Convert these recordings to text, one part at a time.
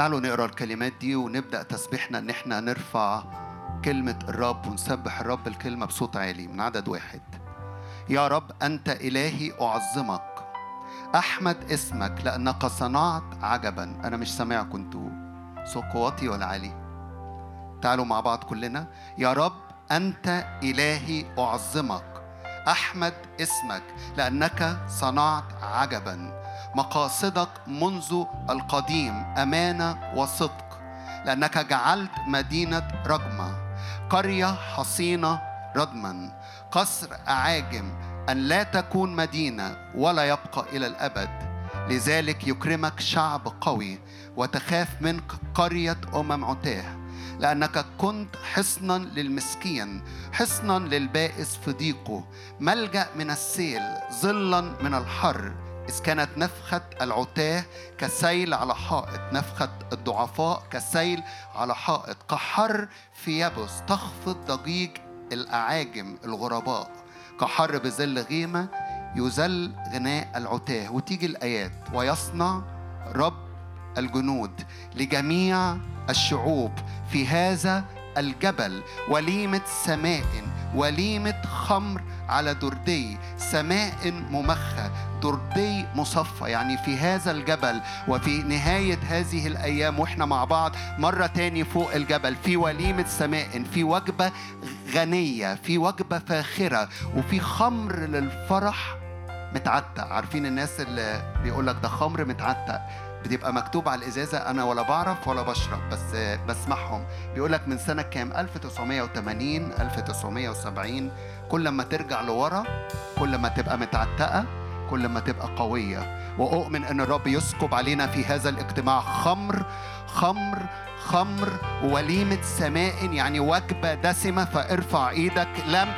تعالوا نقرأ الكلمات دي ونبدأ تسبيحنا إن إحنا نرفع كلمة الرب ونسبح الرب الكلمة بصوت عالي من عدد واحد. يا رب أنت إلهي أعظمك. أحمد اسمك لأنك صنعت عجبا. أنا مش سامعكم أنتوا. صوت قوتي ولا عالي. تعالوا مع بعض كلنا. يا رب أنت إلهي أعظمك. أحمد اسمك لأنك صنعت عجبا. مقاصدك منذ القديم أمانة وصدق لأنك جعلت مدينة رجمه قرية حصينة ردما قصر اعاجم أن لا تكون مدينة ولا يبقى إلى الأبد. لذلك يكرمك شعب قوي وتخاف منك قرية أمم عتاه لأنك كنت حصنا للمسكين حصنا للبائس في ضيقه ملجأ من السيل ظلا من الحر. إذ كانت نفخة العتاه كسيل على حائط نفخة الضعفاء كسيل على حائط. كحر في يبس تخفض ضجيج الأعاجم الغرباء. كحر بظل غيمة يذل غناء العتاه. وتيجي الآيات ويصنع رب الجنود لجميع الشعوب في هذا الجبل. وليمة سماء وليمة خمر على دردي. سماء ممخة دردي مصفى. يعني في هذا الجبل وفي نهاية هذه الأيام وإحنا مع بعض مرة تاني فوق الجبل. في وليمة سماء في وجبة غنية في وجبة فاخرة وفي خمر للفرح متعتق. عارفين الناس اللي بيقول لك ده خمر متعتق؟ بتبقى مكتوب على الإزازة أنا ولا بعرف ولا بشرب بس بسمعهم. بيقول لك من سنة كام؟ 1980 1970 كل ما ترجع لورا كل ما تبقى متعتقة كل ما تبقى قوية. وأؤمن أن الرب يسكب علينا في هذا الاجتماع خمر خمر خمر وليمة سماء يعني وجبة دسمة فارفع إيدك. لم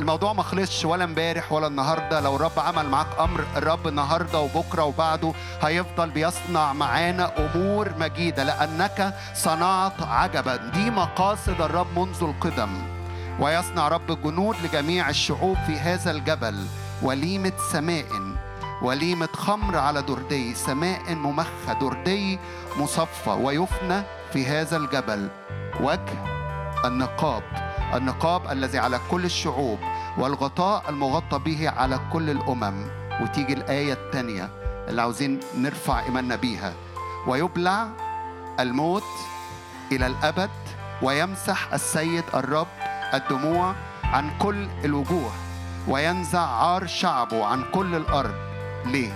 الموضوع ما خلصش ولا امبارح ولا النهارده. لو الرب عمل معاك أمر الرب النهارده وبكرة وبعده هيفضل بيصنع معانا أمور مجيدة لأنك صنعت عجبا. دي مقاصد الرب منذ القدم. ويصنع رب الجنود لجميع الشعوب في هذا الجبل. وليمة سماء وليمة خمر على دردي سماء ممخة دردي مصفى ويفنى في هذا الجبل. وجه النقاب النقاب الذي على كل الشعوب والغطاء المغطى به على كل الأمم. وتيجي الآية الثانية اللي عاوزين نرفع إيماننا بيها. ويبلع الموت إلى الأبد ويمسح السيد الرب الدموع عن كل الوجوه. وينزع عار شعبه عن كل الأرض. ليه؟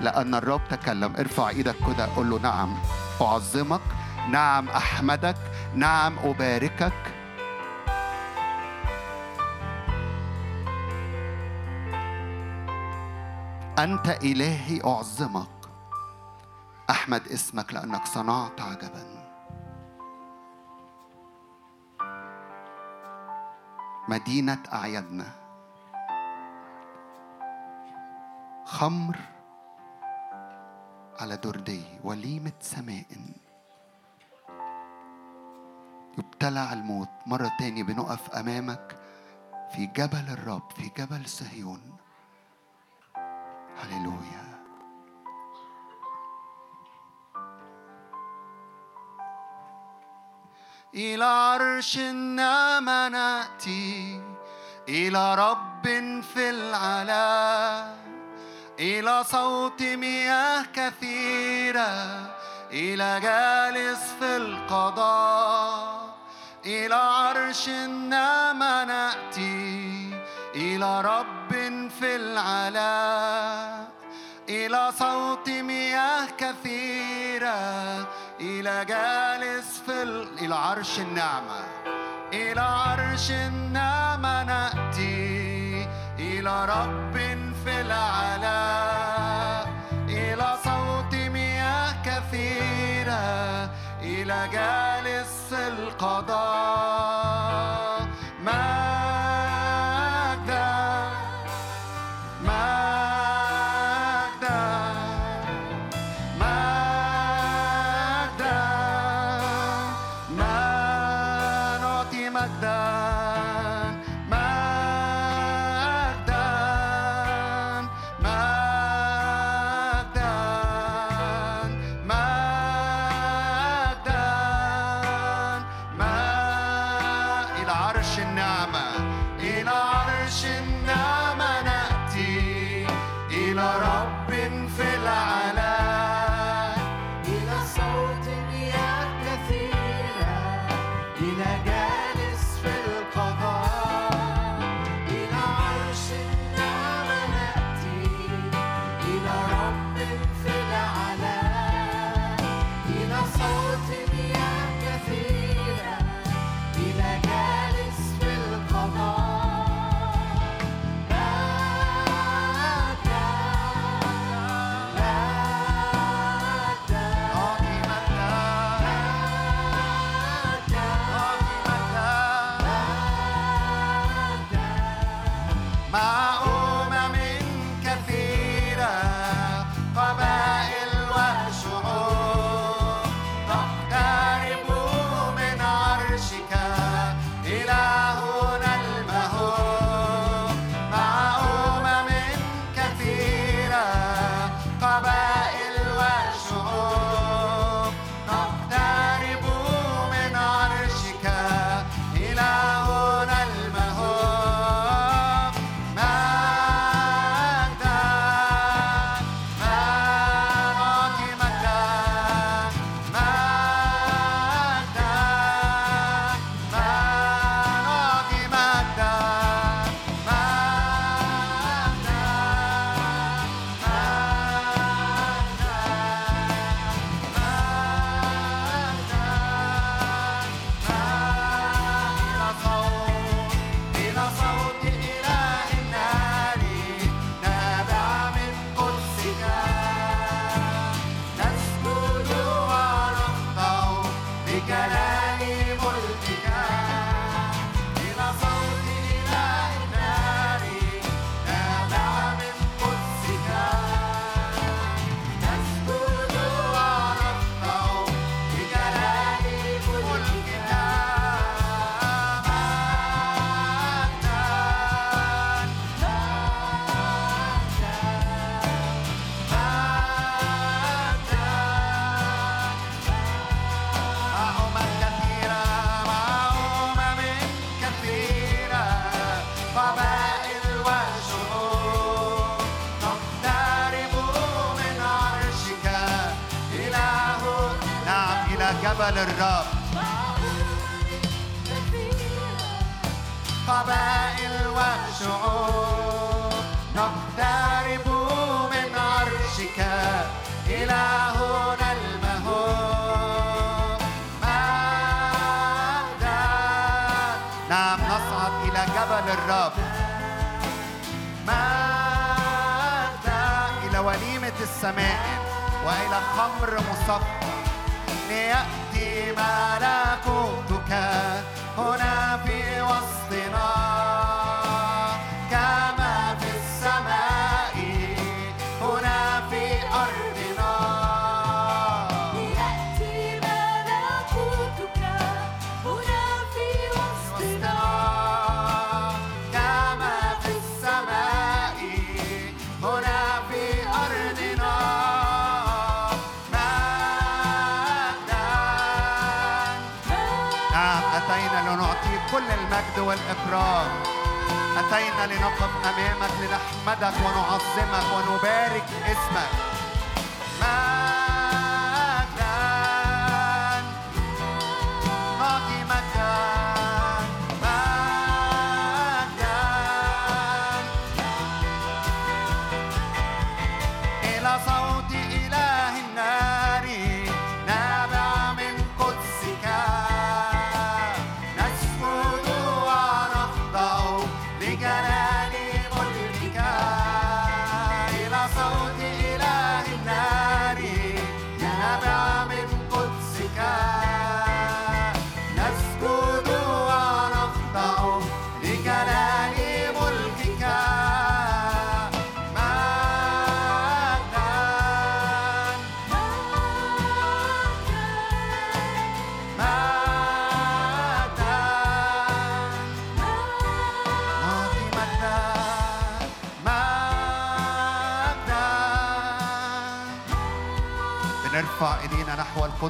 لأن الرب تكلم ارفع إيدك كده قول له نعم أعظمك نعم أحمدك نعم أباركك. أنت إلهي أعظمك. أحمد اسمك لأنك صنعت عجبا. مدينة أعيادنا. خمر على دردي وليمة سماء. يبتلع الموت مرة تاني بنقف أمامك في جبل الرب في جبل صهيون. هللويا. إلى عرش النعمة نأتي إلى رب في العلا. إلى صوت مياه كثيرة إلى جالس في القضاء إلى عرش النعمة نأتي إلى رب في العلا إلى صوت مياه كثيرة إلى جالس في ال... إلى عرش النعمة إلى عرش النعمة نأتي إلى رب في العلا إلى صوت مياه كثيرة إلى جالس القضاء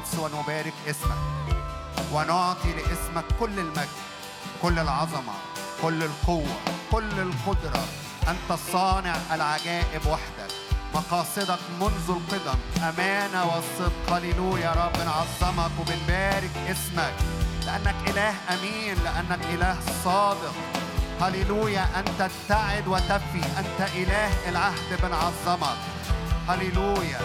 القدس ونبارك اسمك. ونعطي لاسمك كل المجد كل العظمة كل القوة كل القدرة. أنت الصانع العجائب وحدك مقاصدك منذ القدم. أمانة والصدق هللويا يا رب نعظمك وبنبارك اسمك. لأنك إله أمين لأنك إله صادق. هللويا أنت تعد وتفي أنت إله العهد بنعظمك هللويا.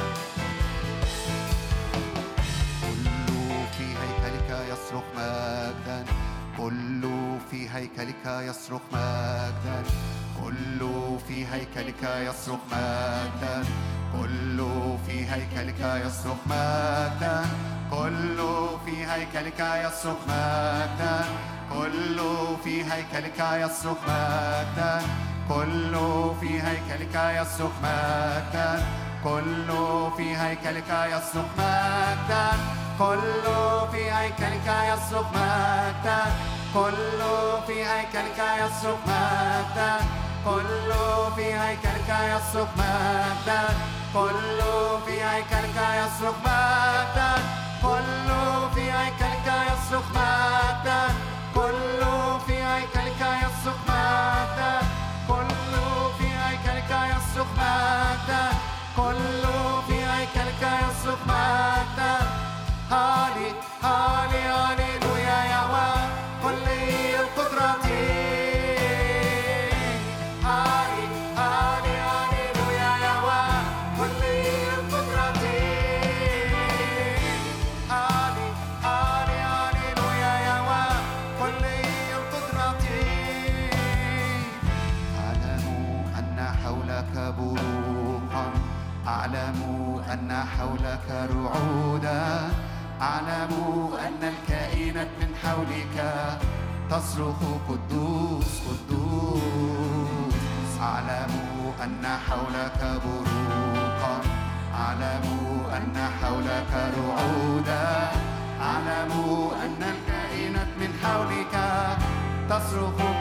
في هيكلك يصرخ مجدا كل في هيكلك يصرخ مجدا كل في هيكلك يصرخ مجدا كل في هيكلك يصرخ مجدا كل في هيكلك يصرخ مجدا كل في هيكلك يصرخ مجدا كل في هيكلك يصرخ مجدا كل في هيكلك يصرخ مجدا كل في هيكلك يصرخ مجدا كل في هيكلك يصرخ مجدا كل في هيكلك يصرخ مجدا كل في هيكلك يصرخ مجدا كل في هيكلك يصرخ مجدا كل في هيكلك يصرخ مجدا هالي هالي هاليلويا يا هوا كلي القدرة رعودا أعلم أن الكائنات من حولك تصرخ قدوس قدوس. أعلم أن حولك بروقا. أعلم أن حولك رعودا. أعلم أن الكائنات من حولك تصرخ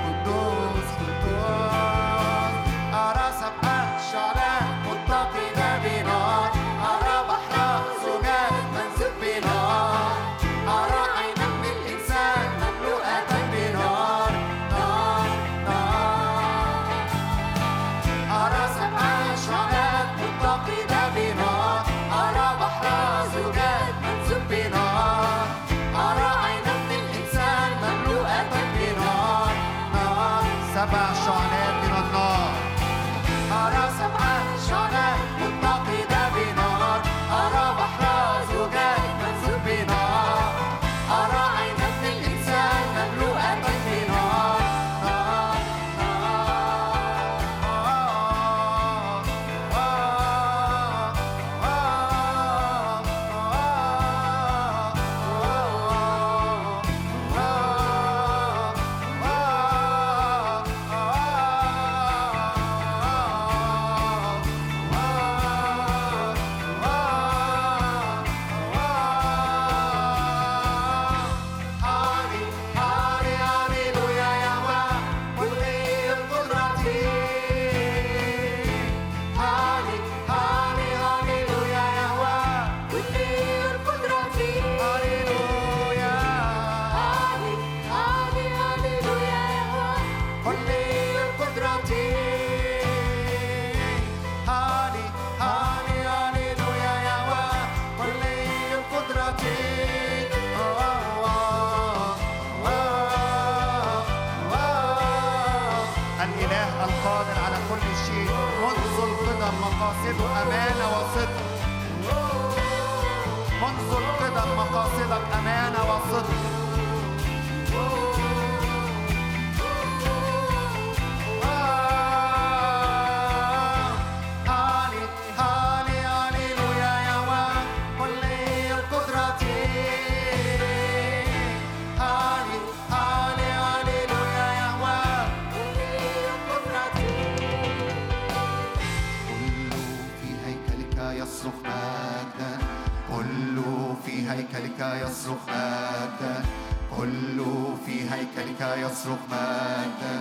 في هيكلك يصرخ مجدا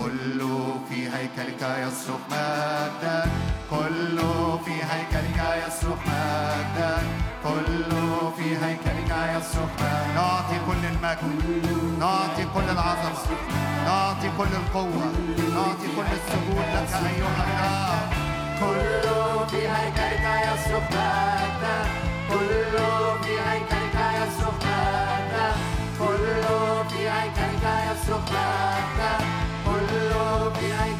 كل في هيكلك يصرخ مجدا كل في هيكلك يصرخ مجدا كل في هيكلك يصرخ مجدا نعطي كل المجد. نعطي كل العظمة. نعطي كل القوة. نعطي كل السجود لك أيها الرب كل في هيكلك يصرخ مجدا كل في هيكلك يصرخ مجدا كل في هيكلك يصرخ مجدا كل في هيكلك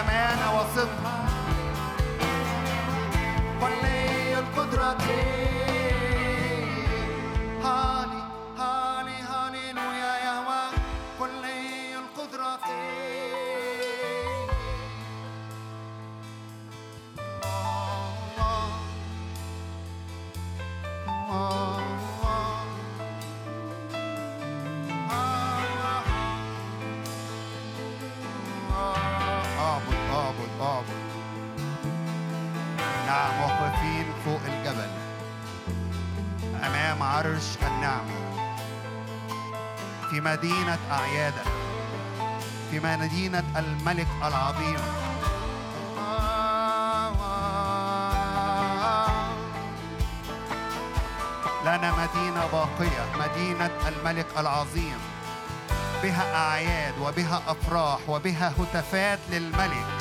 أمانة وصدق كلي القدرة نعم واقفين فوق الجبل. أمام عرش النعمه في مدينة اعيادك في مدينة الملك العظيم. لنا مدينة باقية مدينة الملك العظيم. بها أعياد وبها أفراح وبها هتافات للملك.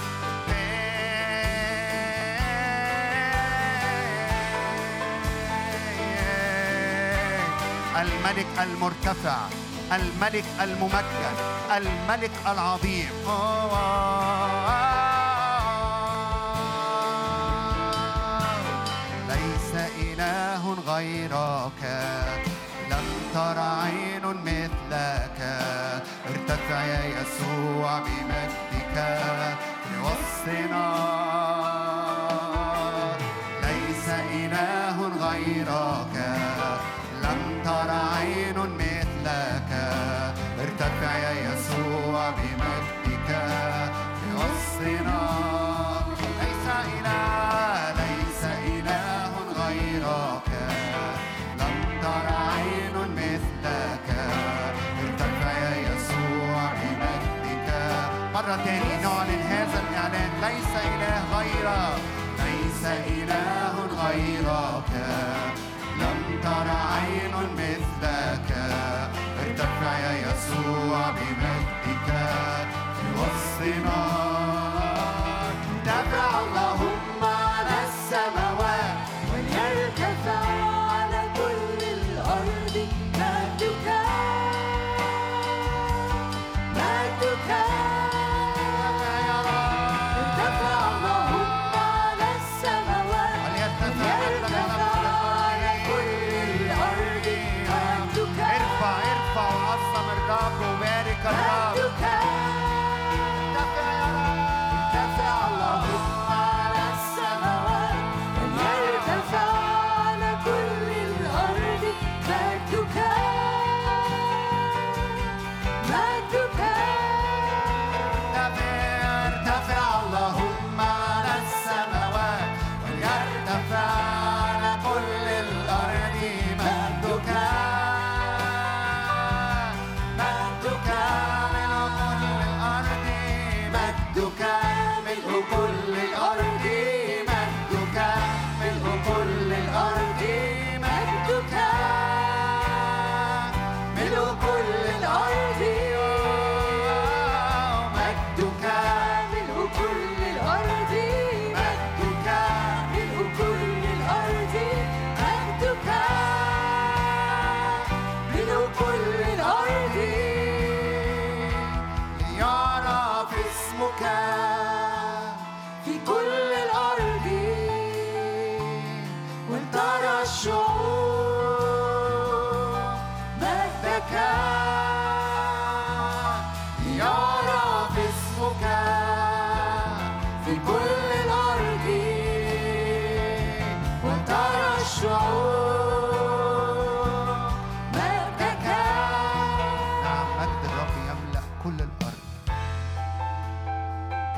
الملك المرتفع الملك الممجد الملك العظيم. ليس إله غيرك لم تر عين مثلك. ارتفع يا يسوع بمجدك في تر عين مثلك. ارتفع يا يسوع بمجدك Adonai.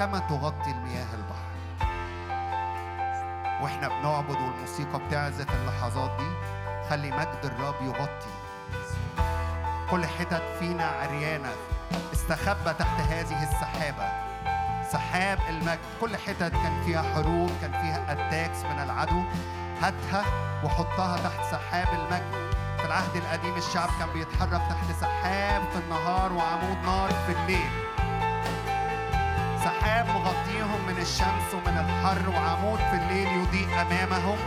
كما تغطي المياه البحر. وإحنا بنعبد والموسيقى بتعزف اللحظات دي خلي مجد الرب يغطي. كل حتت فينا عريانة استخبى تحت هذه السحابة. سحاب المجد كل حتت كان فيها حروب كان فيها اتاكس من العدو. هاتها وحطها تحت سحاب المجد. في العهد القديم الشعب كان بيتحرك تحت سحاب في النهار وعمود نار في الليل. سحاب مغطيهم من الشمس ومن الحر وعمود في الليل يضيء أمامهم.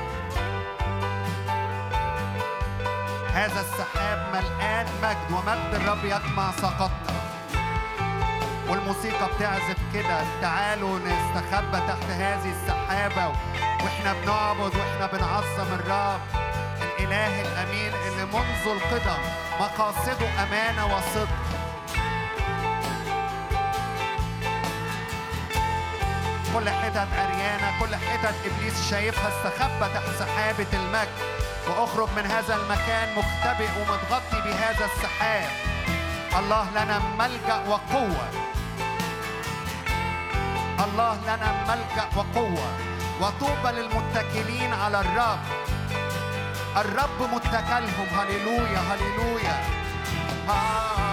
هذا السحاب ملآن مجد ومجد الرب يجمع سقطنا والموسيقى بتعزف كده تعالوا نستخبى تحت هذه السحابة وإحنا بنعبد وإحنا بنعظم الرب. الإله الأمين اللي منذ القدم مقاصده أمانة وصدق. كل حتت عريانة كل حتت إبليس شايفها استخبى تحت سحابة المجد. وأخرج من هذا المكان مختبئ ومتغطي بهذا السحاب. الله لنا ملجأ وقوة. الله لنا ملجأ وقوة. وطوبى للمتكلين على الرب. الرب متكلهم. هللويا هللويا. نعم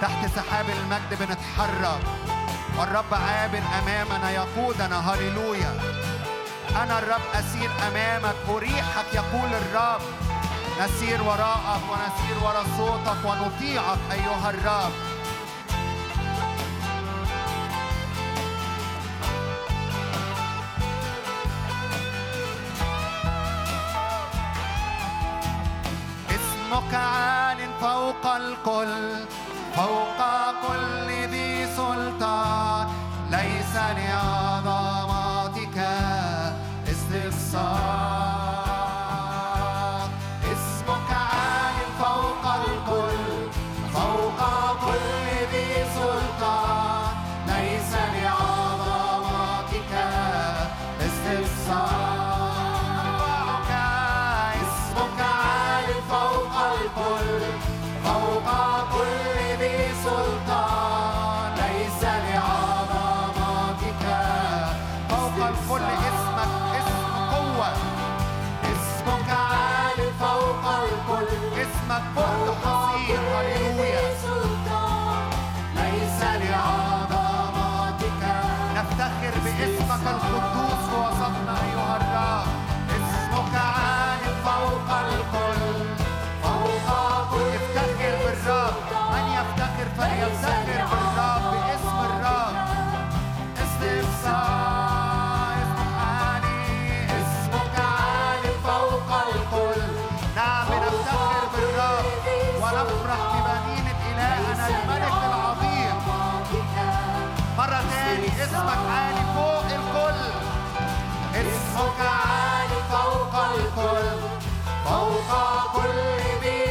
تحت سحاب المجد بنتحرك. والرب عابر أمامنا يقودنا. هللويا. أنا الرب أسير أمامك. أريحك يقول الرب. نسير وراءك ونسير وراء صوتك ونطيعك أيها الرب. اسمك عال فوق الكل. فوق سلطان ليس فوق الكل اسمك اسم قوة. اسمك فوق الكل. اسمك ليس نفتخر باسمك القدوس وسطنا أيها الرب. اسمك عال فوق الكل. فليفتخر بالرب باسم الرب استفسار اسمك عالي فوق الكل اسمك عالي فوق الكل فوق كل ذي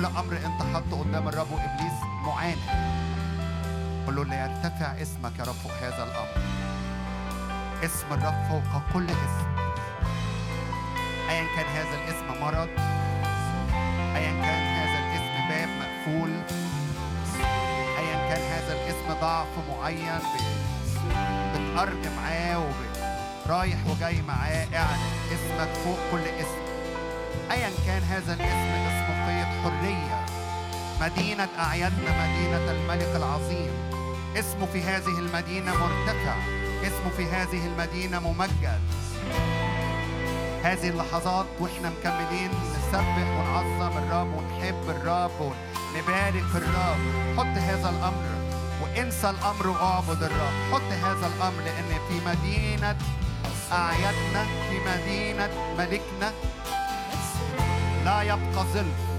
كل أمر انت حاطه قدام الرب وابليس معاند قل له ليرتفع اسمك يا رب فوق هذا الأمر. اسم الرب فوق كل اسم. ايا كان هذا الاسم مرض؟ ايا كان هذا الاسم باب مقفول؟ ايا كان هذا الاسم ضعف معين؟ ب- بتأرج معاه ورايح وجاي معاه. اعلن اسمك فوق كل اسم. ايا كان هذا الاسم حريه مدينة أعيادنا مدينة الملك العظيم. اسمه في هذه المدينة مرتفع. اسمه في هذه المدينة ممجد. هذه اللحظات وإحنا مكملين نسبح ونعظم الرب ونحب الرب ونبارك الرب. حط هذا الأمر وانسى الأمر واعبد الرب. حط هذا الأمر لأن في مدينة أعيادنا في مدينة ملكنا لا يبقى ظل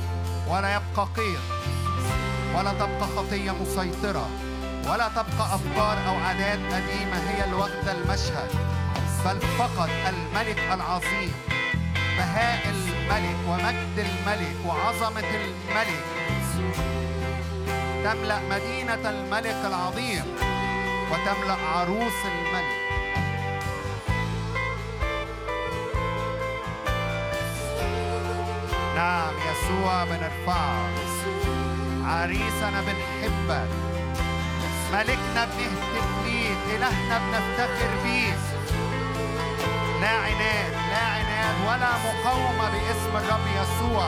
ولا يبقى قيد ولا تبقى خطية مسيطرة ولا تبقى افكار أو عادات قديمه هي واخده المشهد بل فقط الملك العظيم بهاء الملك ومجد الملك وعظمة الملك. تملأ مدينة الملك العظيم وتملأ عروس الملك. نعم يسوع بنرفعه عريسنا بنحبك. ملكنا بنهتف ليك إلهنا بنفتخر بيك. لا عناد لا عناد ولا مقاومة باسم الرب يسوع.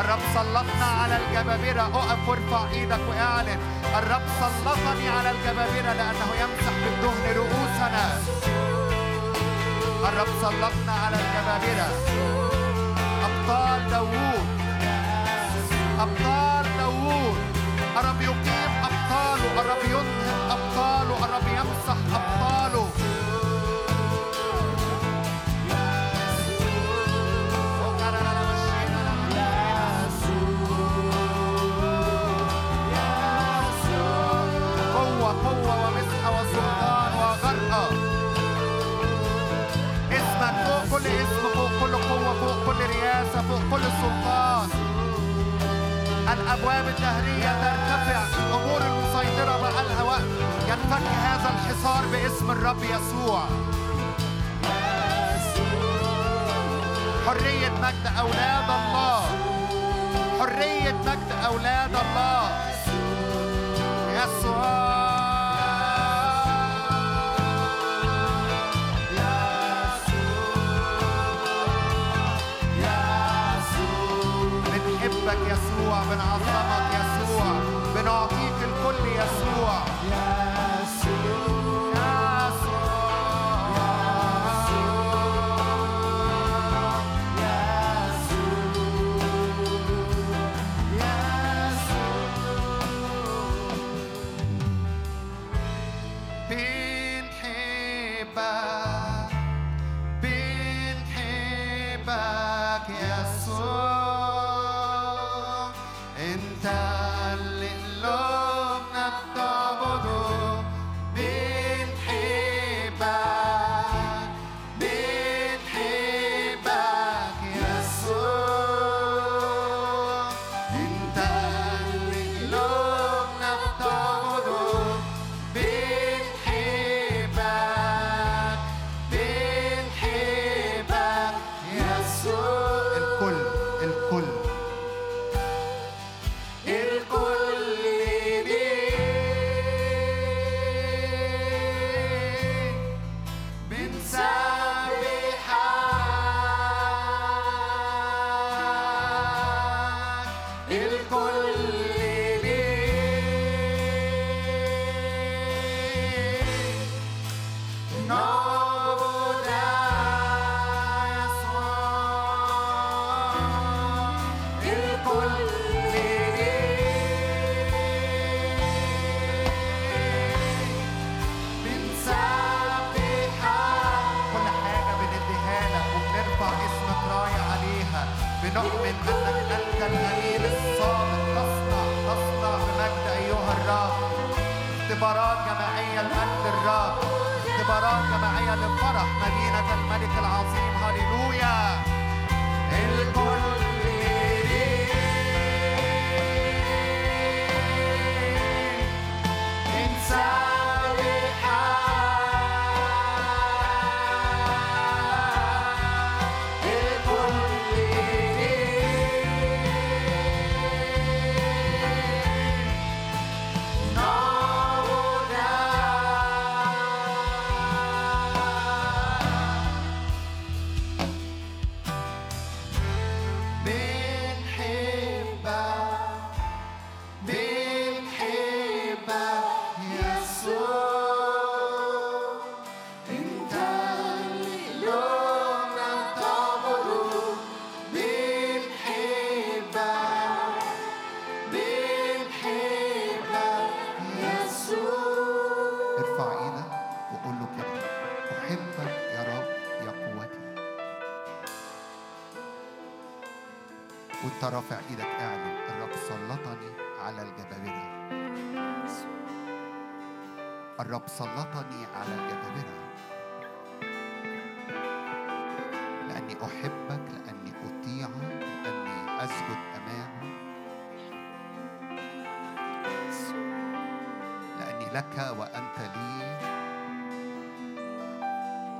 الرب سلطنا على الجبابرة. اقف وارفع إيدك وأعلن. الرب سلطني على الجبابرة لأنه يمسح بالدهن رؤوسنا. الرب سلطنا على الجبابرة. أبطال داوود. أبطال داوود. الرب يقيم أبطاله. الرب ينهض لك وأنت لي.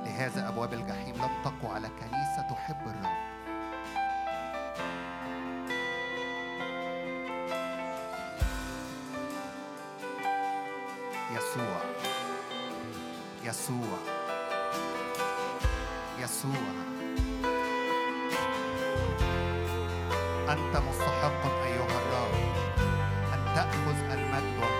لهذا أبواب الجحيم لم تقوى على كنيسة تحب الرب. يسوع يسوع يسوع. أنت مستحق أيها الرب أن تأخذ المجد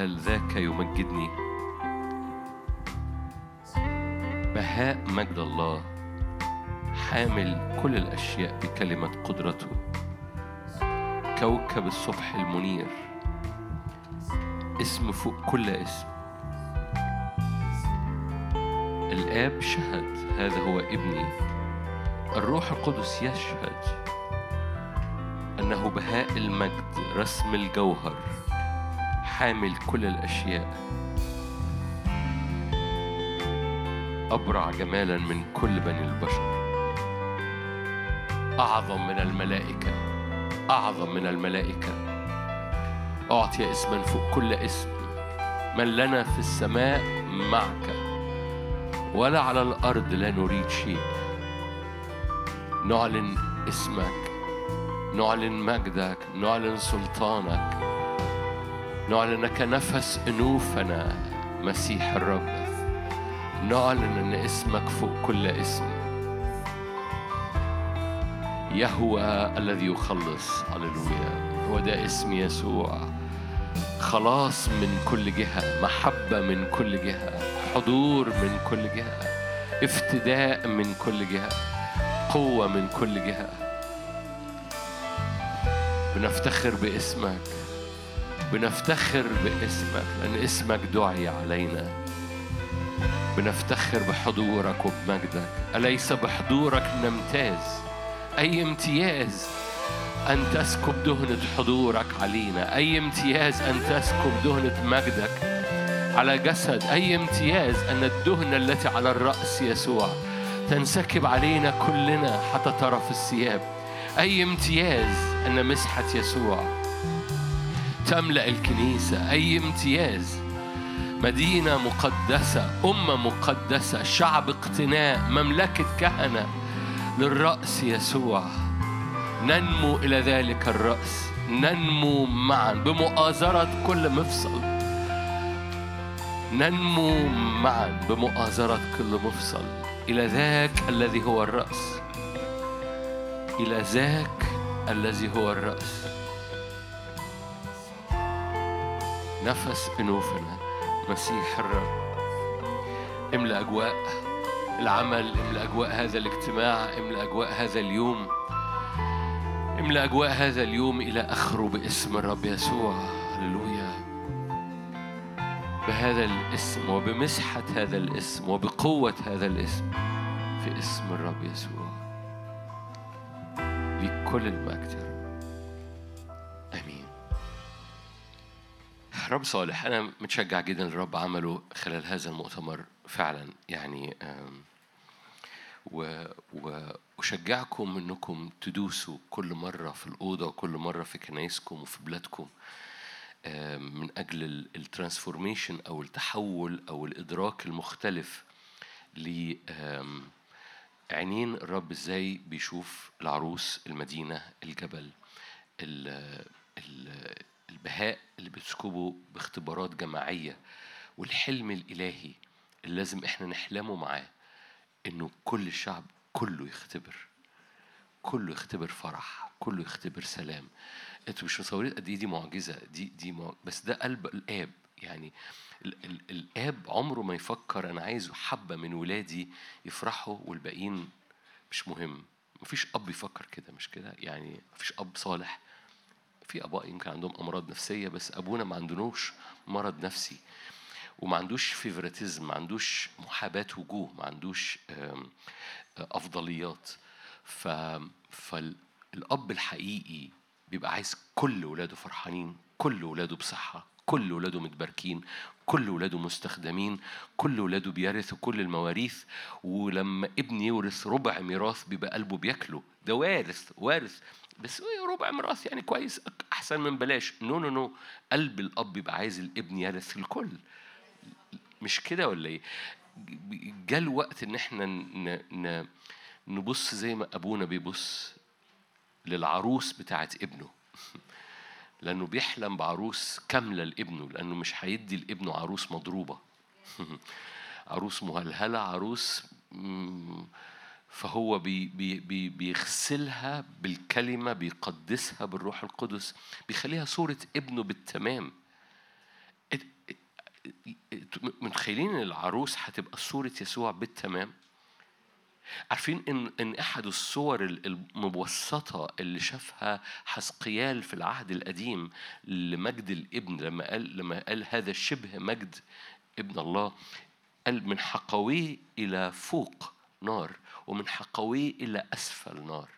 قال ذاك يمجدني؟ بهاء مجد الله حامل كل الأشياء بكلمة قدرته. كوكب الصبح المنير اسم فوق كل اسم. الآب شهد هذا هو ابني. الروح القدس يشهد. أنه بهاء المجد رسم الجوهر. حامل كل الأشياء. أبرع جمالا من كل بني البشر. أعظم من الملائكة. أعظم من الملائكة. أعطي اسما فوق كل اسم. من لنا في السماء معك. ولا على الأرض لا نريد شيء. نعلن اسمك. نعلن مجدك. نعلن سلطانك. نعلنك نفس أنوفنا مسيح الرب. نعلن أن اسمك فوق كل اسم. يهوى الذي يخلص. هللويا. هو ده اسم يسوع. خلاص من كل جهة محبة من كل جهة حضور من كل جهة افتداء من كل جهة قوة من كل جهة. بنفتخر باسمك. بنفتخر باسمك لأن اسمك دعي علينا. بنفتخر بحضورك وبمجدك. أليس بحضورك نمتاز؟ أي امتياز أن تسكب دهنة حضورك علينا؟ أي امتياز أن تسكب دهنة مجدك على جسد؟ أي امتياز أن الدهنة التي على الرأس يسوع تنسكب علينا كلنا حتى طرف الثياب؟ أي امتياز أن مسحة يسوع تملأ الكنيسة. أي امتياز. مدينة مقدسة أمة مقدسة شعب اقتناء مملكة كهنة. للرأس يسوع. ننمو إلى ذلك الرأس. ننمو معا بمؤازرة كل مفصل. ننمو معا بمؤازرة كل مفصل. إلى ذاك الذي هو الرأس. إلى ذاك الذي هو الرأس. نفس أنوفنا مسيح الرب. املأ أجواء العمل املأ أجواء هذا الاجتماع املأ أجواء هذا اليوم. املأ أجواء هذا اليوم إلى آخره باسم الرب يسوع. هللويا. بهذا الاسم وبمسحة هذا الاسم وبقوة هذا الاسم في اسم الرب يسوع. لكل المجد رب صالح. أنا متشجع جدا الرب عمله خلال هذا المؤتمر فعلا. يعني و و وشجعكم إنكم تدوسوا كل مرة في الأوضة وكل مرة في كنايسكم وفي بلادكم من أجل الترانسفورميشن أو التحول أو الإدراك المختلف ل عينين الرب إزاي بيشوف العروس المدينة الجبل ال- ال- البهاء اللي بتسكبه باختبارات جماعية والحلم الإلهي اللي لازم إحنا نحلمه معاه إنه كل الشعب كله يختبر كله يختبر فرح كله يختبر سلام. أنتوا مش متصورين قد إيه دي معجزة دي دي مع... بس ده قلب الآب. يعني ال ال الآب عمره ما يفكر أنا عايز حبة من ولادي يفرحوا والباقيين مش مهم. مفيش أب يفكر كده مش كده؟ يعني مفيش أب صالح في اباء يمكن عندهم أمراض نفسية بس أبونا ما عندنوش مرض نفسي. وما عندوش فيفرتيزم ما عندوش محاباة وجوه ما عندوش آم، أفضليات. ف... فالأب الحقيقي بيبقى عايز كل ولاده فرحانين كل ولاده بصحة كل ولاده متباركين كل ولاده مستخدمين كل ولاده بيرثوا كل المواريث. ولما ابن يورث ربع ميراث بيبقى قلبه بياكله. ده وارث وارث. بس إيه ربع ميراث يعني كويس احسن من بلاش. no no no. قلب الأب بيبقى عايز الابن يرث الكل. مش كده ولا إيه؟ جاء الوقت ان إحنا. نبص زي ما أبونا بيبص للعروس بتاعت ابنه. لأنه بيحلم بعروس كاملة لابنه لأنه مش هيدي لابنه عروس مضروبة. عروس مهلهلة عروس فهو بي بي بي بيغسلها بالكلمة بيقدسها بالروح القدس بيخليها صورة ابنه بالتمام. متخيلين إن العروس هتبقى صورة يسوع بالتمام؟ عارفين ان إن أحد الصور ال- المبسطة اللي شافها حسقيال في العهد القديم لمجد الابن لما قال لما قال هذا شبه مجد ابن الله قال من حقويه إلى فوق نار. ومن حقويه إلى أسفل نار.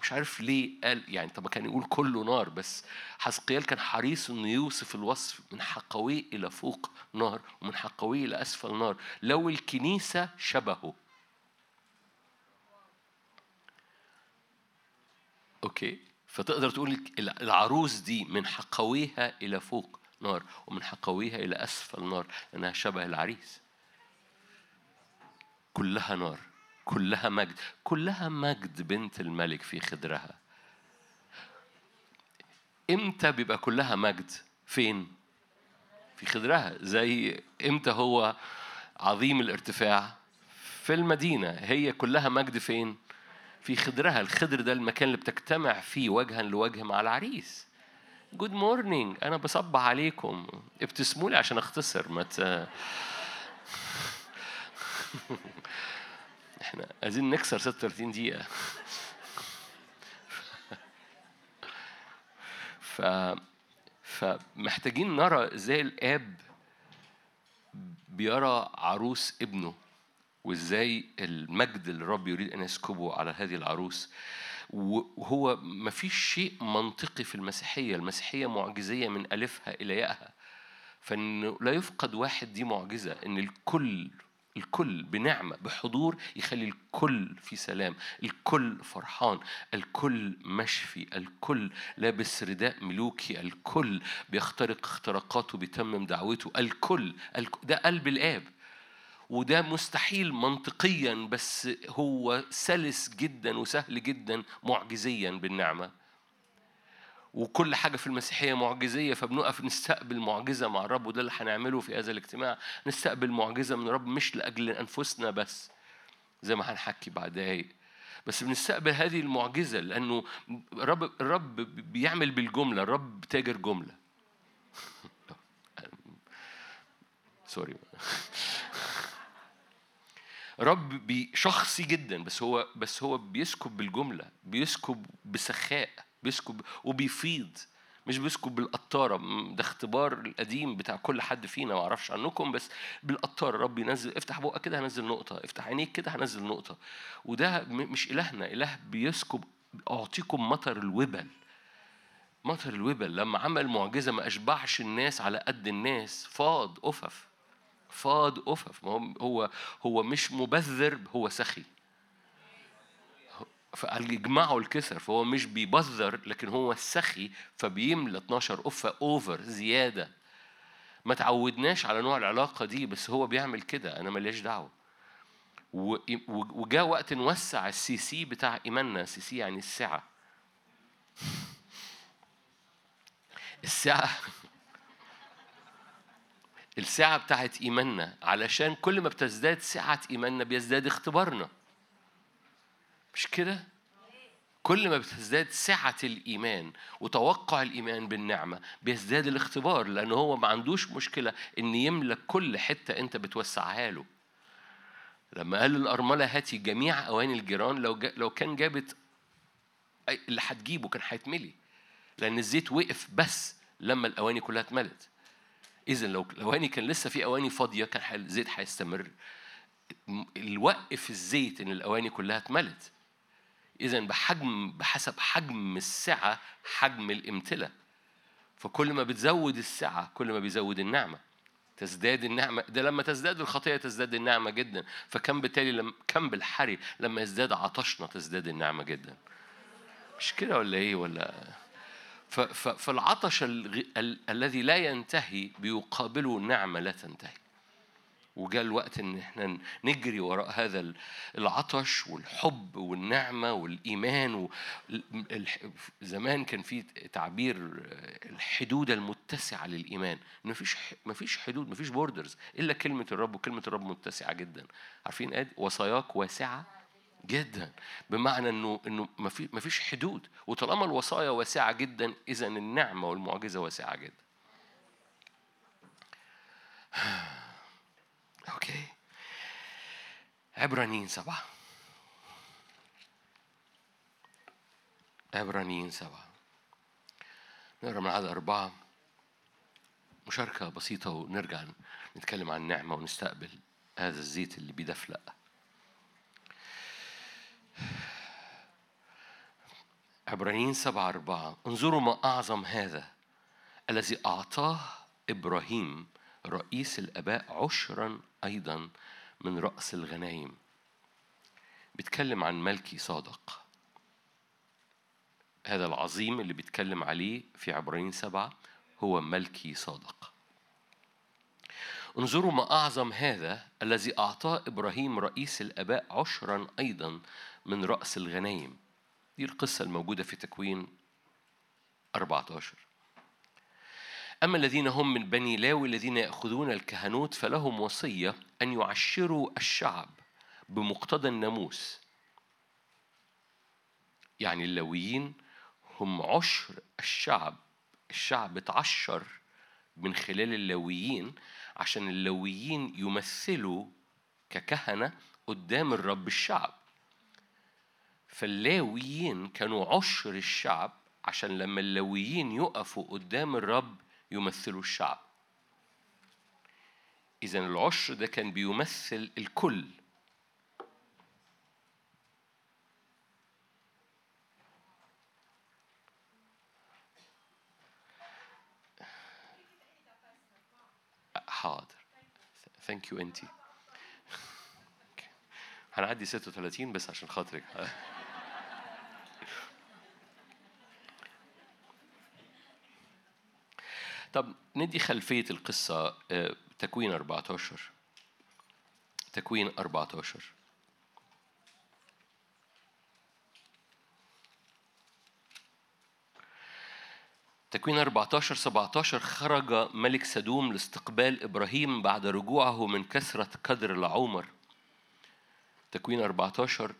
مش عارف ليه قال يعني طب كان يقول كله نار بس حسقيال كان حريص إنه يوصف الوصف من حقويه إلى فوق نار ومن حقويه إلى أسفل نار. لو الكنيسة شبهه. أوكي فتقدر تقول العروس دي من حقويها إلى فوق نار ومن حقويها إلى أسفل نار لأنها شبه العريس. كلها نار. كلها مجد. كلها مجد بنت الملك في خدرها إمتى بيبقى كلها مجد؟ فين؟ في خدرها زي إمتى هو عظيم الارتفاع؟ في المدينة. هي كلها مجد فين؟ في خدرها الخدر ده المكان اللي بتجتمع فيه وجها لوجه مع العريس. good morning أنا بصبح عليكم. ابتسموا لي عشان أختصر. ما ت... إحنا عايزين نكسر 36 دقيقة. ف فمحتاجين نرى إزاي الاب بيرى عروس ابنه وازاي المجد اللي الرب يريد أن يسكبه على هذه العروس. وهو ما فيش شيء منطقي في المسيحية. المسيحية معجزية من ألفها إلى ياءها. فإنه لا يفقد واحد دي معجزة. إن الكل الكل بنعمة بحضور يخلي الكل في سلام الكل فرحان الكل مشفي الكل لابس رداء ملوكي الكل بيخترق اختراقاته بيتمم دعوته الكل الك- ده قلب الآب. وده مستحيل منطقيا بس هو سلس جدا وسهل جدا معجزيا بالنعمة. وكل حاجة في المسيحية معجزية فبنقف نستقبل معجزة مع الرب وده اللي هنعمله في هذا الاجتماع. نستقبل معجزة من الرب مش لأجل أنفسنا بس زي ما هنحكي بعد دقايق. بس بنستقبل هذه المعجزة لأنه الرب الرب بيعمل بالجملة الرب تاجر جملة. سوري رب شخصي جدا بس هو بس هو بيسكب بالجملة بيسكب بسخاء. بيسكب وبيفيض مش بيسكب بالقطارة. م- ده اختبار القديم بتاع كل حد فينا ما أعرفش عنكم بس بالقطاره رب ينزل افتح بقك كده هنزل نقطة افتح عينيك كده هنزل نقطة. وده مش إلهنا إله بيسكب أعطيكم مطر الوبل. مطر الوبل لما عمل معجزة ما أشبعش الناس على قد الناس. فاض قفف. فاض قفف. ما هو هو مش مبذر هو سخي. فقال يجمعوا الكسر فهو مش بيبذر لكن هو سخي فبيملى 12 قفة over زيادة. ما تعودناش على نوع العلاقة دي بس هو بيعمل كده أنا ملياش دعوة. وجاء وقت نوسع ال CC بتاع إيماننا CC يعني السعة. السعة السعة بتاعت إيماننا علشان كل ما بتزداد سعة إيماننا بيزداد اختبارنا. مش كده؟ كل ما بتزداد سعة الإيمان وتوقع الإيمان بالنعمة بيزداد الاختبار لأن هو ما عندوش مشكلة إن يملك كل حتة أنت بتوسعها له. لما قال للأرملة هاتي جميع أواني الجيران لو لو كان جابت اللي هتجيبه كان هيتملي لأن الزيت وقف بس لما الأواني كلها اتملت. إذا لو الأواني كان لسه في أواني فاضية كان الزيت هيستمر. م- اللي وقف الزيت إن الأواني كلها اتملت. إذا بحجم بحسب حجم السعة حجم الامتلاء فكل ما بتزود السعة كل ما بيزود النعمة. تزداد النعمة ده لما تزداد الخطية تزداد النعمة جدا. فكم بالتالي لم كم بالحري لما يزداد عطشنا تزداد النعمة جدا. مش كده ولا إيه ولا؟ فالعطش الذي لا ينتهي بيقابله نعمة لا تنتهي. وجاء الوقت إن إحنا نجري وراء هذا ال- العطش والحب والنعمة والإيمان زمان كان في تعبير الحدود المتسعة للإيمان. ما فيش ما فيش حدود ما فيش بوردرز إلا كلمة الرب وكلمة الرب متسعة جدا. عارفين ادي وصاياك واسعة جدا. بمعنى إنه إنه ما فيش حدود. وطالما الوصايا واسعة جدا اذا النعمة والمعجزة واسعة جدا. أوكي عبرانيين سبعه عبرانيين سبعه نقرأ من عدد أربعة. مشاركة بسيطة ونرجع نتكلم عن النعمه ونستقبل هذا الزيت اللي بيدفلق. عبرانيين سبعة أربعة. انظروا ما أعظم هذا الذي أعطاه إبراهيم رئيس الآباء عشرا أيضا من رأس الغنايم بيتكلم عن ملكي صادق. هذا العظيم اللي بيتكلم عليه في عبرانيين سبعة هو ملكي صادق. انظروا ما أعظم هذا الذي أعطاه إبراهيم رئيس الآباء عشرا أيضا من رأس الغنايم دي القصة الموجودة في تكوين 14 أما الذين هم من بني لاوي الذين يأخذون الكهنوت فلهم وصية أن يعشروا الشعب بمقتضى الناموس. يعني اللاويين هم عشر الشعب الشعب اتعشر من خلال اللاويين عشان اللاويين يمثلوا ككهنة قدام الرب الشعب. فاللاويين كانوا عشر الشعب عشان لما اللاويين يقفوا قدام الرب يمثلوا الشعب. إذا العشر ده كان بيمثل الكل. حاضر. thank you انتي هنعدي 36 بس عشان خاطرك. طب ندي خلفية القصة آه، تكوين 14 تكوين 14 تكوين 14 17 خرج ملك سدوم لاستقبال إبراهيم بعد رجوعه من كثرة قدر العمر. تكوين 14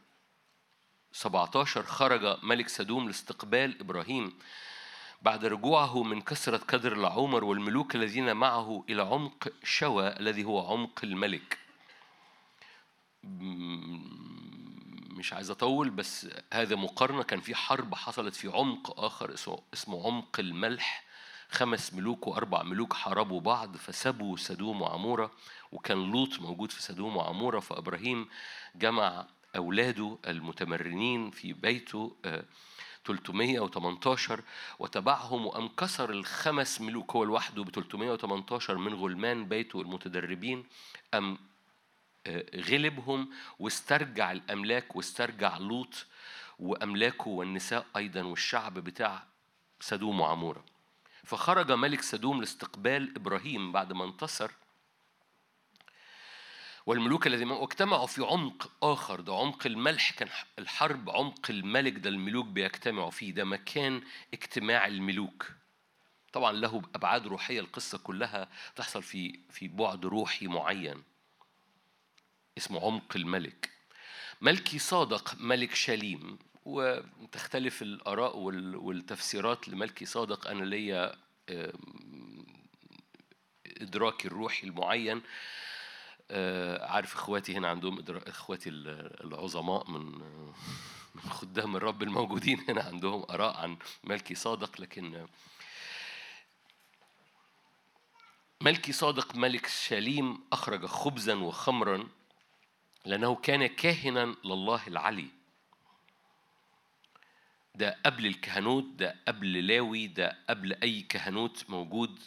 17 خرج ملك سدوم لاستقبال إبراهيم. بعد رجوعه من كثرة قدر العمر والملوك الذين معه إلى عمق شوى الذي هو عمق الملك. مش عايز أطول بس هذا مقارنة كان في حرب حصلت في عمق آخر اسمه, عمق الملح خمس ملوك وأربع ملوك حاربوا بعض فسبوا سدوم وعمورة وكان لوط موجود في سدوم وعمورة فإبراهيم جمع أولاده المتمرنين في بيته 318 وتبعهم وقام كسر الخمس ملوك. هو لوحده ب 318 من غلمان بيته المتدربين أم آه، غلبهم واسترجع الأملاك واسترجع لوط وأملاكه والنساء أيضا والشعب بتاع سدوم وعمورة. فخرج ملك سدوم لاستقبال إبراهيم بعد ما انتصر. والملوك الذين اجتمعوا في عمق آخر. ده عمق الملح كان الحرب عمق الملك ده الملوك بيجتمعوا فيه. ده مكان اجتماع الملوك. طبعا له أبعاد روحية القصة كلها تحصل في في بعد روحي معين. اسمه عمق الملك. ملكي صادق ملك شليم. وتختلف الآراء وال- والتفسيرات لملكي صادق. أنا ليا إدراكي الروحي المعين عارف إخواتي هنا عندهم إخواتي ال- العظماء من من خدام الرب الموجودين هنا عندهم آراء عن ملكي صادق لكن ملكي صادق ملك شاليم أخرج خبزا وخمرا لأنه كان كاهنا لله العلي. ده قبل الكهنوت ده قبل لاوي ده قبل أي كهنوت موجود.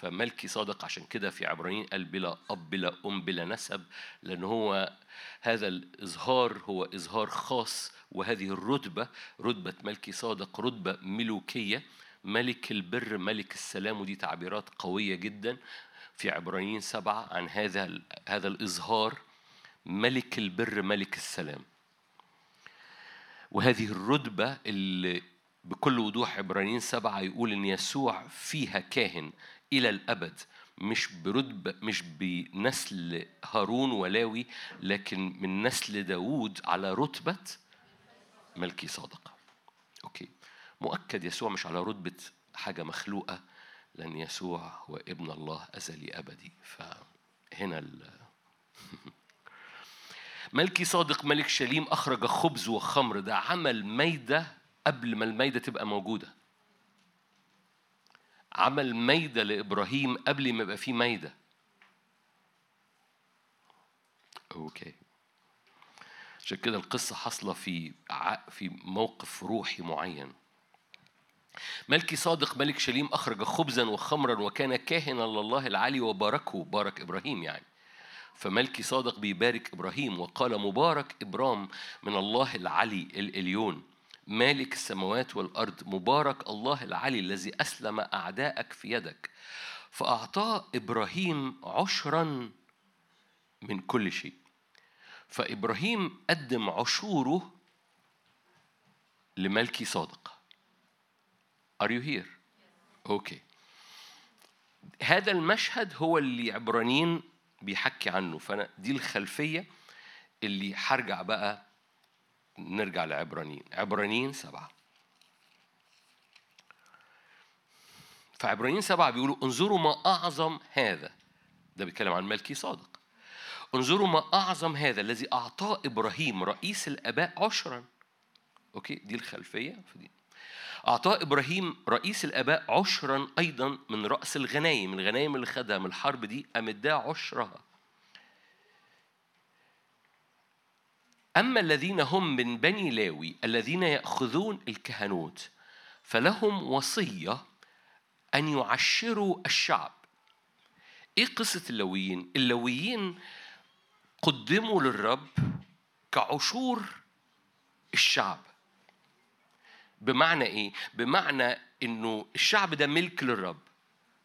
فملكي صادق. عشان كده في عبرانيين قال بلا أب بلا أم بلا نسب لأن هو هذا الإظهار هو إظهار خاص. وهذه الرتبة رتبة ملكي صادق رتبة ملوكية. ملك البر ملك السلام. ودي تعبيرات قوية جدا في عبرانيين سبعة عن هذا هذا الإظهار. ملك البر ملك السلام. وهذه الرتبة اللي بكل وضوح عبرانيين سبعة يقول إن يسوع فيها كاهن. إلى الأبد. مش برتبة مش بنسل هارون ولاوي لكن من نسل داوود على رتبة ملكي صادق. أوكي. مؤكد يسوع مش على رتبة حاجة مخلوقة. لأن يسوع هو ابن الله أزلي أبدي. فهنا ال ملكي صادق ملك شليم أخرج خبز وخمر. ده عمل ميدة قبل ما الميدة تبقى موجودة. عمل ميدة لإبراهيم قبل ما يبقى فيه ميدة. أوكي. عشان كده القصة حاصلة في في موقف روحي معين. ملكي صادق ملك شليم أخرج خبزا وخمرا وكان كاهنا لله العلي وباركه بارك إبراهيم يعني. فملكي صادق بيبارك إبراهيم وقال مبارك إبرام من الله العلي الإليون مالك السماوات والأرض مبارك الله العلي الذي أسلم أعداءك في يدك. فأعطاه إبراهيم عشرا من كل شيء. فإبراهيم قدم عشوره لملكي صادق. Are you here? أوكي هذا المشهد هو اللي عبرانيين بيحكي عنه. فأنا دي الخلفية اللي هرجع بقى نرجع لعبرانيين. عبرانيين سبعة. فعبرانيين سبعة بيقولوا انظروا ما أعظم هذا. ده بيتكلم عن ملكي صادق. انظروا ما أعظم هذا الذي أعطاه إبراهيم رئيس الآباء عشرا. أوكي؟ دي الخلفية. فدي. أعطاه إبراهيم رئيس الآباء عشرا أيضا من رأس الغنايم. الغنايم اللي خدها من الحرب دي قام عشرها. أما الذين هم من بني لاوي الذين يأخذون الكهنوت فلهم وصية أن يعشروا الشعب. إيه قصة اللويين؟ اللويين قدموا للرب كعشور الشعب. بمعنى إيه؟ بمعنى إنه الشعب ده ملك للرب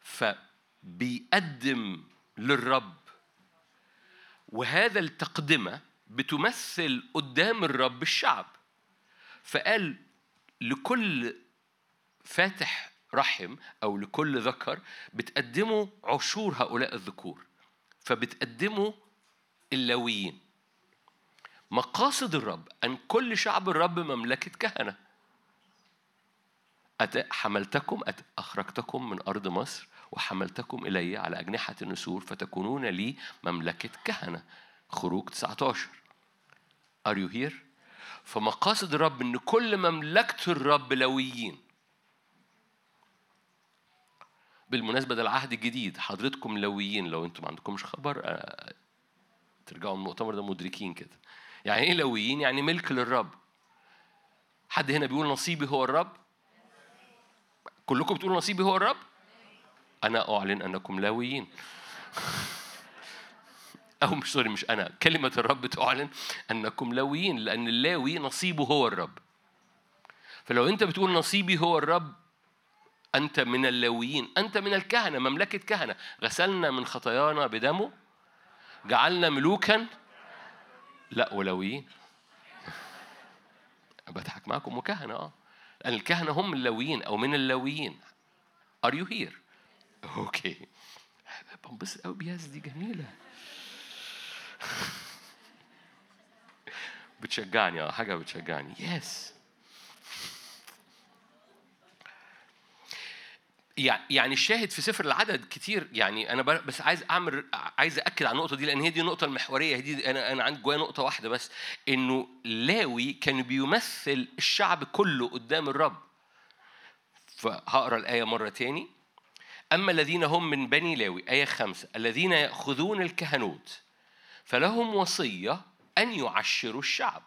فبيقدم للرب. وهذا التقدمة بتمثل قدام الرب الشعب. فقال لكل فاتح رحم أو لكل ذكر بتقدموا عشور هؤلاء الذكور فبتقدموا اللاويين مقاصد الرب أن كل شعب الرب مملكة كهنة. أت- حملتكم أخرجتكم من أرض مصر وحملتكم إلي على أجنحة النسور فتكونون لي مملكة كهنة. خروج 19 Are you here؟ فمقاصد الرب إن كل مملكة الرب لويين. بالمناسبة ده العهد الجديد حضرتكم لويين. لو أنتم ما عندكمش خبر آه، ترجعوا المؤتمر ده مدركين كده. يعني إيه لويين؟ يعني ملك للرب. حد هنا بيقول نصيبي هو الرب؟ كلكم بتقولوا نصيبي هو الرب؟ أنا أعلن أنكم لاويين أو مش سوري مش أنا. كلمة الرب تعلن أنكم لاويين لأن اللاوي نصيبه هو الرب. فلو أنت بتقول نصيبي هو الرب أنت من اللاويين أنت من الكهنة مملكة كهنة. غسلنا من خطايانا بدمه جعلنا ملوكا. لا ولاويين بضحك معاكم وكهنة آه. الكهنة هم اللاويين أو من اللاويين Are you here؟ okay بنبسط قوي بياز دي جميلة. بتشجعني آه حاجة بتشجعني yes يع- يعني الشاهد في سفر العدد كتير يعني أنا بس عايز اعمل عايز اكد على النقطة دي لأن هي دي النقطة المحورية دي أنا أنا عندي جوايا نقطة واحدة بس إنه لاوي كان بيمثل الشعب كله قدام الرب. فهقرأ الآية مرة تاني. أما الذين هم من بني لاوي آية خمسة الذين يأخذون الكهنوت فلهم وصية أن يعشروا الشعب.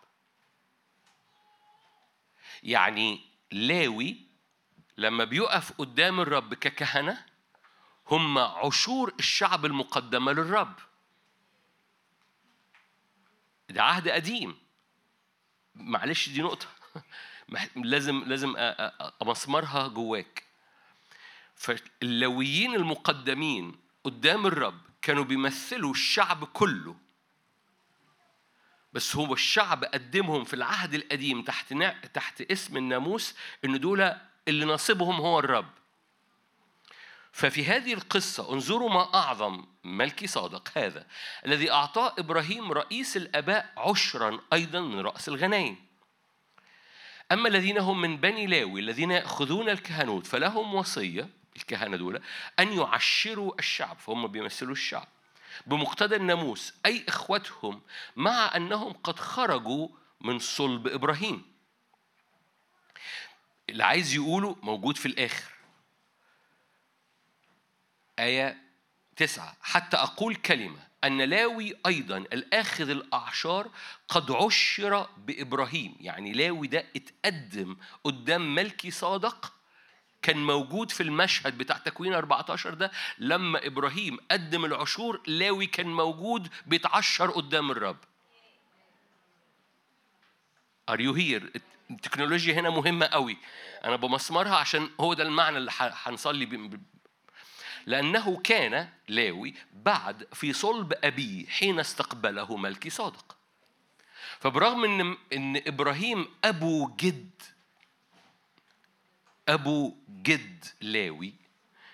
يعني لاوي لما بيقف قدام الرب ككهنة هم عشور الشعب المقدمة للرب. ده عهد قديم. معلش دي نقطة. لازم لازم أمسمرها جواك. فاللويين المقدمين قدام الرب كانوا بيمثلوا الشعب كله. بس هو الشعب قدمهم في العهد القديم تحت نا... تحت اسم الناموس إن دول اللي نصيبهم هو الرب. ففي هذه القصة انظروا ما أعظم ملكي صادق هذا الذي أعطاه إبراهيم رئيس الآباء عشرا أيضا من رأس الغنايم أما الذين هم من بني لاوي الذين يأخذون الكهنوت فلهم وصية الكهنة دول أن يعشروا الشعب فهم بيمثلوا الشعب. بمقتضى الناموس أي إخوتهم مع أنهم قد خرجوا من صلب إبراهيم. اللي عايز يقوله موجود في الآخر. آية تسعة حتى أقول كلمة أن لاوي أيضا الآخذ الأعشار قد عشر بإبراهيم. يعني لاوي ده اتقدم قدام ملكي صادق كان موجود في المشهد بتاع تكوين 14 ده لما إبراهيم قدم العشور لاوي كان موجود بيتعشر قدام الرب. Are you here؟ التكنولوجيا هنا مهمة قوي. أنا بمسمرها عشان هو ده المعنى اللي هنصلي لأنه كان لاوي بعد في صلب أبيه حين استقبله ملكي صادق. فبرغم إن إن إبراهيم أبو جد أبو جد لاوي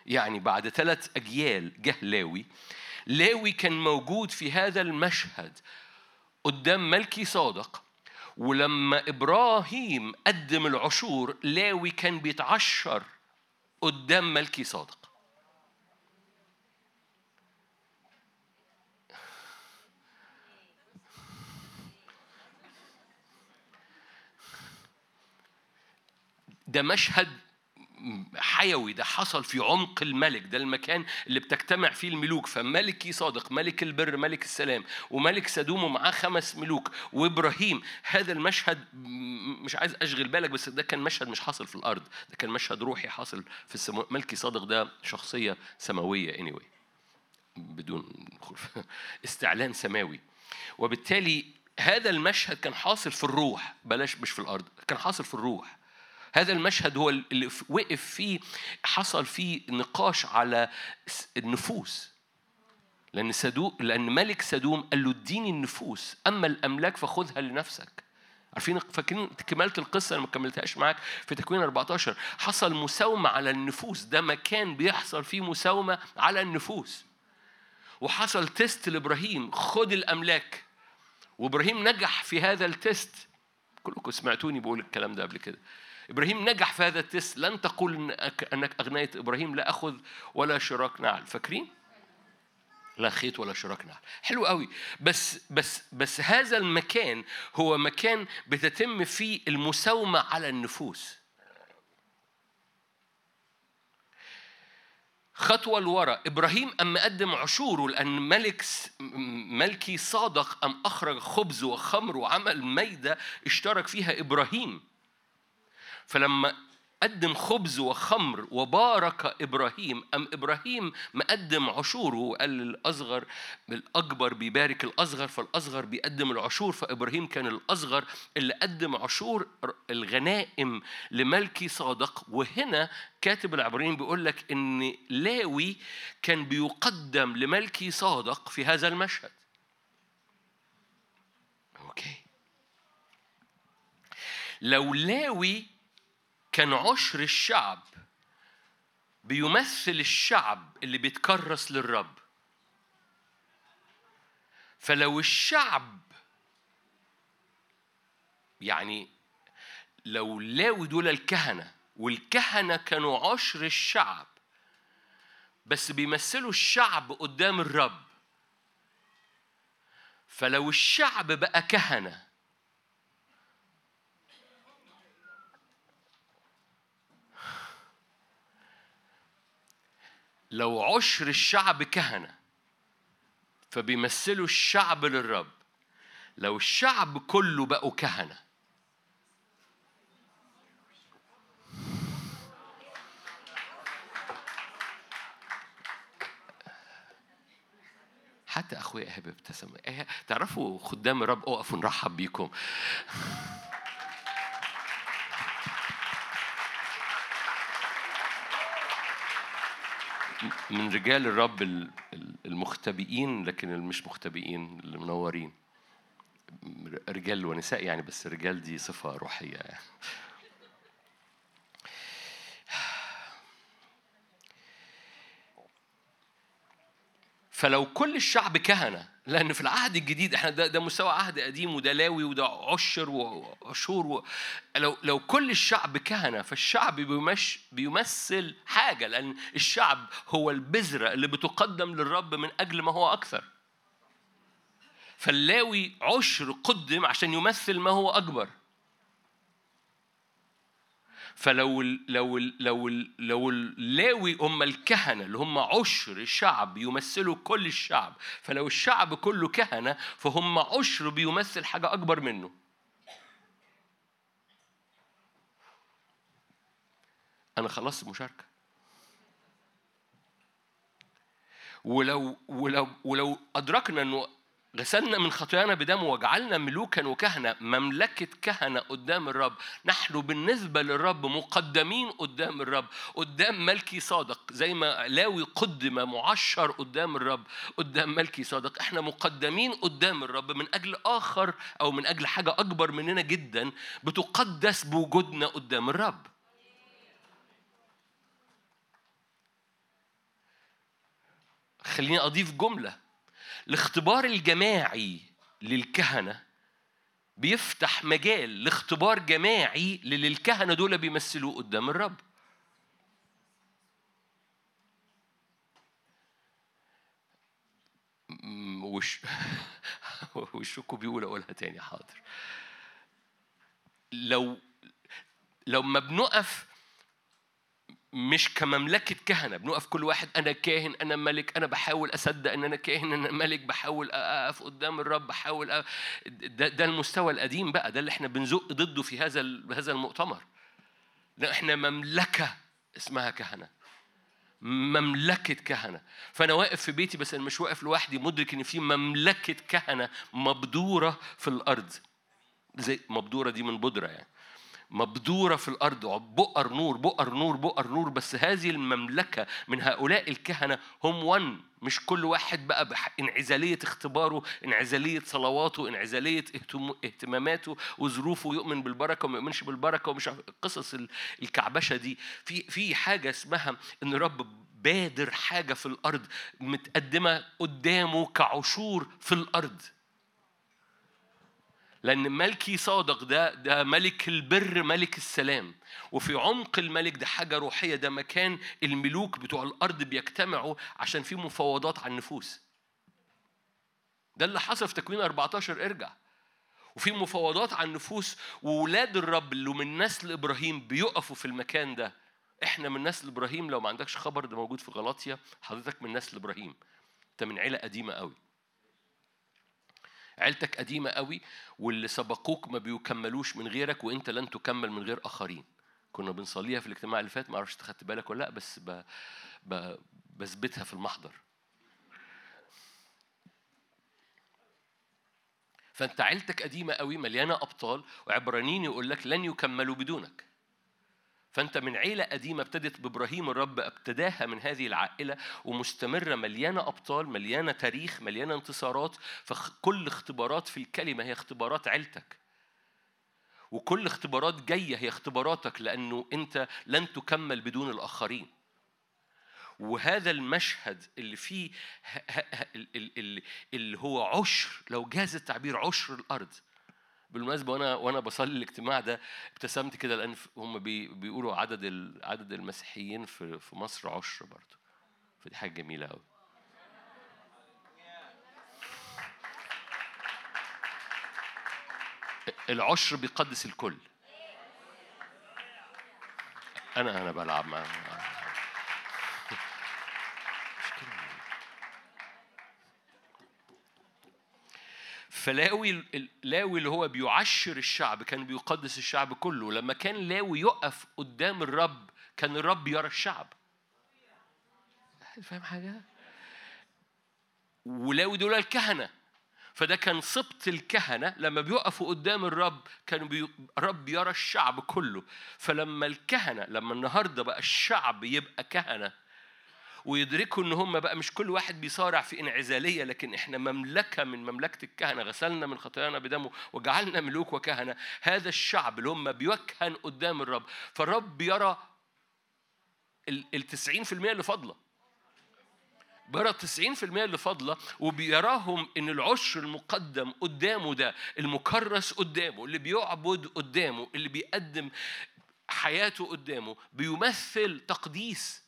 يعني بعد ثلاث أجيال جه لاوي. لاوي كان موجود في هذا المشهد قدام ملكي صادق ولما إبراهيم قدم العشور لاوي كان بيتعشر قدام ملكي صادق. ده مشهد حيوي ده حصل في عمق الملك ده المكان اللي بتجتمع فيه الملوك. فملكي صادق ملك البر ملك السلام وملك سدوم ومعاه خمس ملوك. وإبراهيم هذا المشهد مش عايز أشغل بالك بس ده كان مشهد مش حاصل في الأرض ده كان مشهد روحي حاصل في السماء ملكي صادق ده شخصية سماوية anyway بدون استعلان سماوي. وبالتالي هذا المشهد كان حاصل في الروح بلاش مش في الأرض كان حاصل في الروح. هذا المشهد هو اللي وقف فيه حصل فيه نقاش على النفوس. لأن سدو لأن ملك سدوم قال له اديني النفوس أما الأملاك فخذها لنفسك. عارفين فاكرين كملت القصة؟ أنا ما كملتهاش معاك في تكوين 14 حصل مساومة على النفوس. ده مكان بيحصل فيه مساومة على النفوس. وحصل test لإبراهيم خد الأملاك. وإبراهيم نجح في هذا ال test. كلكم سمعتوني بقول الكلام ده قبل كده. إبراهيم نجح في هذا ال test. لن تقول إنك- أنك أغنيت إبراهيم لا أخذ ولا شراك نعل. فاكرين؟ لا خيط ولا شراك نعل. حلو قوي. بس بس بس هذا المكان هو مكان بتتم فيه المساومة على النفوس. خطوة لورا. إبراهيم أما قدم عشوره لأن ملك ملكي صادق أم أخرج خبز وخمر وعمل ميدة اشترك فيها إبراهيم. فلما قدم خبز وخمر وبارك إبراهيم أم إبراهيم مقدم عشوره وقال للأصغر الاكبر بيبارك الأصغر فالأصغر بيقدم العشور فإبراهيم كان الأصغر اللي قدم عشور الغنائم لملكي صادق. وهنا كاتب العبرانيين بيقول لك إن لاوي كان بيقدم لملكي صادق في هذا المشهد. أوكي. لو لاوي كان عشر الشعب بيمثل الشعب اللي بيتكرس للرب. فلو الشعب يعني لو لاوي دول الكهنة والكهنة كانوا عشر الشعب بس بيمثلوا الشعب قدام الرب. فلو الشعب بقى كهنة لو عشر الشعب كهنة فبيمثلوا الشعب للرب. لو الشعب كله بقوا كهنة. حتى أخويا إيهاب ابتسم. إيه، تعرفوا خدام الرب اقفوا نرحب بيكم. من رجال الرب المختبئين لكن المش مختبئين المنورين رجال ونساء يعني بس الرجال دي صفة روحية يعني. فلو كل الشعب كهنة لأن في العهد الجديد إحنا ده, ده مستوى عهد قديم وده لاوي وده عشر وعشور و... لو لو كل الشعب كهنة فالشعب بيمش بيمثل حاجة لأن الشعب هو البذرة اللي بتقدم للرب من أجل ما هو أكثر. فاللاوي عشر قدم عشان يمثل ما هو أكبر. فلو ال لو ال لو ال لو اللاوي هم الكهنة اللي هم عشر الشعب يمثلوا كل الشعب فلو الشعب كله كهنة فهم عشر بيمثل حاجة أكبر منه. أنا خلصت المشاركة. ولو ولو ولو أدركنا إنه غسلنا من خطايانا بدمه وجعلنا ملوكا وكهنة. مملكة كهنة قدام الرب. نحن بالنسبة للرب مقدمين قدام الرب. قدام ملكي صادق. زي ما لاوي قدم معشر قدام الرب. قدام ملكي صادق. إحنا مقدمين قدام الرب من أجل آخر أو من أجل حاجة أكبر مننا جدا بتقدس بوجودنا قدام الرب. خليني أضيف جملة. الاختبار الجماعي للكهنة بيفتح مجال لاختبار جماعي للي الكهنة دول بيمثلوه قدام الرب. وش وشكوا بيقول أقولها تاني حاضر. لو لو ما بنقف مش كمملكة كهنة بنقف كل واحد أنا كاهن أنا ملك أنا بحاول أصدق إن أنا كاهن أنا ملك بحاول أقف قدام الرب بحاول أقف. ده, ده المستوى القديم بقى ده اللي إحنا بنزق ضده في هذا هذا المؤتمر. لا إحنا مملكة اسمها كهنة. مملكة كهنة. فأنا واقف في بيتي بس أنا مش واقف لوحدي مدرك إن في مملكة كهنة مبدورة في الأرض. زي مبدورة دي من بودرة يعني. مبدورة في الأرض. بؤر نور بؤر نور بؤر نور. بس هذه المملكة من هؤلاء الكهنة هم ون مش كل واحد بقى بح- انعزالية اختباره انعزالية صلواته انعزالية اهتم- اهتماماته. وظروفه يؤمن بالبركة وما يؤمنش بالبركة ومش قصص ال- الكعبشة دي. في في حاجة اسمها إن رب بادر حاجة في الأرض متقدمة قدامه كعشور في الأرض. لأن ملكي صادق ده ده ملك البر ملك السلام. وفي عمق الملك ده حاجة روحية ده مكان الملوك بتوع الأرض بيجتمعوا عشان في مفاوضات عن النفوس. ده اللي حصل في تكوين 14 ارجع. وفي مفاوضات عن النفوس وولاد الرب اللي من نسل إبراهيم بيقفوا في المكان ده. إحنا من نسل إبراهيم لو ما عندكش خبر ده موجود في غلاطيا حضرتك من نسل إبراهيم. انت من عيلة قديمة قوي. عيلتك قديمة قوي واللي سبقوك ما بيكملوش من غيرك وانت لن تكمل من غير آخرين. كنا بنصليها في الاجتماع اللي فات ما أعرفش خدت بالك ولا لأ بس ب... ب... بثبتها في المحضر. فانت عيلتك قديمة قوي مليانة أبطال وعبرانيين يقول لك لن يكملوا بدونك. فانت من عيلة قديمة ابتدت بإبراهيم الرب ابتداها من هذه العائلة ومستمرة مليانة أبطال مليانة تاريخ مليانة انتصارات فكل اختبارات في الكلمة هي اختبارات عيلتك. وكل اختبارات جاية هي اختباراتك لأنه أنت لن تكمل بدون الآخرين. وهذا المشهد اللي فيه اللي هو عشر لو جاز التعبير عشر الأرض بالمناسبة وأنا وأنا بصلي الاجتماع ده ابتسمت كده لأن هم بي بيقولوا عدد عدد المسيحيين في في مصر عشر برضه. فدي حاجة جميلة قوي العشر بيقدس الكل. أنا أنا بلعب مع فلاوي لاوي اللي هو بيعشر الشعب كان بيقدس الشعب كله. لما كان لاوي يقف قدام الرب كان الرب يرى الشعب. فاهم حاجة؟ ولاوي دول الكهنة. فده كان سبط الكهنة. لما بيقفوا قدام الرب كانوا بي... الرب يرى الشعب كله. فلما الكهنة لما النهاردة بقى الشعب يبقى كهنة ويدركوا إن هم بقى مش كل واحد بيصارع في انعزالية لكن إحنا مملكة من مملكة الكهنة غسلنا من خطايانا بدمه وجعلنا ملوك وكهنة. هذا الشعب اللي هم بيكهن قدام الرب. فالرب يرى ال ال 90% اللي فاضلة. بيرى 90% اللي فاضلة وبيراهم إن العشر المقدم قدامه ده المكرس قدامه اللي بيعبد قدامه اللي بيقدم حياته قدامه بيمثل تقديس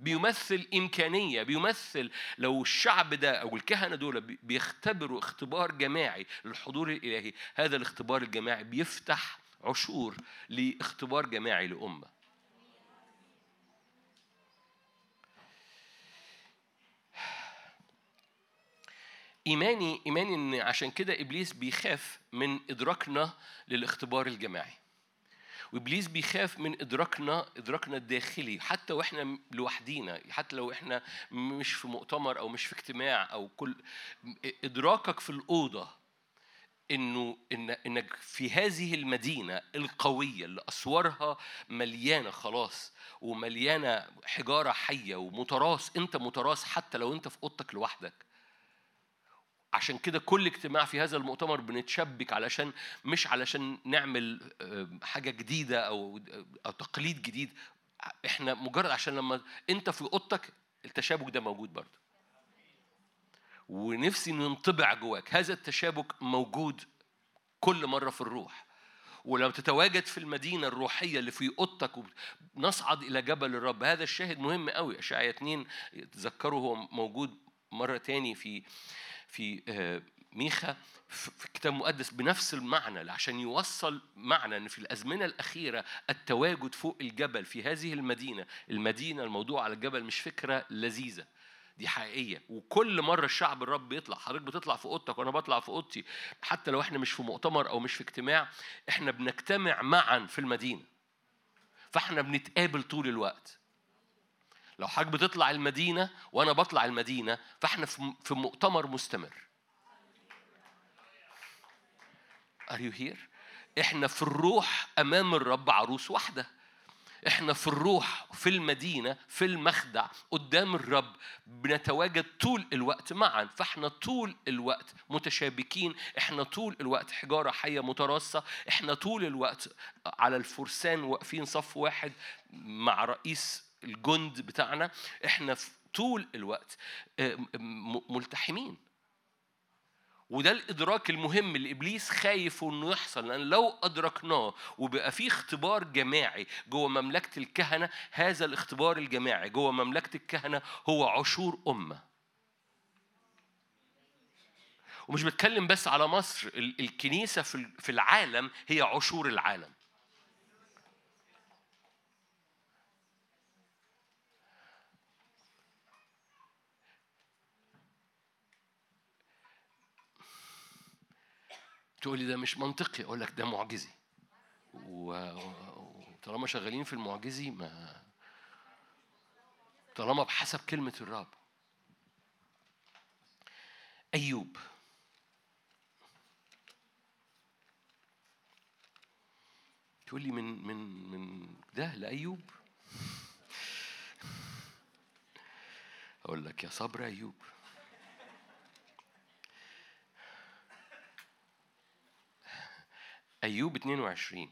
بيمثل إمكانية بيمثل لو الشعب ده أو الكهنة دول بي- بيختبروا اختبار جماعي للحضور الإلهي هذا الاختبار الجماعي بيفتح عشور لاختبار جماعي لأمة. إيماني إيماني إن عشان كده إبليس بيخاف من إدراكنا للاختبار الجماعي. وإبليس بيخاف من إدراكنا إدراكنا الداخلي. حتى وإحنا لوحدينا. حتى لو إحنا مش في مؤتمر أو مش في اجتماع أو كل إدراكك في الأوضة إنه إن إنك في هذه المدينة القوية اللي أسوارها مليانة خلاص ومليانة حجارة حية ومتراص أنت متراص حتى لو أنت في أوضتك لوحدك. عشان كده كل اجتماع في هذا المؤتمر بنتشبك علشان مش علشان نعمل آه، حاجة جديدة أو أو تقليد جديد. إحنا مجرد عشان لما أنت في أوضتك التشابك ده موجود برضه. ونفسي إنه ينطبع جواك. هذا التشابك موجود كل مرة في الروح. ولو تتواجد في المدينة الروحية اللي في أوضتك ونصعد إلى جبل الرب. هذا الشاهد مهم قوي أشعيا 2 تذكروا هو موجود مرة تاني في في آه، ميخا في الكتاب المقدس بنفس المعنى عشان يوصل معنى إن في الأزمنة الأخيرة التواجد فوق الجبل في هذه المدينة. المدينة الموضوع على الجبل مش فكرة لذيذة دي حقيقية. وكل مرة الشعب الرب بيطلع حضرتك بتطلع في أوضتك وأنا بطلع في أوضتي حتى لو إحنا مش في مؤتمر أو مش في اجتماع إحنا بنجتمع معا في المدينة. فإحنا بنتقابل طول الوقت. لو حضرتك بتطلع المدينة وأنا بطلع المدينة فإحنا في مؤتمر مستمر. Are you here؟ إحنا في الروح أمام الرب عروس واحدة. إحنا في الروح في المدينة في المخدع قدام الرب بنتواجد طول الوقت معا. فإحنا طول الوقت متشابكين. إحنا طول الوقت حجارة حية متراصة. إحنا طول الوقت على الفرسان واقفين صف واحد مع رئيس الجند بتاعنا إحنا في طول الوقت آه، ملتحمين. وده الإدراك المهم اللي إبليس خايف إنه يحصل لأن لو أدركناه وبقى فيه اختبار جماعي جوه مملكة الكهنة هذا الاختبار الجماعي جوه مملكة الكهنة هو عشور أمة. ومش بتكلم بس على مصر ال- الكنيسة في ال- في العالم هي عشور العالم. تقول لي ده مش منطقي أقول لك ده معجزي. وطالما شغالين في المعجزي ما طالما بحسب كلمة الرب. أيوب. تقول لي من من من ده لأيوب؟ أقول لك يا صبر أيوب. أيوب 22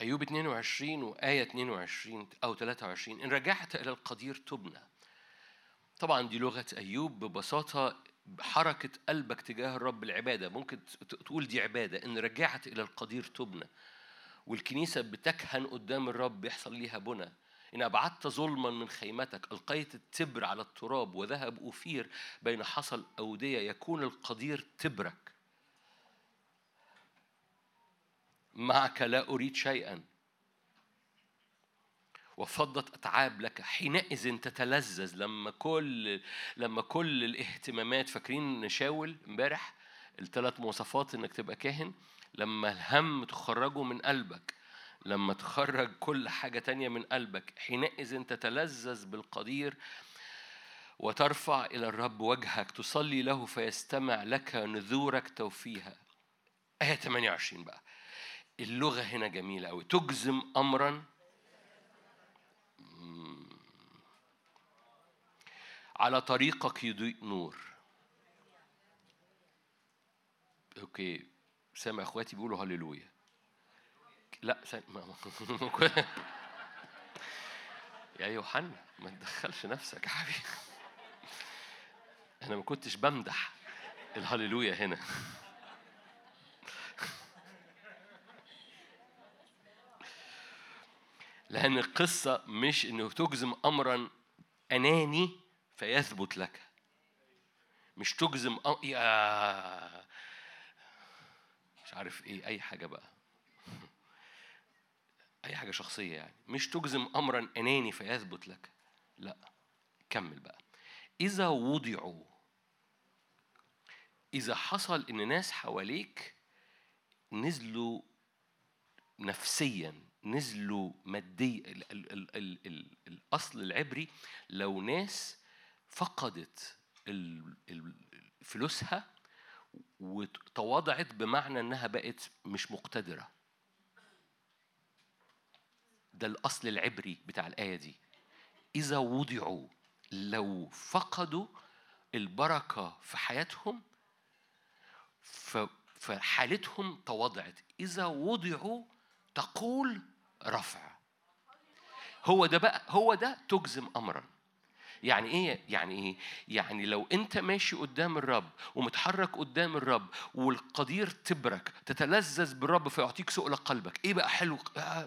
أيوب 22 وآية 22 أو 23 إن رجعت إلى القدير تبنى. طبعا دي لغة أيوب ببساطة حركة قلبك تجاه الرب العبادة. ممكن تقول دي عبادة. إن رجعت إلى القدير تبنى. والكنيسة بتكهن قدام الرب بيحصل ليها بنى. إن أبعدت ظلما من خيمتك ألقيت التبر على التراب وذهب أوفير بين حصل أودية يكون القدير تبرك. معك لا أريد شيئا. وفضة أتعاب لك. حينئذ تتلذذ. لما كل لما كل الاهتمامات فاكرين نشاول امبارح؟ الثلاث مواصفات إنك تبقى كاهن. لما الهم تخرجه من قلبك. لما تخرج كل حاجة تانية من قلبك حينئذ تتلذذ بالقدير وترفع إلى الرب وجهك تصلي له فيستمع لك نذورك توفيها. آية 28 بقى. اللغة هنا جميلة أوي. تجزم أمرا. على طريقك يضيء نور. أوكي. سامع إخواتي بيقولوا هللويا. لا يا يوحنا ما تدخلش نفسك يا حبيبي. أنا ما كنتش بمدح الهللويا هنا. لأن القصة مش إنه تجزم أمرا أناني فيثبت لك. مش تجزم أم... يا مش عارف إيه أي حاجة بقى. أي حاجة شخصية يعني. مش تجزم أمرا أناني فيثبت لك. لا. كمل بقى. إذا وضعوا إذا حصل إن ناس حواليك نزلوا نفسيا نزلوا ماديا ال ال ال ال ال الأصل العبري لو ناس فقدت فلوسها وتواضعت بمعنى إنها بقت مش مقتدرة. ده الأصل العبري بتاع الآية دي. إذا وضعوا لو فقدوا البركة في حياتهم فحالتهم تواضعت. إذا وضعوا تقول رفع. هو ده بقى هو ده تجزم أمرا. يعني إيه؟ يعني إيه؟ يعني لو أنت ماشي قدام الرب ومتحرك قدام الرب والقدير تبرك تتلذذ بالرب فيعطيك سؤل قلبك. إيه بقى حلو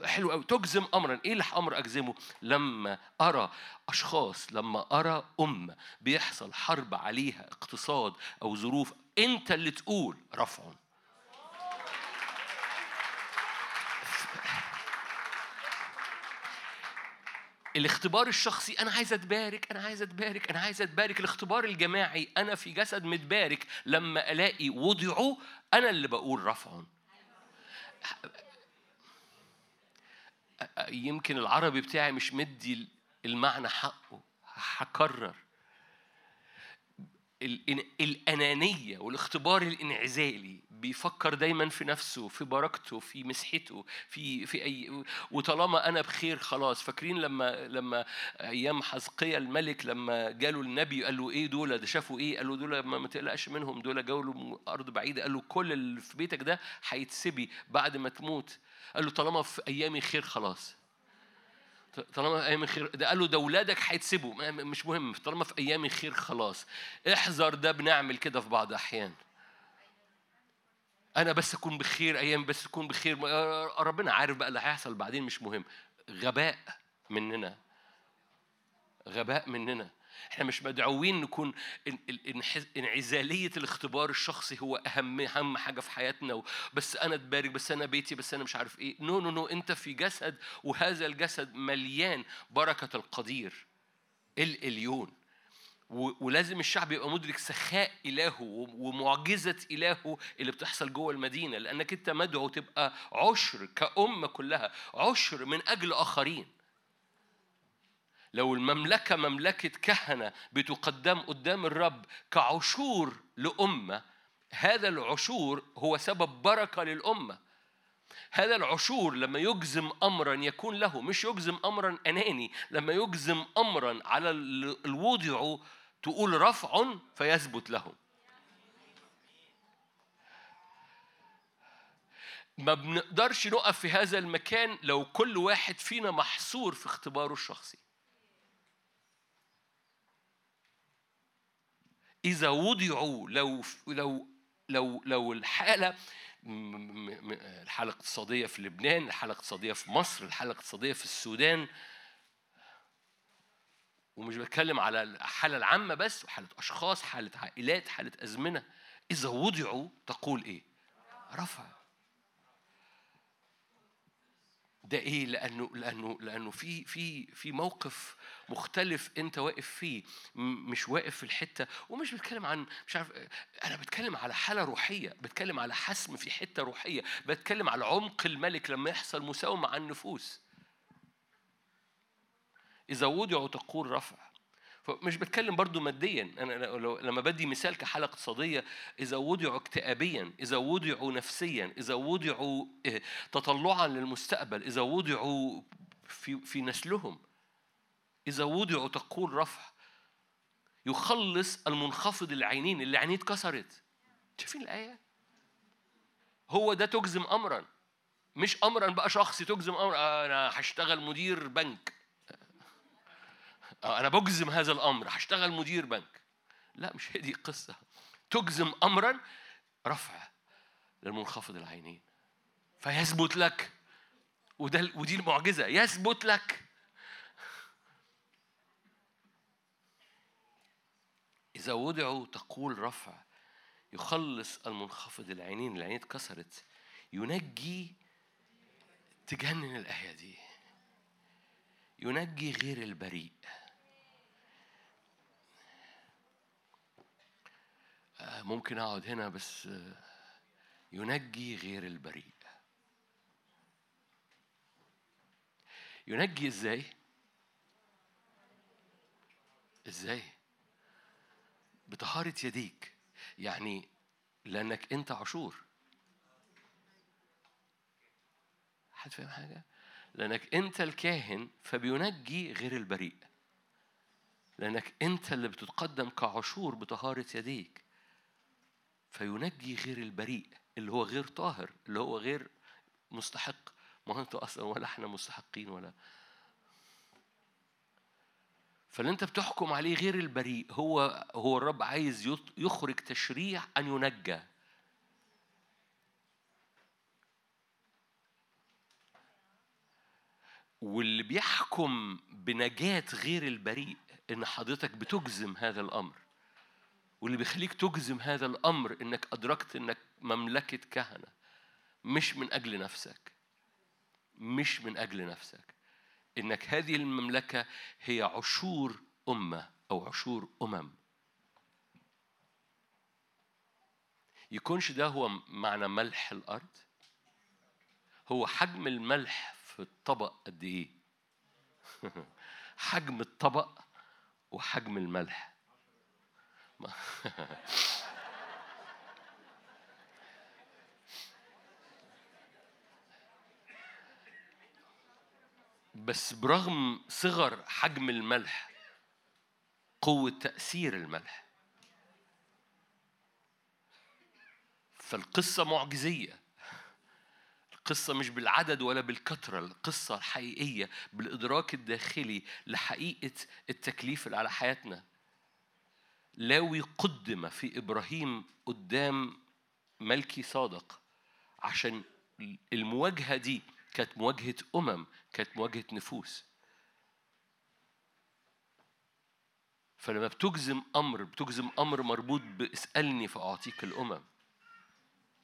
حلو قوي تجزم امرا. إيه اللي أمر أجزمه؟ لما أرى أشخاص لما أرى امه بيحصل حرب عليها اقتصاد أو ظروف أنت اللي تقول رفع الاختبار الشخصي أنا عايز أتبارك أنا عايز أتبارك أنا عايز أتبارك. الاختبار الجماعي أنا في جسد متبارك لما ألاقي وضعوا أنا اللي بقول رفع يمكن العربي بتاعي مش مدي المعنى حقه هكرر. الأنانية والاختبار الإنعزالي. بيفكر دايما في نفسه في بركته في مسحته في في أي وطالما أنا بخير خلاص. فاكرين لما لما أيام حزقية الملك لما جاله النبي قال له إيه دول؟ ده شافوا إيه؟ قال له دول ما, تقلقش منهم دول جاوا من أرض بعيدة. قال له كل اللي في بيتك ده هيتسبي بعد ما تموت. قال له طالما في أيامي خير خلاص. طالما في أيام خير ده قال له ده اولادك هيتسبوا. مش مهم. طالما في أيام خير خلاص. احذر ده بنعمل كده في بعض الأحيان. أنا بس أكون بخير أيام بس أكون بخير. ربنا عارف بقى اللي هيحصل بعدين مش مهم. غباء مننا. غباء مننا. إحنا مش مدعوين نكون ان- ال- إنحز- إنعزالية الاختبار الشخصي هو أهم أهم حاجة في حياتنا. بس أنا اتبارك بس أنا بيتي بس أنا مش عارف إيه. no no no أنت في جسد وهذا الجسد مليان بركة القدير. العليون و- ولازم الشعب يبقى مدرك سخاء إلهه ومعجزة إلهه اللي بتحصل جوه المدينة لأنك أنت مدعو تبقى عشر كأمة كلها عشر من أجل آخرين. لو المملكة مملكة كهنة بتقدم قدام الرب كعشور لأمة هذا العشور هو سبب بركة للأمة. هذا العشور لما يجزم امرا يكون له مش يجزم امرا أناني لما يجزم امرا على ال- الوضع تقول رفع فيثبت له ما بنقدرش نقف في هذا المكان لو كل واحد فينا محصور في اختباره الشخصي. إذا وضعوا لو لو لو لو الحالة الحالة الاقتصادية في لبنان، الحالة الاقتصادية في مصر، الحالة الاقتصادية في السودان ومش بتكلم على الحالة العامة بس حالة أشخاص، حالة عائلات، حالة أزمنة. إذا وضعوا تقول إيه؟ رفع. ده إيه؟ لأنه لأنه لأنه في في في موقف مختلف أنت واقف فيه مش واقف في الحتة. ومش بتكلم عن مش عارف أنا بتكلم على حالة روحية بتكلم على حسم في حتة روحية بتكلم على عمق الملك لما يحصل مساومة مع النفوس إذا وضعوا تقول رفع. فمش بتكلم برضو ماديا. أنا لو- لما بدي مثال كحاله اقتصاديه إذا وضعوا اكتئابيا إذا وضعوا نفسيا إذا وضعوا آه، تطلعا للمستقبل إذا وضعوا في في نسلهم إذا وضعوا تقول رفع يخلص المنخفض العينين اللي عينيه اتكسرت. شايفين الآية؟ هو ده تجزم امرا. مش امرا بقى شخصي تجزم أمر آه، أنا هشتغل مدير بنك. آه، أنا بجزم هذا الأمر هشتغل مدير بنك. لا مش هي دي القصة. تجزم امرا رفع للمنخفض العينين. فيثبت لك وده ودي المعجزة يثبت لك. إذا وضعوا تقول رفع يخلص المنخفض العينين العينين اتكسرت ينجي تجنن الآية دي ينجي غير البريء. ممكن أقعد هنا بس آه، ينجي غير البريء ينجي إزاي؟ إزاي؟ بطهارة يديك يعني لأنك أنت عشور حد فاهم حاجة؟ لأنك أنت الكاهن فبينجي غير البريء لأنك أنت اللي بتتقدم كعشور بطهارة يديك فينجي غير البريء اللي هو غير طاهر اللي هو غير مستحق. ما هو انت أصلا ولا إحنا مستحقين ولا. فاللي انت بتحكم عليه غير البريء هو هو الرب عايز يخرج تشريع أن ينجى. واللي بيحكم بنجاة غير البريء إن حضرتك بتجزم هذا الأمر. واللي بيخليك تجزم هذا الأمر إنك أدركت إنك مملكة كهنة مش من أجل نفسك مش من أجل نفسك. إنك هذه المملكة هي عشور أمة أو عشور أمم. يكونش ده هو معنى ملح الأرض؟ هو حجم الملح في الطبق قد إيه؟ حجم الطبق وحجم الملح. بس برغم صغر حجم الملح قوة تأثير الملح. فالقصة معجزية. القصة مش بالعدد ولا بالكثرة القصة الحقيقية بالإدراك الداخلي لحقيقة التكليف اللي على حياتنا. لاوي قدم في إبراهيم قدام ملكي صادق عشان المواجهة دي كانت مواجهة أمم كانت مواجهة نفوس. فلما بتجزم أمر بتجزم أمر مربوط باسألني فأعطيك الأمم.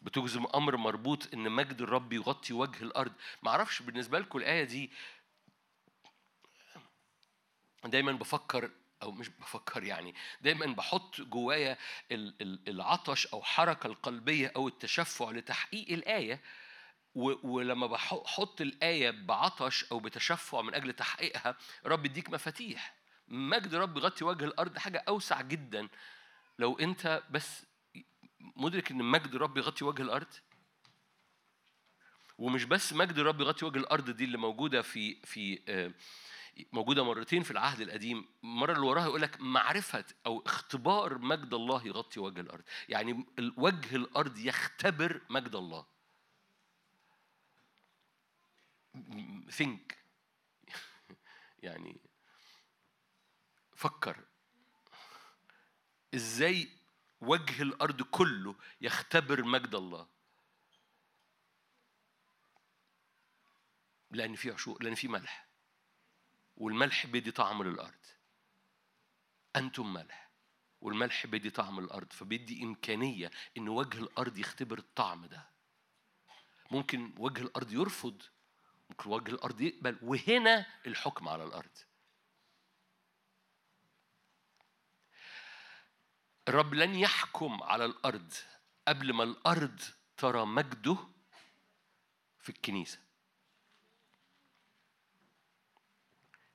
بتجزم أمر مربوط إن مجد الرب يغطي وجه الأرض. معرفش بالنسبة لكم الآية دي دايما بفكر أو مش بفكر يعني دايما بحط جوايا ال- ال- العطش أو حركة القلبية أو التشفع لتحقيق الآية ولما بحط الآية بعطش أو بتشفع من أجل تحقيقها رب يديك مفاتيح. مجد رب يغطي وجه الأرض حاجة أوسع جدا. لو أنت بس مدرك إن مجد رب يغطي وجه الأرض ومش بس مجد الرب يغطي وجه الأرض دي اللي موجودة في في آه، موجودة مرتين في العهد القديم المره اللي وراها يقول لك معرفة أو اختبار مجد الله يغطي وجه الأرض. يعني وجه الأرض يختبر مجد الله. Think. يعني فكر. إزاي وجه الأرض كله يختبر مجد الله؟ لأن في عشور لأن في ملح. والملح بيدي طعم للأرض. أنتم ملح والملح بيدي طعم للأرض فبيدي إمكانية إن وجه الأرض يختبر الطعم ده. ممكن وجه الأرض يرفض ممكن وجه الأرض يقبل وهنا الحكم على الأرض. الرب لن يحكم على الأرض قبل ما الأرض ترى مجده في الكنيسة.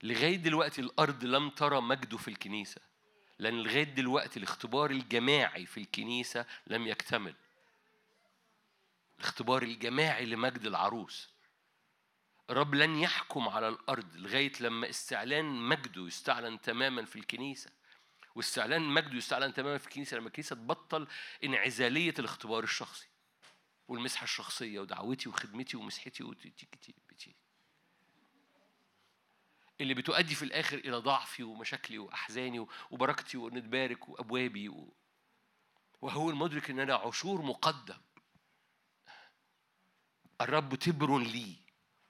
لغاية دلوقتي الأرض لم ترى مجده في الكنيسة لأن لغاية دلوقتي الاختبار الجماعي في الكنيسة لم يكتمل. الاختبار الجماعي لمجد العروس. الرب لن يحكم على الأرض لغاية لما استعلان مجده يستعلن تماما في الكنيسة. واستعلان مجده يستعلن تماما في الكنيسة لما الكنيسة تبطل انعزالية الاختبار الشخصي والمسحة الشخصية ودعوتي وخدمتي ومسحتي اللي بتؤدي في الآخر إلى ضعفي ومشاكلي وأحزاني وبركتي ونتبارك وأبوابي و... وهو المدرك إن أنا عشور مقدم. الرب تبر لي.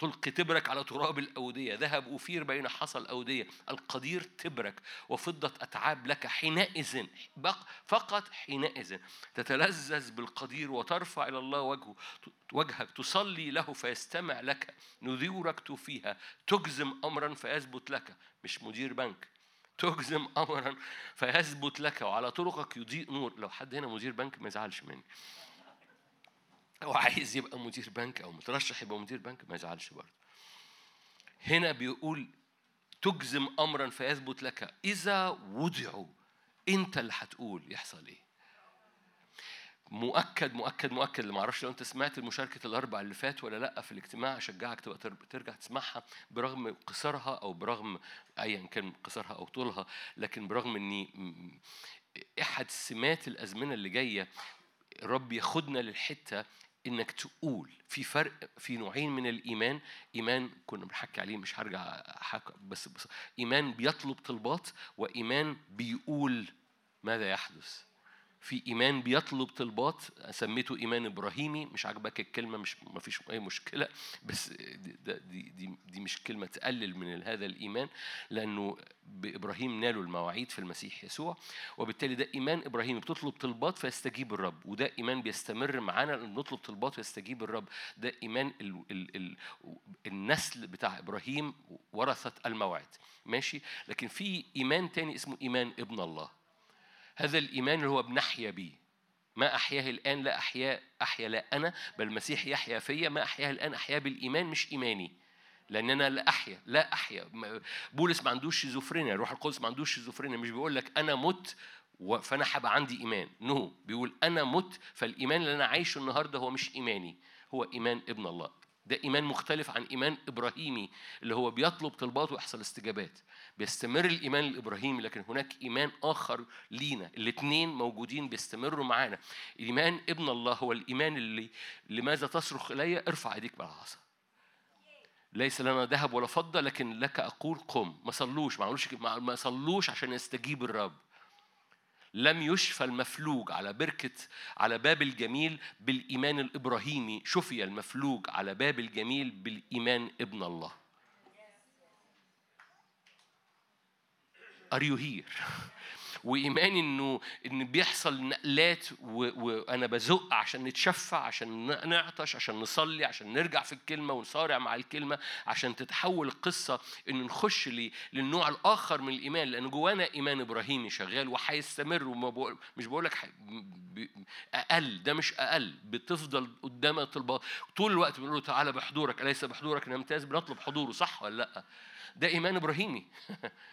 تلقي تبرك على تراب الأودية. ذهب أوفير بين حصى الأودية. القدير تبرك وفضة أتعاب لك حينئذ فقط حينئذ. تتلذذ بالقدير وترفع إلى الله وجهه وجهك. تصلي له فيستمع لك. نذورك فيها تجزم أمرا فيثبت لك. مش مدير بنك. تجزم أمرا فيثبت لك. وعلى طرقك يضيء نور. لو حد هنا مدير بنك ما يزعلش مني. أو عايز يبقى مدير بنك أو مترشح يبقى مدير بنك؟ ما يزعلش برضه. هنا بيقول تجزم امرا فيثبت لك إذا وضعوا. أنت اللي هتقول يحصل إيه. مؤكد مؤكد مؤكد. اللي معرفش لو أنت سمعت المشاركة الأربع اللي فات ولا لأ في الاجتماع أشجعك تبقى تر- ترجع تسمعها برغم قصرها أو برغم ايا كان قصرها أو طولها لكن برغم إني إحد سمات الأزمنة اللي جاية الرب ياخدنا للحتة إنك تقول في فرق في نوعين من الإيمان. إيمان كنا بنحكي عليه مش هرجع بس, بس إيمان بيطلب طلبات وإيمان بيقول ماذا يحدث. في إيمان بيطلب طلبات سميته إيمان إبراهيمي مش عاجبك الكلمة مش ما فيش أي مشكلة بس دي, دي, دي, مش كلمة تقلل من هذا الإيمان لأنه بإبراهيم نالوا المواعيد في المسيح يسوع وبالتالي ده إيمان إبراهيمي بتطلب طلبات فيستجيب الرب وده إيمان بيستمر معانا لأن نطلب طلبات ويستجيب الرب ده إيمان ال ال ال النسل بتاع إبراهيم ورثت الموعد ماشي؟ لكن في إيمان تاني اسمه إيمان ابن الله. هذا الإيمان اللي هو بنحيا بيه. ما أحياه الآن لا أحيا أحيا لا أنا بل المسيح يحيا فيا. ما أحياه الآن أحيا بالإيمان مش إيماني. لأن أنا لا أحيا لا أحيا. بولس ما عندوش شيزوفرينيا الروح القدس ما عندوش شيزوفرينيا. مش بيقول لك أنا مت فأنا هبقى عندي إيمان. no no. بيقول أنا مت فالإيمان اللي أنا عايشه النهاردة هو مش إيماني هو إيمان ابن الله. ده إيمان مختلف عن إيمان إبراهيمي اللي هو بيطلب طلبات ويحصل استجابات. بيستمر الإيمان الإبراهيمي لكن هناك إيمان آخر لينا. الاثنين موجودين بيستمروا معانا. إيمان ابن الله هو الإيمان اللي لماذا تصرخ إلي؟ ارفع إيديك بالعصا. ليس لنا ذهب ولا فضة لكن لك أقول قم. ما صلوش ما عملوش ما صلوش عشان يستجيب الرب. لم يشفى المفلوج على بركة على باب الجميل بالإيمان الإبراهيمي شفي المفلوج على باب الجميل بالإيمان ابن الله Are you here? وإيماني إنه إن بيحصل نقلات و... وأنا بزق عشان نتشفع عشان نعطش عشان نصلي عشان نرجع في الكلمة ونصارع مع الكلمة عشان تتحول القصة إن نخش. للنوع الآخر من الإيمان لأن جوانا إيمان إبراهيمي شغال وهيستمر وما. مش بقول لك. أقل ده مش أقل بتفضل قدام الطلبات طول الوقت بنقول له تعالى بحضورك أليس بحضورك نمتاز بنطلب حضوره صح ولا لأ؟ ده إيمان إبراهيمي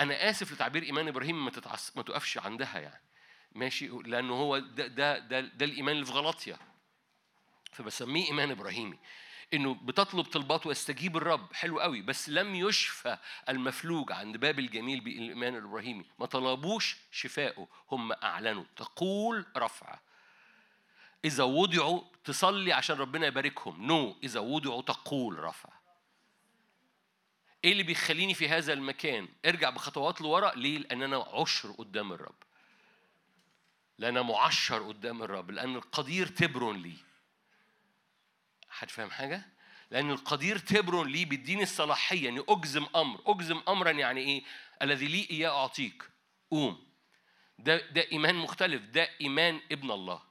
أنا آسف لتعبير إيمان إبراهيم ما تتعص ما تقفش عندها يعني. ماشي؟ لأنه هو ده ده ده, ده الإيمان اللي في غلطيا فبسميه إيمان إبراهيمي. إنه بتطلب طلبات ويستجيب الرب. حلو قوي. بس لم يشفى المفلوج عند باب الجميل بالايمان الابراهيمي ما طلبوش شفائه هم أعلنوا. تقول رفعه إذا وضعوا تصلي عشان ربنا يباركهم. نو no. إذا وضعوا تقول رفعه إيه اللي بيخليني في هذا المكان؟ ارجع بخطوات لورا. ليه؟ لأن أنا عشر قدام الرب. لأن أنا معشر قدام الرب. لأن القدير تبر لي. حد فاهم حاجة؟ لأن القدير تبر لي بيديني الصلاحية إني أجزم أمر. أجزم أمرا يعني إيه؟ الذي لي إياه أعطيك. قوم. ده ده إيمان مختلف. ده إيمان ابن الله.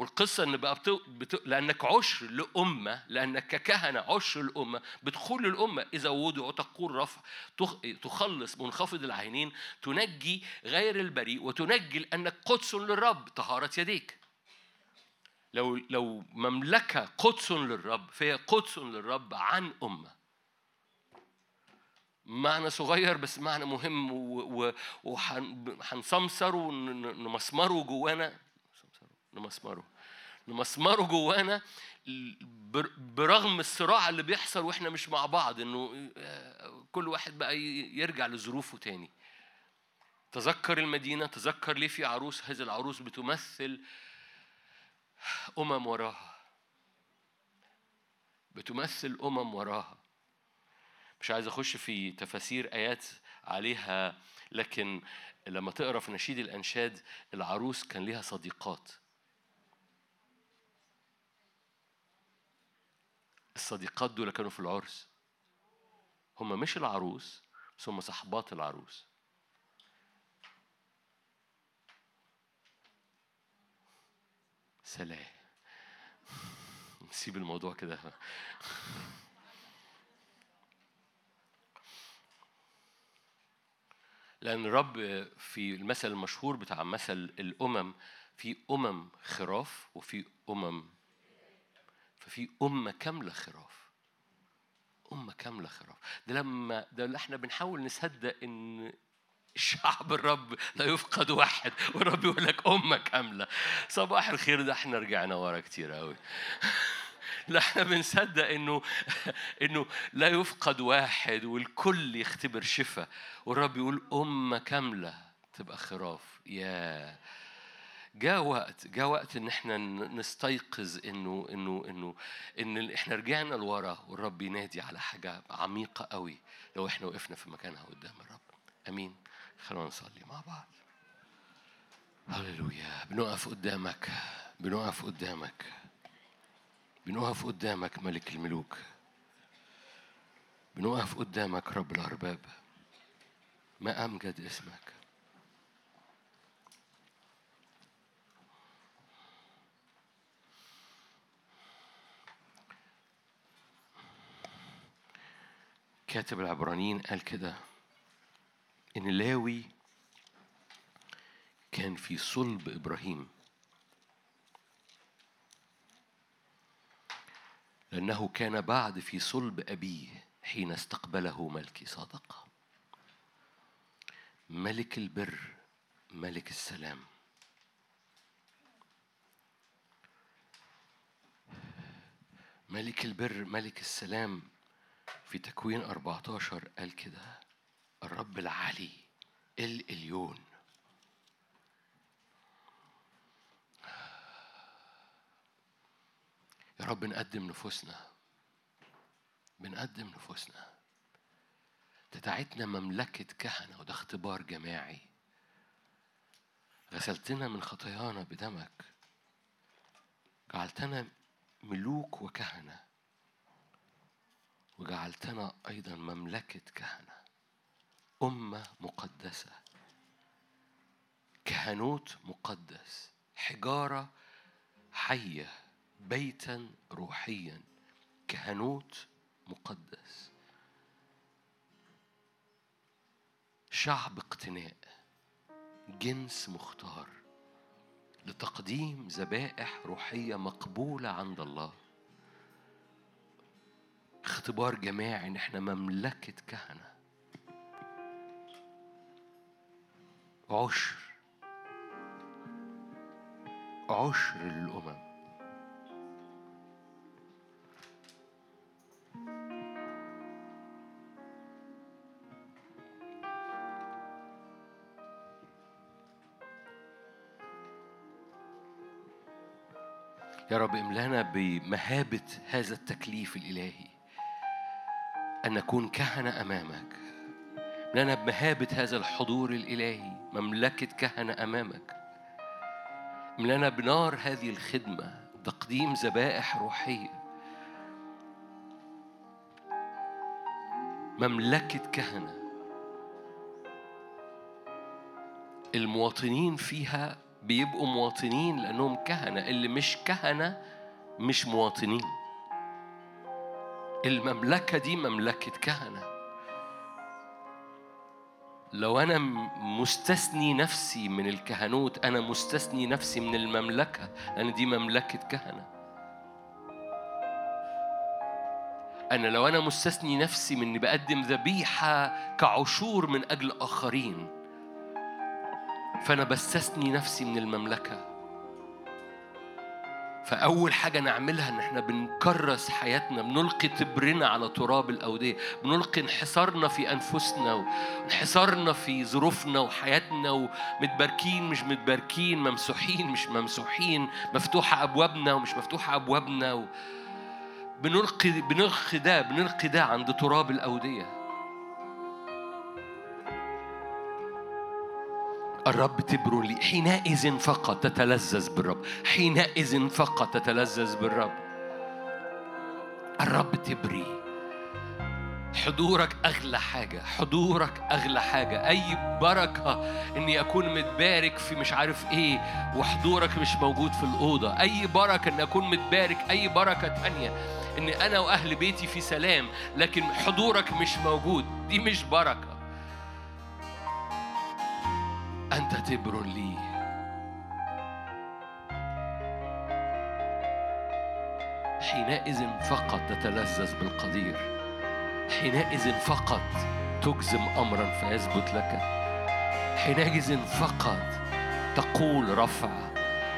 والقصة إن بقى بتو... بتو... لأنك عشر لأمة لأنك ككهنة عشر الأمة بتخل الأمة إذا وضعوا تقول رفع تخ... تخلص منخفض العينين تنجي غير البريء وتنجي لأنك قدس للرب طهارة يديك. لو لو مملكة قدس للرب فهي قدس للرب عن أمة. معنى صغير بس معنى مهم وهنسمسر ونمسمره جوانا. نمسمره. نمسمره جوانا بر- برغم الصراع اللي بيحصل وإحنا مش مع بعض إنه آه، كل واحد بقى يرجع لظروفه تاني. تذكر المدينة تذكر ليه في عروس هذه العروس بتمثل أمم وراها. بتمثل أمم وراها. مش عايز أخش في تفاسير آيات عليها لكن لما تقرأ في نشيد الأنشاد العروس كان ليها صديقات. الصديقات دول كانوا في العرس. هم مش العروس بس هم صحبات العروس. سلام. نسيب الموضوع كده. لأن الرب في المثل المشهور بتاع مثل الأمم في أمم خراف وفي أمم ففي أمة كاملة خراف. أمة كاملة خراف. ده لما ده اللي إحنا بنحاول نصدق إن الشعب الرب لا يفقد واحد والرب يقول لك أمة كاملة. صباح الخير ده إحنا رجعنا ورا كتير قوي لا إحنا بنصدق إنه إنه لا يفقد واحد والكل يختبر شفاء والرب يقول أمة كاملة تبقى خراف. يا جاء وقت جاء وقت إن إحنا نستيقظ إنه إنه إنه إن إحنا رجعنا لورا والرب ينادي على حاجة عميقة قوي لو إحنا وقفنا في مكانها قدام الرب. آمين. خلونا نصلي مع بعض. هللويا. بنقف قدامك بنقف قدامك بنقف قدامك ملك الملوك. بنقف قدامك رب الأرباب. ما أمجد اسمك. كاتب العبرانيين قال كده إن لاوي كان في صلب إبراهيم. لأنه كان بعد في صلب أبيه حين استقبله ملكي صادق. ملك البر ملك السلام. ملك البر ملك السلام. في تكوين 14 قال كده الرب العلي الإليون. يا رب نقدم نفوسنا بنقدم نفوسنا. تدعتنا مملكة كهنة وده اختبار جماعي. غسلتنا من خطايانا بدمك. جعلتنا ملوك وكهنة. وجعلتنا أيضا مملكة كهنة أمة مقدسة كهنوت مقدس حجارة حية بيتا روحيا كهنوت مقدس. شعب اقتناء جنس مختار لتقديم ذبائح روحية مقبولة عند الله. اختبار جماعي إن إحنا مملكة كهنة. عشر. عشر للأمم. يا رب املانا بمهابة هذا التكليف الإلهي. أن نكون كهنة أمامك. املانا بمهابة هذا الحضور الإلهي مملكة كهنة أمامك. املانا بنار هذه الخدمة تقديم ذبائح روحية. مملكة كهنة. المواطنين فيها بيبقوا مواطنين لأنهم كهنة اللي مش كهنة مش مواطنين. المملكة دي مملكة كهنة. لو أنا مستثني نفسي من الكهنوت أنا مستثني نفسي من المملكة لأن دي مملكة كهنة. أنا لو أنا مستثني نفسي من إني بقدم ذبيحة كعشور من أجل آخرين فأنا بستثني نفسي من المملكة. فأول حاجة نعملها إن إحنا بنكرس حياتنا بنلقي تبرنا على تراب الأودية بنلقي انحسارنا في أنفسنا وانحسارنا في ظروفنا وحياتنا ومتباركين مش متباركين ممسوحين مش ممسوحين مفتوحة أبوابنا ومش مفتوحة أبوابنا. بنلقي بنلقي ده بنلقي ده عند تراب الأودية الرب تبر لي. حينئذ فقط تتلذذ بالرب. حينئذ فقط تتلذذ بالرب. الرب تبري. حضورك أغلى حاجة. حضورك أغلى حاجة. أي بركة إني أكون متبارك في مش عارف إيه وحضورك مش موجود في الأوضة. أي بركة إني أكون متبارك. أي بركة تانية إن أنا وأهل بيتي في سلام لكن حضورك مش موجود. دي مش بركة. أنت تبر لي. حينئذ فقط تتلذذ بالقدير. حينئذ فقط تجزم أمرا فيثبت لك. حينئذ فقط تقول رفع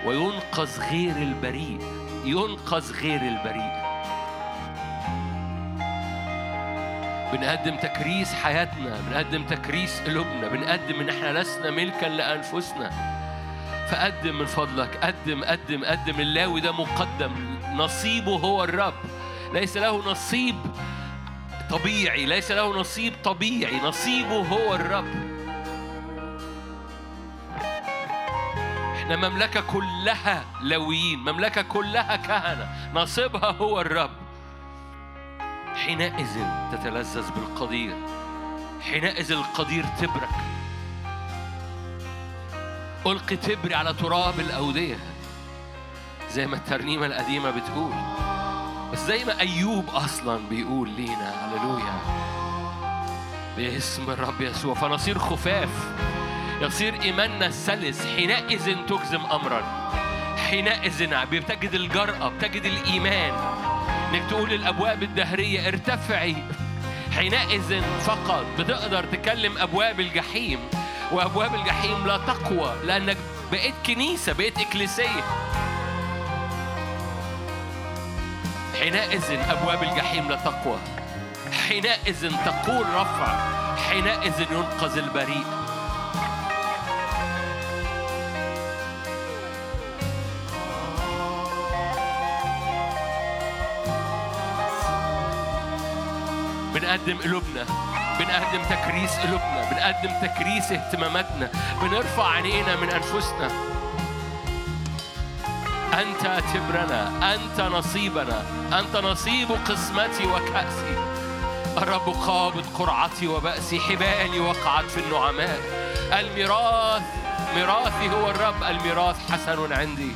وينقذ غير البريء. ينقذ غير البريء. بنقدم تكريس حياتنا بنقدم تكريس قلوبنا بنقدم إن إحنا لسنا ملكا لأنفسنا. فقدم من فضلك قدم قدم قدم. اللاوي ده مقدم نصيبه هو الرب. ليس له نصيب طبيعي ليس له نصيب طبيعي نصيبه هو الرب. إحنا مملكة كلها لويين مملكة كلها كهنة نصيبها هو الرب. حينئذ تتلذذ بالقدير حينئذ القدير تبرك. ألقي تبري على تراب الأودية زي ما الترنيمة القديمة بتقول بس زي ما أيوب أصلا بيقول لينا هللويا. باسم الرب يسوع فنصير خفاف يصير إيماننا سلس حينئذ تجزم أمرا. حينئذ بتجد الجرأة بتجد الإيمان. انك تقول للابواب الدهرية ارتفعي. حينئذ فقط بتقدر تكلم أبواب الجحيم وأبواب الجحيم لا تقوى لأنك بقيت كنيسة بقيت إكليسية. حينئذ أبواب الجحيم لا تقوى. حينئذ تقول رفع. حينئذ ينقذ البريء. بنقدم قلوبنا بنقدم تكريس قلوبنا بنقدم تكريس اهتماماتنا بنرفع عينينا من أنفسنا. أنت تبرنا أنت نصيبنا أنت نصيب قسمتي وكأسي. الرب قابض قرعتي وبأسي حبالي وقعت في النعماء. الميراث ميراثي هو الرب الميراث حسن عندي.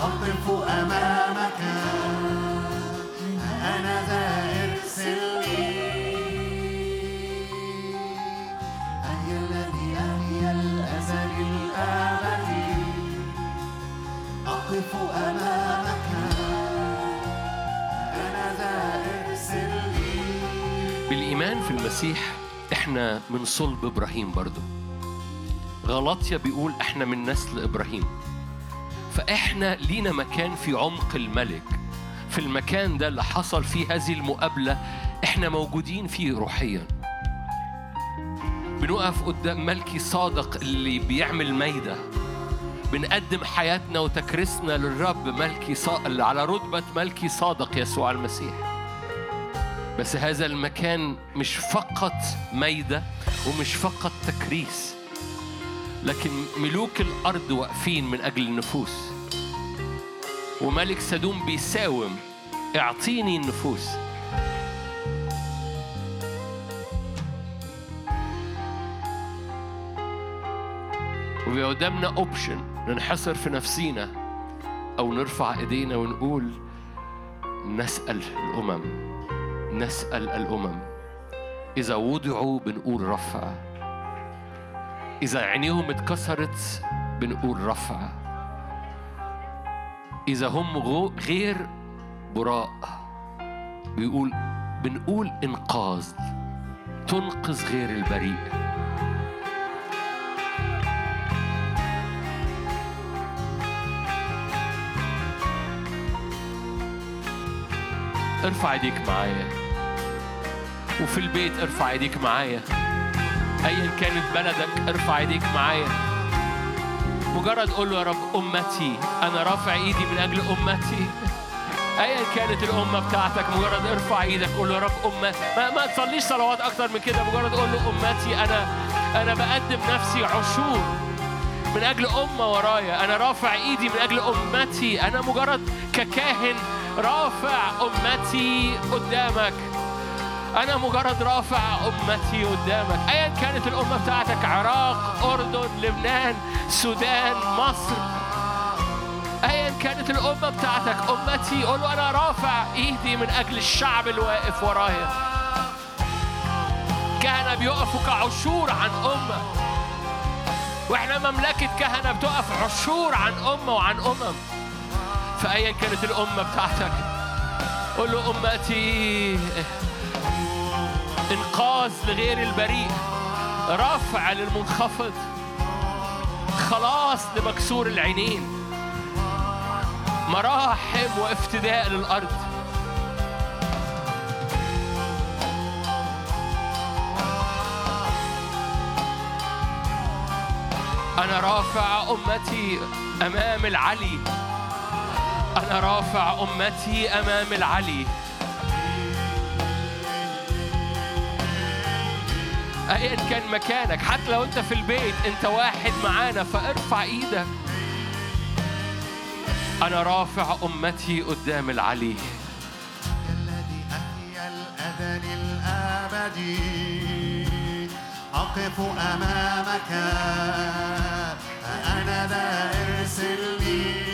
أقف أمامك. أنا ذا ارسلني أحيا الذي أحيا الأزل الأبدي. أقف أمامك. أنا ذا ارسلني بالإيمان في المسيح إحنا من صلب إبراهيم برضو. غلطيا بيقول إحنا من نسل إبراهيم. فإحنا لينا مكان في عمق الملك. في المكان ده اللي حصل فيه هذه المقابلة إحنا موجودين فيه روحيا. بنقف قدام ملكي صادق اللي بيعمل ميدة بنقدم حياتنا وتكريسنا للرب ملكي صادق على رتبة ملكي صادق يسوع المسيح. بس هذا المكان مش فقط ميدة ومش فقط تكريس. لكن ملوك الأرض واقفين من أجل النفوس. وملك سدوم بيساوم اعطيني النفوس. وبيبقى قدامنا اوبشن ننحصر في نفسينا أو نرفع إيدينا ونقول نسأل الأمم نسأل الأمم. إذا وضعوا بنقول رفع. إذا عينيهم اتكسرت بنقول رفع. إذا هم غير براء. بيقول بنقول إنقاذ. تنقذ غير البريء. ارفع ايديك معايا. وفي البيت ارفع ايديك معايا. ايا كانت بلدك ارفع إيديك معايا. مجرد قول له يا رب أمتي أنا رافع إيدي من أجل أمتي. ايا كانت الأمة بتاعتك مجرد ارفع إيدك قول له يا رب امتي ما, ما تصليش صلوات أكتر من كده مجرد قول له أمتي أنا أنا بقدم نفسي عشور من أجل أمة ورايا. أنا رافع إيدي من أجل أمتي. أنا مجرد ككاهن رافع أمتي قدامك. أنا مجرد رافع أمتي قدامك. ايا كانت الأمة بتاعتك عراق أردن لبنان السودان مصر. ايا كانت الأمة بتاعتك أمتي قول أنا رافع إيدي من أجل الشعب اللي واقف ورايا. كهنة بيقفوا كعشور عن أمة. وإحنا مملكة كهنة بتقف عشور عن أمة وعن أمم. فايا كانت الأمة بتاعتك قول له أمتي انقاذ لغير البريء رفع للمنخفض خلاص لمكسور العينين مراحم وافتداء للأرض. أنا رافع أمتي أمام العلي. أنا رافع أمتي أمام العلي. ايا كان مكانك حتى لو أنت في البيت أنت واحد معانا فارفع إيدك. أنا رافع أمتي قدام العلي. الذي احيا الاذن الابدي أقف أمامك أنا ذا ارسل لي.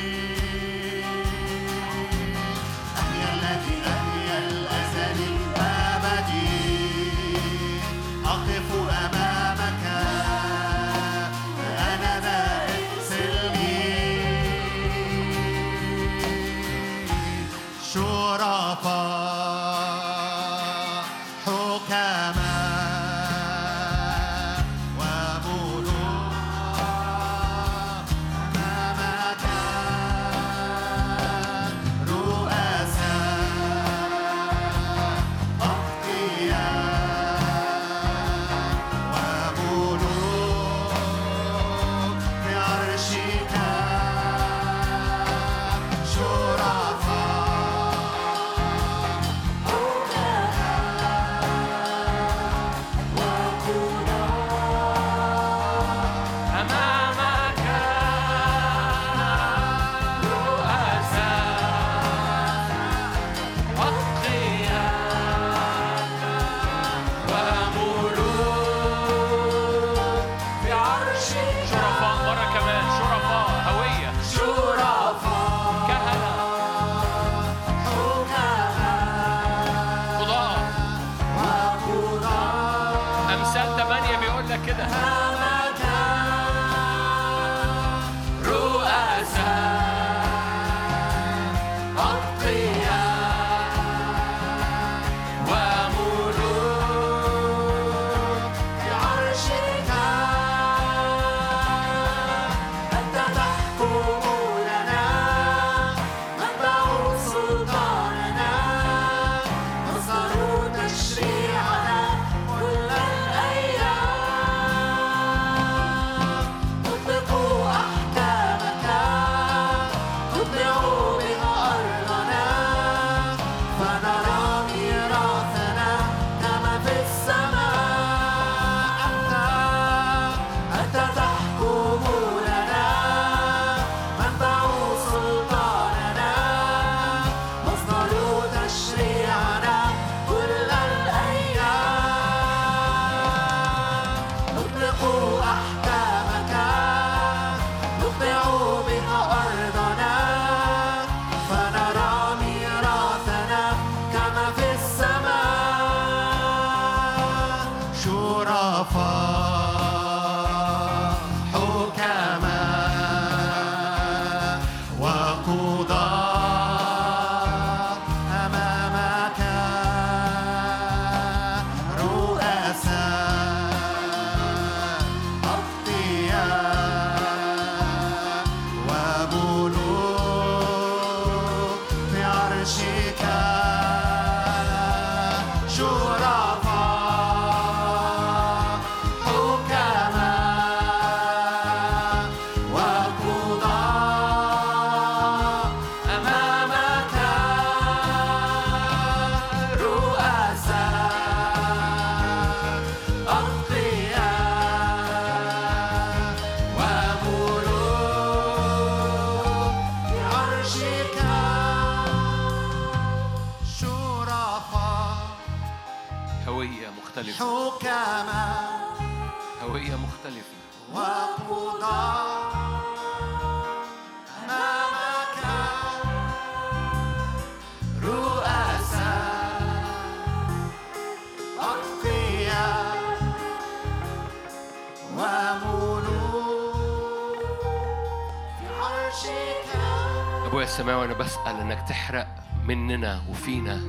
مننا وفينا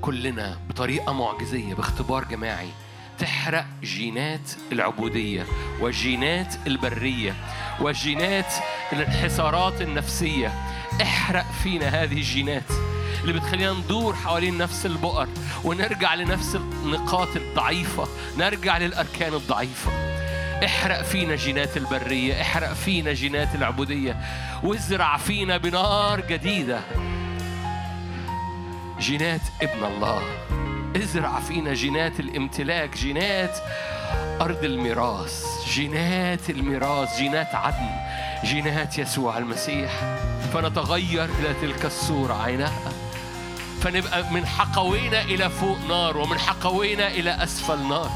كلنا بطريقة معجزية باختبار جماعي. تحرق جينات العبودية وجينات البرية وجينات الانحسارات النفسية. احرق فينا هذه الجينات اللي بتخلينا ندور حوالين نفس البؤر ونرجع لنفس النقاط الضعيفة نرجع للأركان الضعيفة. احرق فينا جينات البرية احرق فينا جينات العبودية. وازرع فينا بنار جديدة. جينات ابن الله. ازرع فينا جينات الامتلاك جينات أرض الميراث جينات الميراث جينات عدن جينات يسوع المسيح. فنتغير إلى تلك الصورة عينها فنبقى من حقوينا إلى فوق نار ومن حقوينا إلى أسفل نار.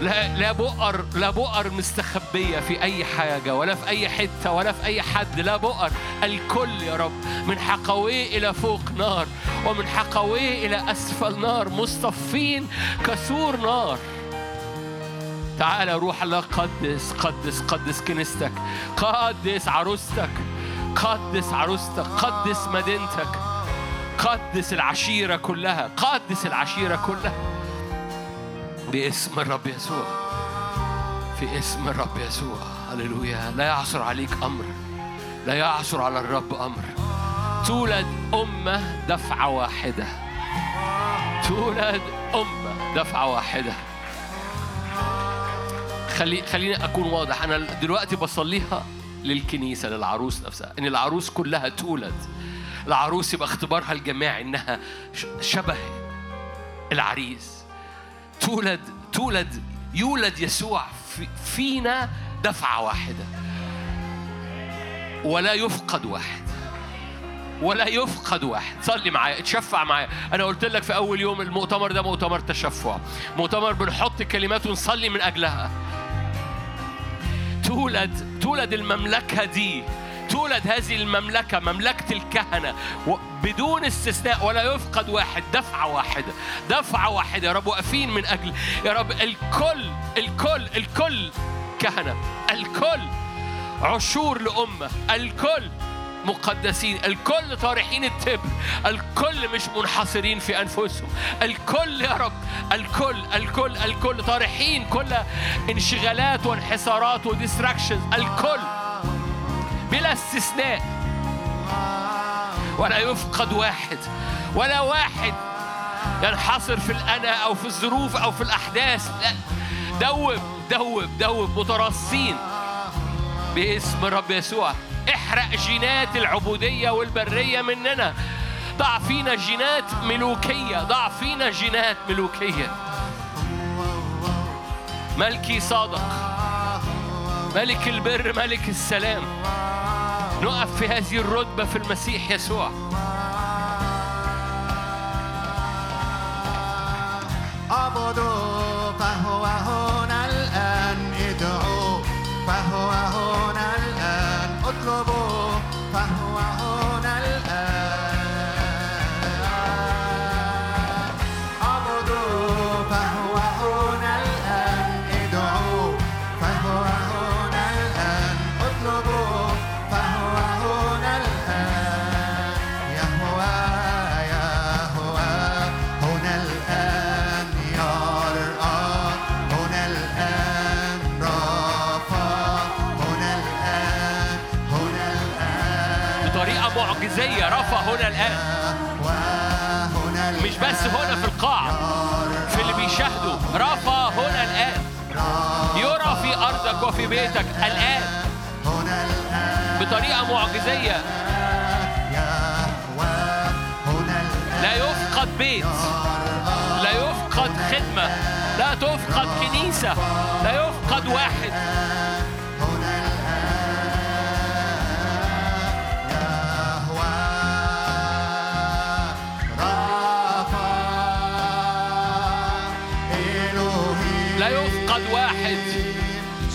لا لا بؤر لا بؤر مستخبية في أي حاجة ولا في أي حتة ولا في أي حد لا بؤر. الكل يا رب من حقويه إلى فوق نار ومن حقويه إلى أسفل نار مصطفين كسور نار. تعالى روح الله قدس قدس قدس كنيستك قدس عروستك قدس عروستك قدس مدينتك قدس العشيرة كلها قدس العشيرة كلها. باسم الرب يسوع في اسم الرب يسوع هللويا لا يعثر عليك أمر. لا يعثر على الرب أمر. تولد أمة دفعة واحدة. تولد أمة دفعة واحدة. خلي خليني أكون واضح. أنا دلوقتي بصليها للكنيسة للعروس نفسها. إن العروس كلها تولد. العروس يبقى اختبارها الجماعي إنها شبه العريس. تولد تولد يولد يسوع في فينا دفعة واحدة. ولا يفقد واحد. ولا يفقد واحد. صلي معايا اتشفع معايا. أنا قلت لك في أول يوم المؤتمر ده مؤتمر تشفع. مؤتمر بنحط كلمات ونصلي من أجلها. تولد تولد المملكة دي. تولد هذه المملكة مملكة الكهنة. بدون استثناء ولا يفقد واحد دفعة واحدة دفعة واحدة يا رب واقفين من أجل. يا رب الكل الكل الكل كهنة. الكل. عشور لأمة الكل مقدسين الكل طارحين التبر الكل مش منحصرين في أنفسهم. الكل يا رب الكل الكل الكل طارحين كل انشغالات وانحسارات وديستراكشنز. الكل بلا استثناء. ولا يفقد واحد ولا واحد ينحصر في الأنا أو في الظروف أو في الأحداث. لا دوب دوب دوب مترصين باسم الرب يسوع. احرق جينات العبودية والبرية مننا. ضع فينا جينات ملوكية. ضع فينا جينات ملوكية. ملكي صادق. ملك البر ملك السلام. نقف في هذه الرتبة في المسيح يسوع. اعبدوا بس هنا في القاعة في اللي بيشاهدوا رفع هنا الآن. يرى في أرضك وفي بيتك الآن. بطريقة معجزية. لا يفقد بيت. لا يفقد خدمة. لا تفقد كنيسة. لا يفقد واحد.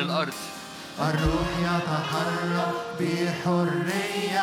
للأرض. الروح يتحرك بحرية.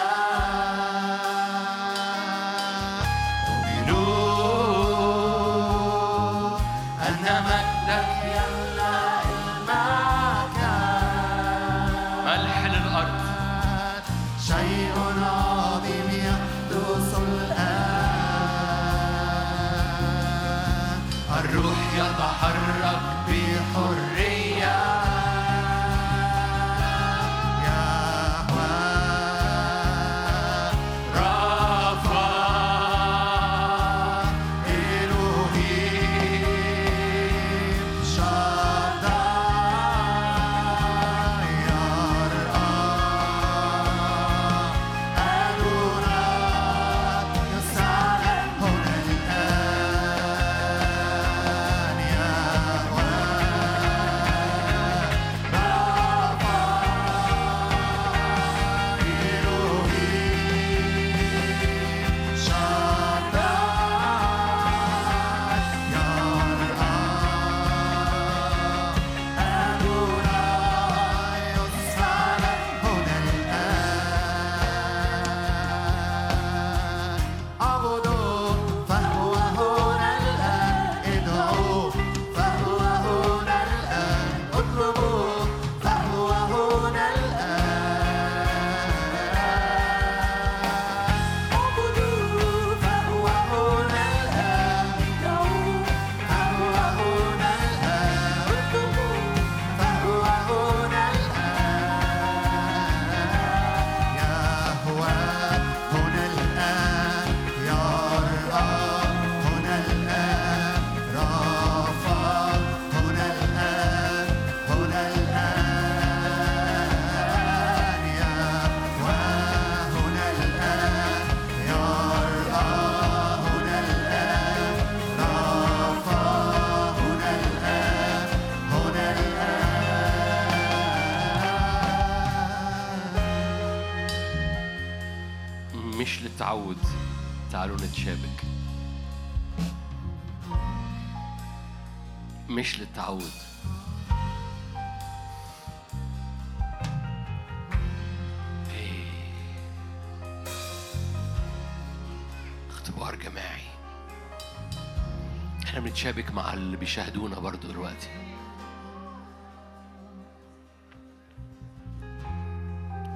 بيشاهدونا برضو دلوقتي.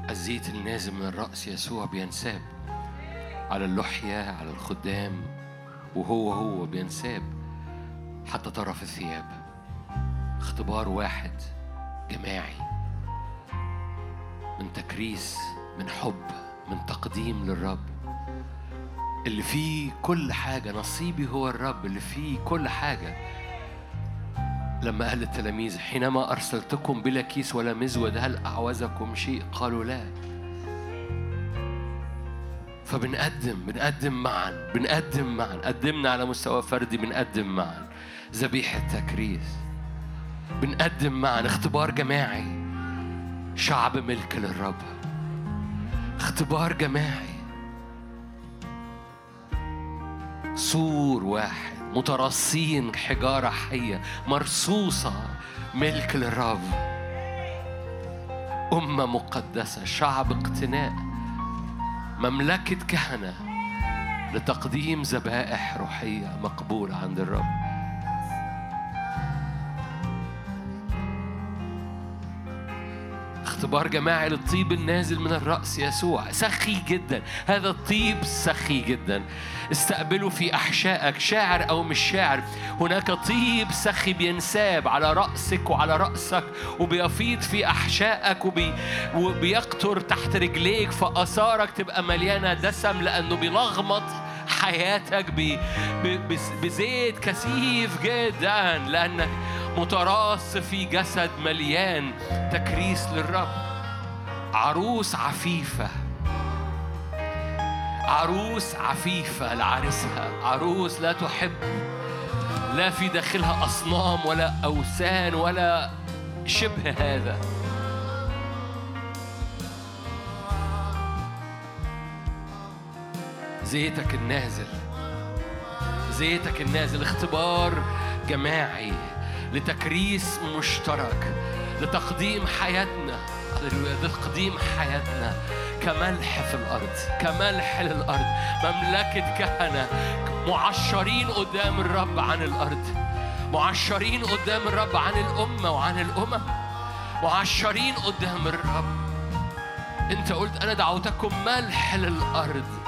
الزيت النازل من الرأس يسوع بينساب على اللحية على الخدام وهو هو بينساب حتى طرف الثياب. اختبار واحد جماعي. من تكريس من حب من تقديم للرب. اللي فيه كل حاجة نصيبي هو الرب. اللي فيه كل حاجة لما قال التلاميذ حينما أرسلتكم بلا كيس ولا مزود هل أعوزكم شيء؟ قالوا لا. فبنقدم بنقدم معا بنقدم معا قدمنا على مستوى فردي بنقدم معا. ذبيحة تكريس بنقدم معا اختبار جماعي. شعب ملك للرب. اختبار جماعي. سور واحد. مترصين حجارة حية مرصوصة ملك للرب. أمة مقدسة شعب اقتناء مملكة كهنة لتقديم ذبائح روحية مقبولة عند الرب. اختبار جماعي للطيب النازل من الرأس يسوع. سخي جدا. هذا الطيب سخي جدا. استقبله في أحشائك شاعر أو مش شاعر. هناك طيب سخي بينساب على رأسك وعلى رأسك وبيفيض في أحشائك وبي وبيقطر تحت رجليك. فآثارك تبقى مليانة دسم لأنه بيلغمط حياتك بزيت كثيف جدا لأنك متراص في جسد مليان تكريس للرب. عروس عفيفة. عروس عفيفة لعرسها عروس لا تحب لا في داخلها أصنام ولا أوثان ولا شبه هذا. زيتك النازل زيتك النازل اختبار جماعي لتكريس مشترك لتقديم حياتنا لتقديم حياتنا كملح في الأرض كملح للأرض. مملكة كهنة معشرين قدام الرب عن الأرض معشرين قدام الرب عن الأمة وعن الأمم معشرين قدام الرب. أنت قلت أنا دعوتكم ملح للأرض.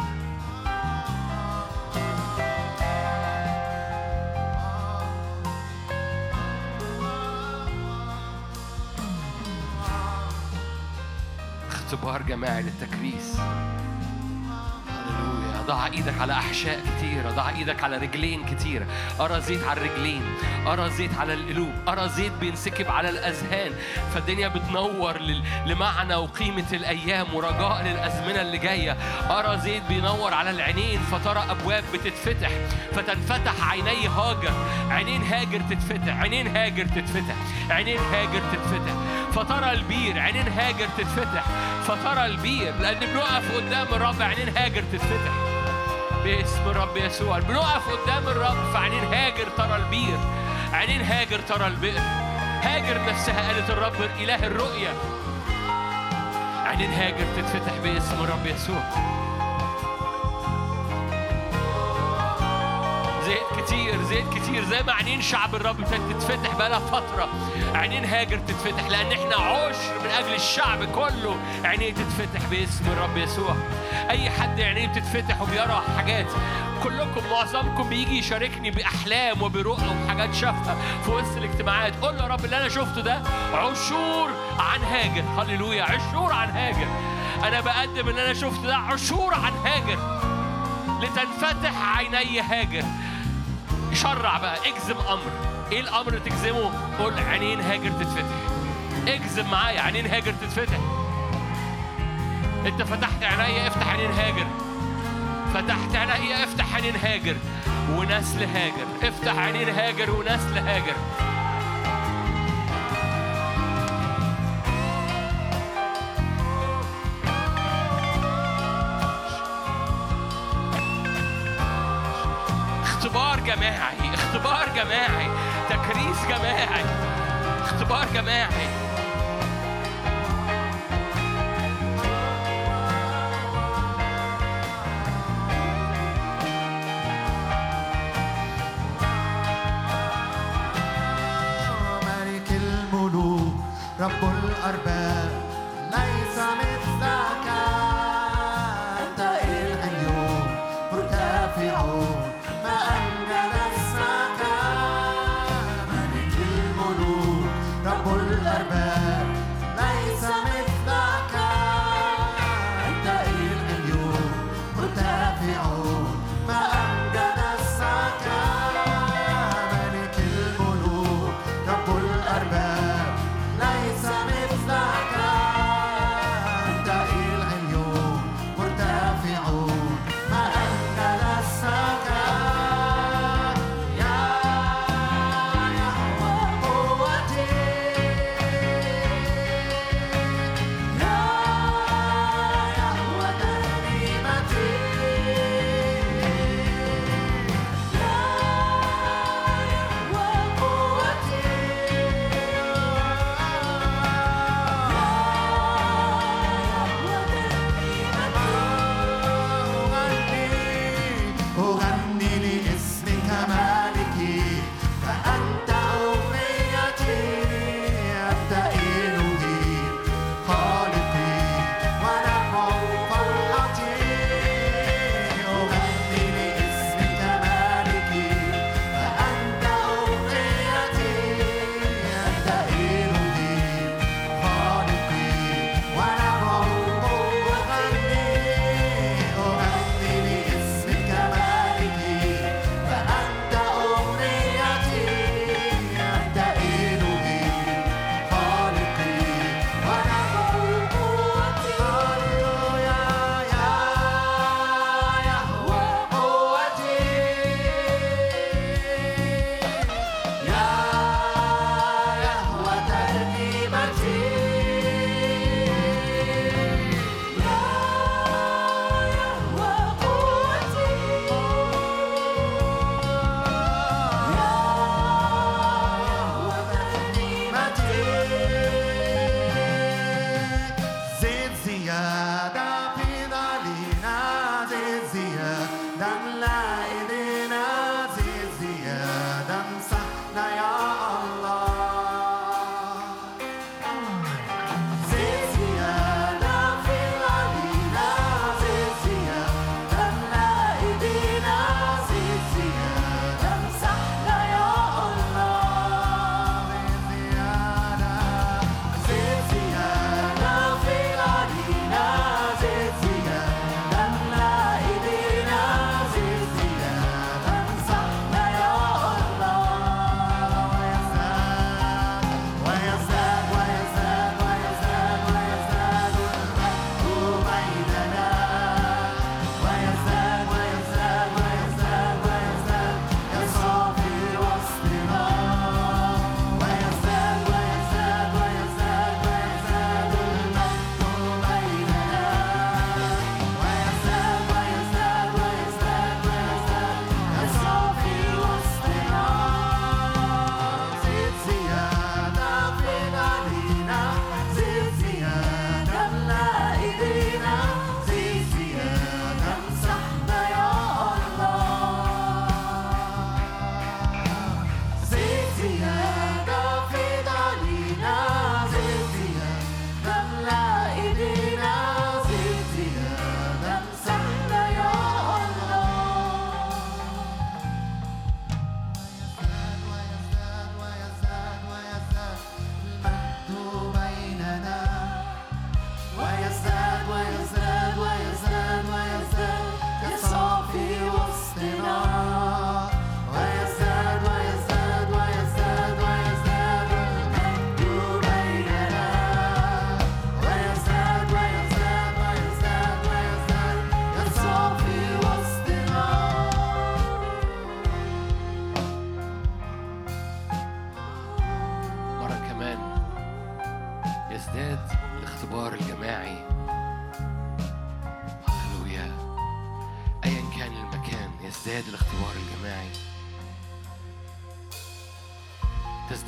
اختبار جماعي للتكريس هللويا. ضع إيدك على احشاء كتيره ضع إيدك على رجلين كتيره أرى زيت على الرجلين. أرى زيت على القلوب. أرى زيت بينسكب على الأذهان. فالدنيا بتنور لمعنى وقيمة الأيام ورجاء للأزمنة اللي جاية. أرى زيت بينور على العينين فترى أبواب بتتفتح. فتنفتح عيني هاجر. عينين هاجر تتفتح. عينين هاجر تتفتح. عينين هاجر تتفتح. فترى البير عينين هاجر تتفتح. فترى البير لأن بنقف قدام الرب عينين هاجر تتفتح. باسم الرب يسوع. بنقف قدام الرب فعينين هاجر ترى البير. عينين هاجر ترى البئر. هاجر نفسها قالت الرب إله الرؤيا. عينين هاجر تتفتح باسم الرب يسوع. زيت كتير زيت كتير زي ما عينين شعب الرب ابتدت تتفتح بقالها فترة. عينين هاجر تتفتح لأن إحنا عشر من أجل الشعب كله عينيه تتفتح باسم الرب يسوع. أي حد عينيه بتتفتح وبيرى حاجات كلكم معظمكم بيجي يشاركني بأحلام وبرؤى وحاجات شافها في وسط الاجتماعات. قول له يا رب اللي أنا شفته ده عشور عن هاجر. هللويا عشور عن هاجر. أنا بقدم اللي أنا شفته ده عشور عن هاجر. لتنفتح عيني هاجر. شرع بقى اجزم أمر. إيه الأمر اللي تجزمه؟ قول عينين هاجر تتفتح. اجزم معايا عينين هاجر تتفتح. انت فتحت عينيا افتح عينين هاجر. فتحت عينيا افتح عينين هاجر. ونسل هاجر. افتح عينين هاجر ونسل هاجر. جماعي اختبار جماعي تكريس جماعي اختبار جماعي.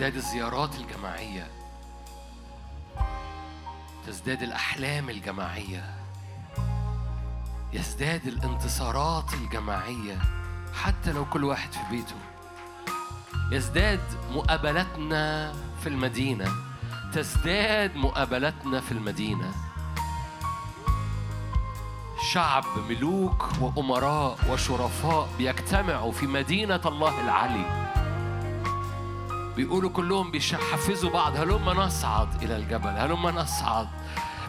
تزداد الزيارات الجماعية. تزداد الأحلام الجماعية. يزداد الانتصارات الجماعية حتى لو كل واحد في بيته. يزداد مقابلتنا في المدينة. تزداد مقابلتنا في المدينة. شعب ملوك وأمراء وشرفاء بيجتمعوا في مدينة الله العلي. بيقولوا كلهم بيحفزوا بعض. هلما نصعد إلى الجبل؟ هلما نصعد؟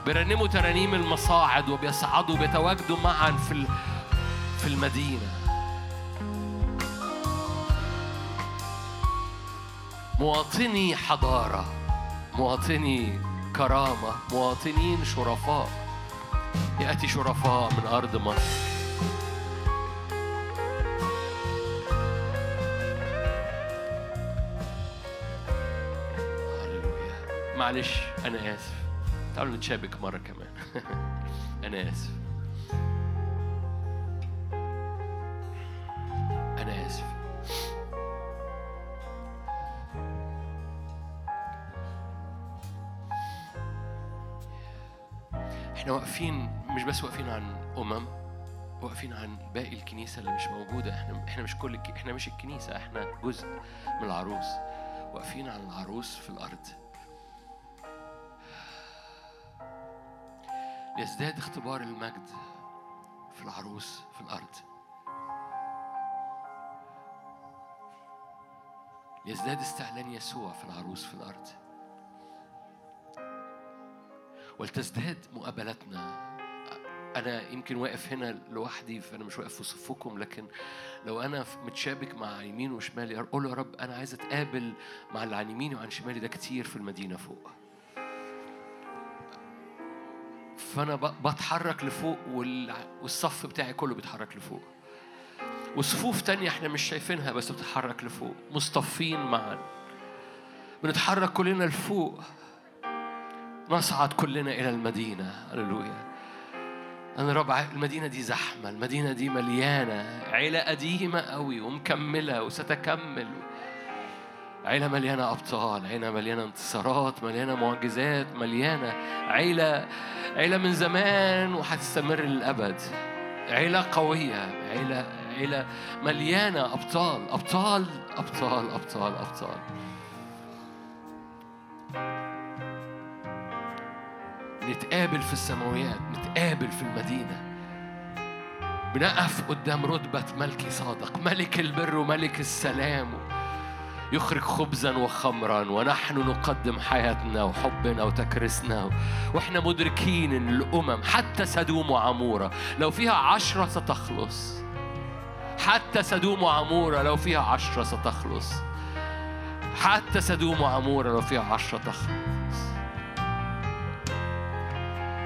بيرنموا ترانيم المصاعد وبيصعدوا بيتواجدوا معا في في المدينة. مواطني حضارة مواطني كرامة مواطنين شرفاء. يأتي شرفاء من أرض مصر. معلش أنا آسف. تعالوا نتشابك مرة كمان. أنا آسف. أنا آسف. إحنا واقفين مش بس واقفين عن أمم واقفين عن باقي الكنيسة اللي مش موجودة. إحنا إحنا مش كل إحنا مش الكنيسة إحنا جزء من العروس. واقفين عن العروس في الأرض. ليزداد اختبار المجد في العروس في الأرض. ليزداد استعلان يسوع في العروس في الأرض. ولتزداد مقابلتنا. أنا يمكن واقف هنا لوحدي فأنا مش واقف في صفكم لكن لو أنا متشابك مع يمين وشمالي أقول يا رب أنا عايز أتقابل مع اللي عن يميني وعن شمالي. ده كتير في المدينة فوق. فأنا بتحرك لفوق وال- والصف بتاعي كله بيتحرك لفوق. وصفوف تانية إحنا مش شايفينها بس بتتحرك لفوق مصطفين معا. بنتحرك كلنا لفوق. نصعد كلنا إلى المدينة. هللويا. أنا رب ع- المدينة دي زحمة المدينة دي مليانة. عيلة قديمة قوي ومكملة وستكمل. عيلة مليانة أبطال عيلة مليانة انتصارات مليانة معجزات مليانة عيلة عيلة من زمان وهتستمر للأبد. عيلة قوية عيلة عيلة مليانة أبطال أبطال أبطال أبطال أبطال. نتقابل في السماويات نتقابل في المدينة. بنقف قدام رتبة ملكي صادق ملك البر وملك السلام. يخرج خبزا وخمرا ونحن نقدم حياتنا وحبنا وتكريسنا وإحنا مدركين إن الأمم حتى سدوم وعمورة لو فيها عشرة ستخلص. حتى سدوم وعمورة لو فيها عشرة ستخلص. حتى سدوم وعمورة لو فيها عشرة تخلص.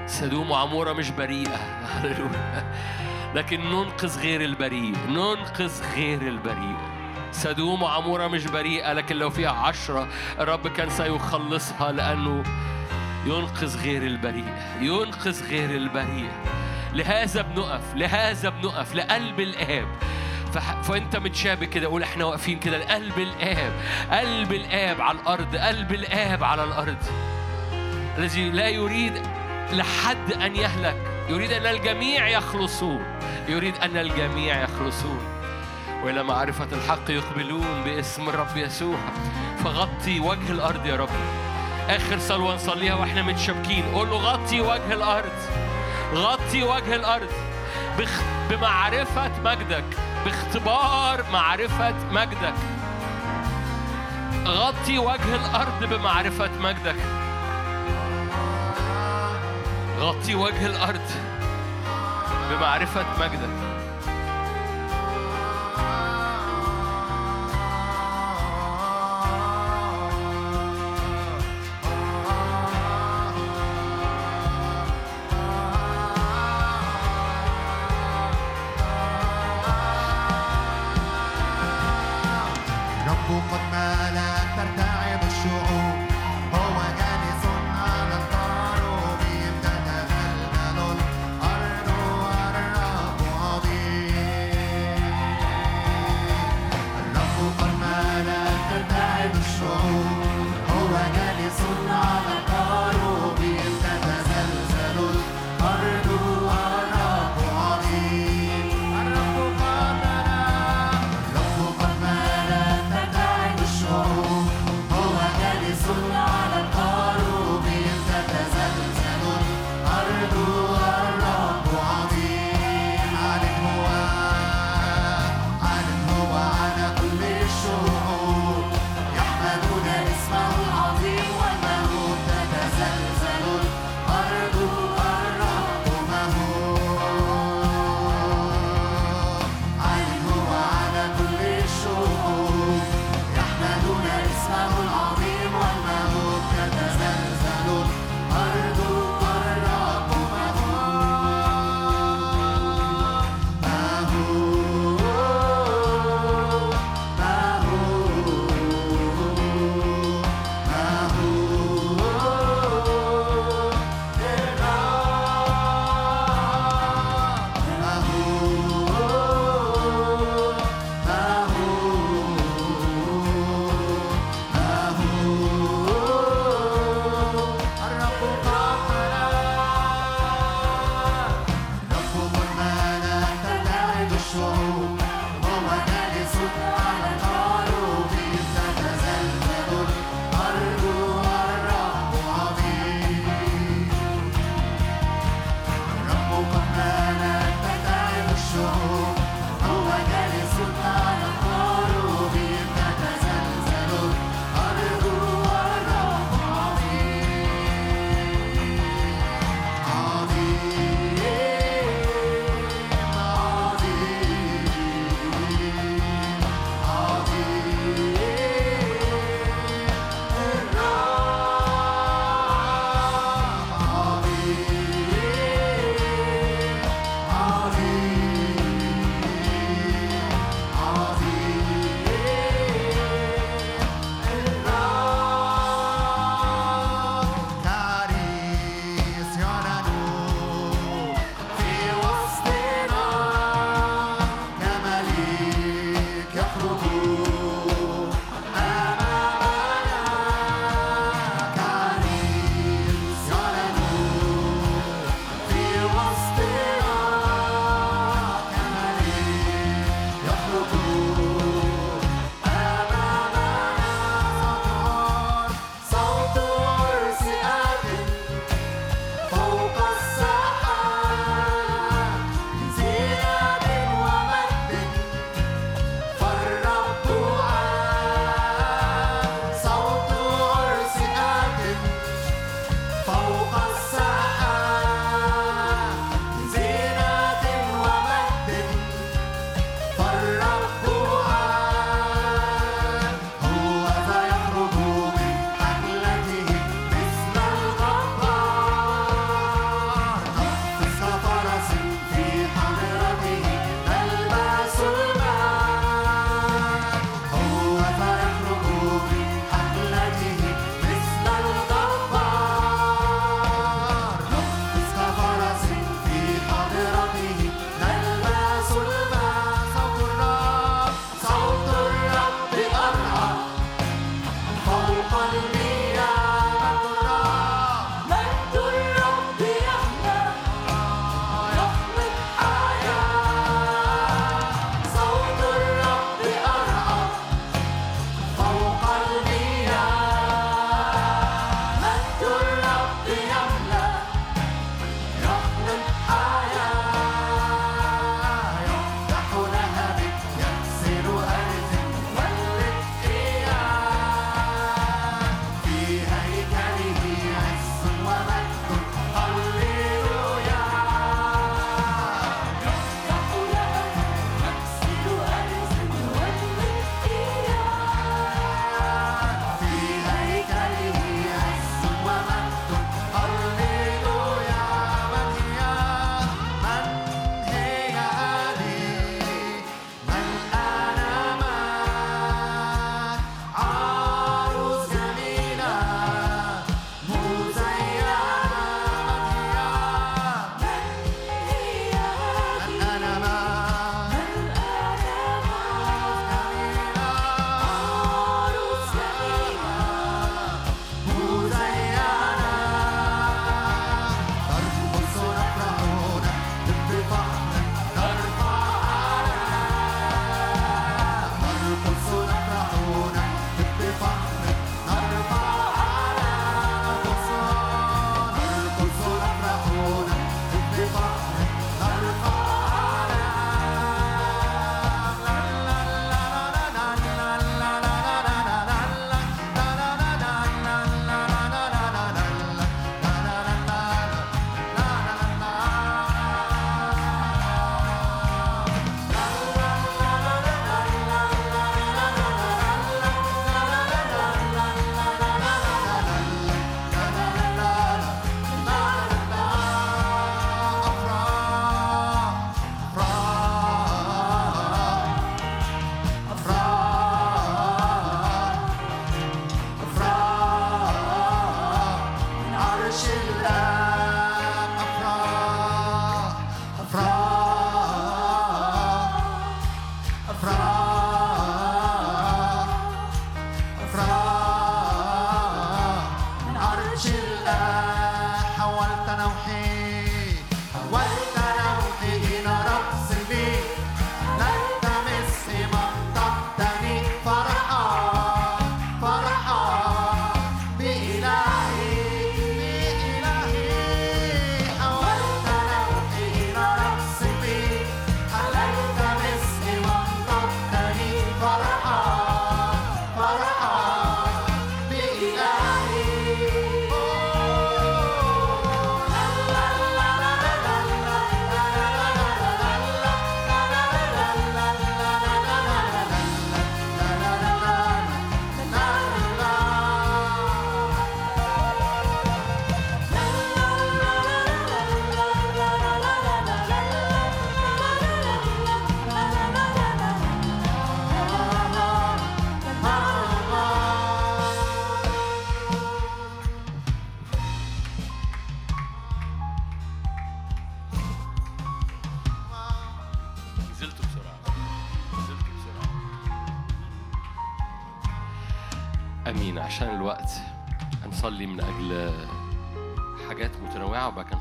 سدوم وعمورة مش هللويا. لكن ننقذ غير البريء ننقذ غير البريء. سدوم وعمورة مش بريئة لكن لو فيها عشرة الرب كان سيخلصها لأنه ينقذ غير البريء ينقذ غير البريء. لهذا بنقف لهذا بنقف لقلب الآب فأنت متشابك كده قول إحنا واقفين كده لقلب الآب قلب الآب على الأرض قلب الآب على الأرض. الذي لا يريد لحد أن يهلك يريد أن الجميع يخلصون يريد أن الجميع يخلصون. وإلى معرفة الحق يقبلون باسم الرب يسوع. فغطي وجه الأرض يا رب. آخر صلوة نصليها وإحنا متشابكين. قول له غطي وجه الأرض. غطي وجه الأرض. بخ... بمعرفة مجدك. باختبار معرفة مجدك. غطي وجه الأرض بمعرفة مجدك. غطي وجه الأرض بمعرفة مجدك.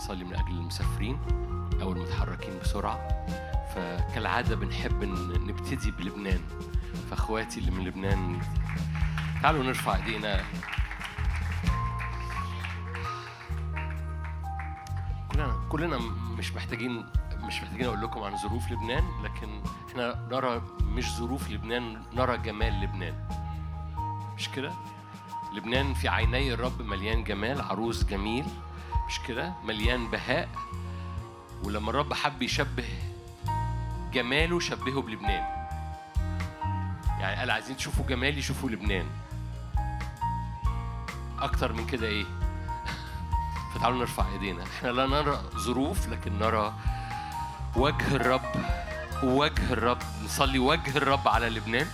متنوعة وبعد كده نصلي من أجل المسافرين أو المتحركين بسرعة. فكالعادة بنحب نبتدي بلبنان. فأخواتي اللي من لبنان تعالوا نرفع إيدينا. كلنا كلنا مش محتاجين مش محتاجين أقول لكم عن ظروف لبنان لكن إحنا نرى مش ظروف لبنان نرى جمال لبنان. مش كده؟ لبنان في عيني الرب مليان جمال عروس جميل. مش كده؟ مليان بهاء ولما الرب حب يشبه جماله شبهه بلبنان. يعني قال عايزين تشوفوا جمالي شوفوا لبنان. أكتر من كده إيه؟ فتعالوا نرفع إيدينا. إحنا لا نرى ظروف لكن نرى وجه الرب. وجه الرب. نصلي وجه الرب على لبنان.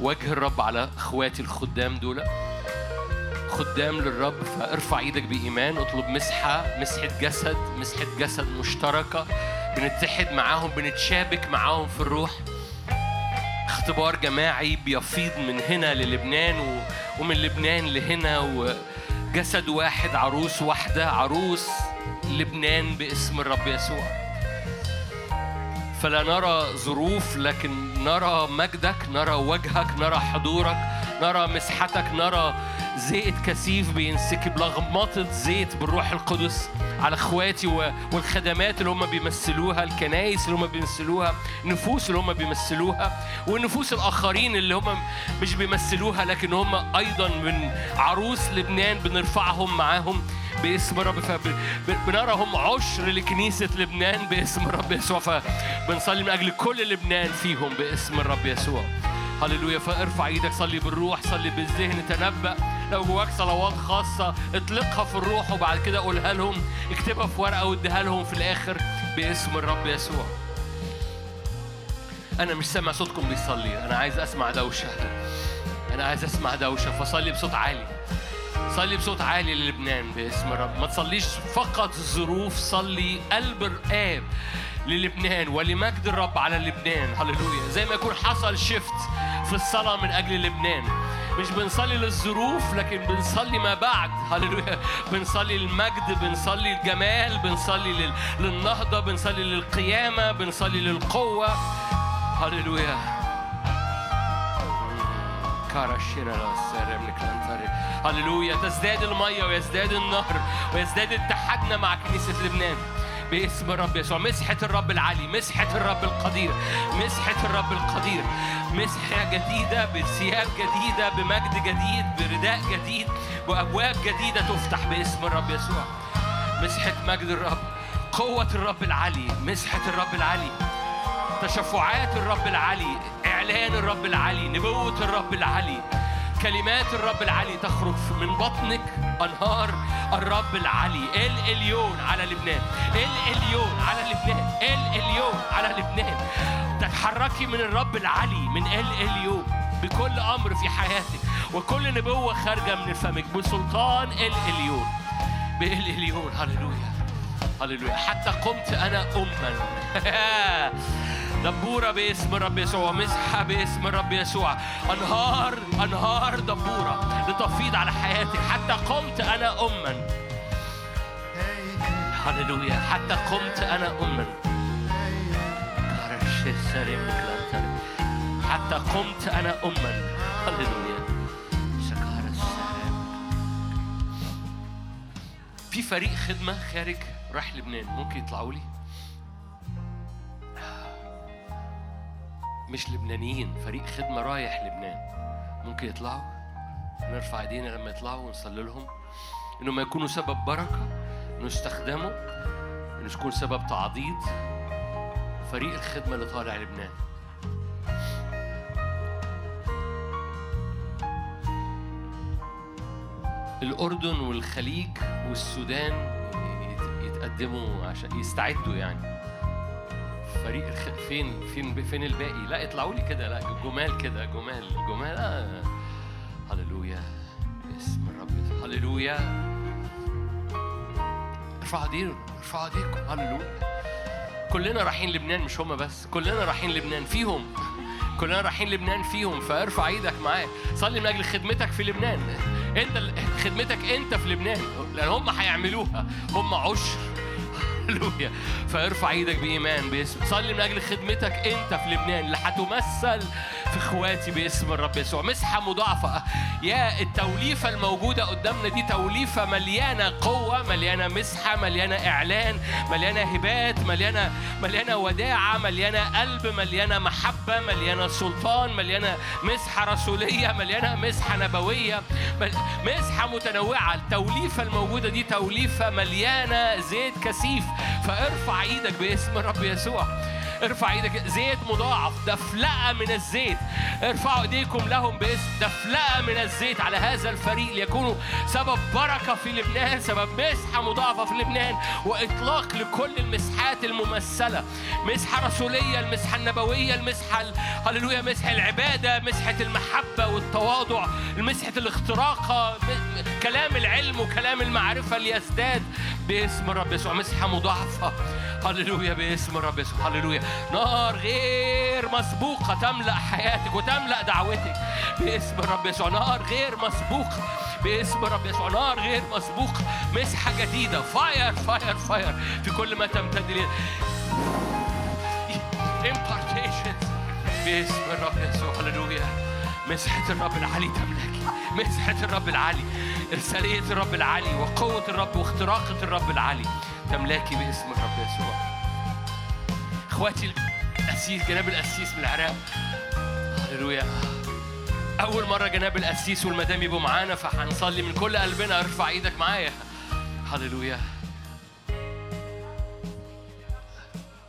وجه الرب على أخواتي الخدام دول. خدام للرب فارفع إيدك بإيمان اطلب مسحة مسحة جسد مسحة جسد مشتركة بنتحد معاهم بنتشابك معاهم في الروح اختبار جماعي بيفيض من هنا للبنان. ومن لبنان لهنا وجسد واحد عروس واحدة عروس لبنان باسم الرب يسوع فلا نرى ظروف لكن نرى مجدك نرى وجهك نرى حضورك نرى مسحتك نرى زيت كثيف بينسكب لغمطة زيت بالروح القدس على اخواتي والخدمات اللي هم بيمثلوها الكنايس اللي هم بيمثلوها النفوس اللي هم بيمثلوها والنفوس الآخرين اللي هم مش بيمثلوها لكن هم أيضا من عروس لبنان بنرفعهم معاهم باسم الرب. فبنراهم عشر لكنيسة لبنان باسم الرب يسوع. فبنصلي من أجل كل لبنان فيهم باسم الرب يسوع. هللويا. فارفع إيدك صلي بالروح صلي بالذهن تنبأ. لو جواك صلوات خاصة اطلقها في الروح وبعد كده قولها لهم اكتبها في ورقة واديها لهم في الآخر باسم الرب يسوع. أنا مش سامع صوتكم بيصلي أنا عايز أسمع دوشة. أنا عايز أسمع دوشة فصلي بصوت عالي. صلي بصوت عالي للبنان باسم الرب. ما تصليش فقط الظروف صلي قلب الآب للبنان ولمجد الرب على لبنان هللويا. زي ما يكون حصل شيفت في الصلاة من أجل لبنان مش بنصلي للظروف لكن بنصلي ما بعد. هللويا. بنصلي المجد بنصلي الجمال بنصلي لل... للنهضة بنصلي للقيامة بنصلي للقوة. هللويا. كاراشينا هللويا. تزداد المية ويزداد النهر ويزداد اتحادنا مع كنيسة لبنان. باسم الرب يسوع. مسحة الرب العلي مسحة الرب القدير مسحة الرب القدير. مسحة جديدة بثياب جديدة بمجد جديد برداء جديد وأبواب جديدة تفتح باسم الرب يسوع. مسحة مجد الرب قوة الرب العلي مسحة الرب العلي تشفعات الرب العلي إعلان الرب العلي نبوة الرب العلي كلمات الرب العلي تخرج من بطنك. أنهار الرب العلي إل إليون على لبنان. إل إليون على لبنان. إل إليون على لبنان. تتحركي من الرب العلي من إل إليون بكل أمر في حياتك. وكل نبوة خارجة من فمك بسلطان إل إليون. بالإليون هللويا. هللويا. حتى قمت أنا أما. دبورة باسم الرب يسوع مسحة باسم الرب يسوع. أنهار أنهار دبورة لتفيض على حياتك حتى قمت أنا أما. هللويا. حتى قمت أنا أما. حتى قمت أنا أما. هللويا. في فريق خدمة خارج راح لبنان. ممكن يطلعوا لي؟ مش لبنانيين فريق خدمة رايح لبنان. ممكن يطلعوا نرفع ايدينا لما يطلعوا ونصلي لهم. انهم يكونوا سبب بركة انه يستخدموا انه يكون سبب تعضيد فريق الخدمة اللي طالع لبنان. الأردن والخليج والسودان يت- يتقدموا عشان يستعدوا يعني. فريق الخ... فين فين فين الباقي؟ لا اطلعوا لي كده. لا جمال كده جمال جمال. آه. هللويا باسم الرب. هللويا. ارفعوا ايديكم ارفعوا ايديكم هللويا. كلنا رايحين لبنان مش هما بس. كلنا رايحين لبنان فيهم. كلنا رايحين لبنان فيهم. فارفع إيدك معاه صلي من أجل خدمتك في لبنان. انت خدمتك انت في لبنان. لأن هم هيعملوها. هم عشر. هللويا. فارفع إيدك بإيمان باسم صلي من أجل خدمتك أنت في لبنان. اللي هتمثل في إخواتي باسم الرب يسوع. مسحة مضاعفة. يا التوليفة الموجودة قدامنا دي توليفة مليانة قوة مليانة مسحة مليانة إعلان مليانة هبات مليانة مليانة وداعة مليانة قلب مليانة محبة مليانة سلطان مليانة مسحة رسولية مليانة مسحة نبوية. مسحة متنوعة. التوليفة الموجودة دي توليفة مليانة زيت كثيف. فارفع إيدك باسم الرب يسوع. ارفع إيدك. زيت مضاعف. دفلقة من الزيت. ارفعوا ايديكم لهم باسم. دفلقة من الزيت على هذا الفريق. ليكونوا سبب بركة في لبنان سبب مسحة مضاعفة في لبنان وإطلاق لكل المسحات الممثلة. مسحة رسولية المسحة النبوية المسحة ال- هللويا مسحة العبادة مسحة المحبة والتواضع مسحة الاختراقة م- م- كلام العلم وكلام المعرفة ليزداد باسم الرب يسوع. مسحة مضاعفة. هللويا باسم الرب يسوع. هللويا. نار غير مسبوقة تملأ حياتك وتملأ دعوتك باسم الرب يسوع. نار غير مسبوقة. باسم الرب يسوع. نار غير مسبوقة. مسحة جديدة. fire fire fire في كل ما تمتد إليه impartations. باسم الرب يسوع. هللويا. مسحة الرب العلي تملكي مسحة الرب العلي إرسالية الرب العلي وقوة الرب واختراقة الرب العلي تملاكي باسم الرب يسوع. إخواتي القسيس جناب القسيس من العراق. هللويا. أول مرة جناب القسيس والمدام يبقوا معانا فهنصلي من كل قلبنا. ارفع إيدك معايا. هللويا.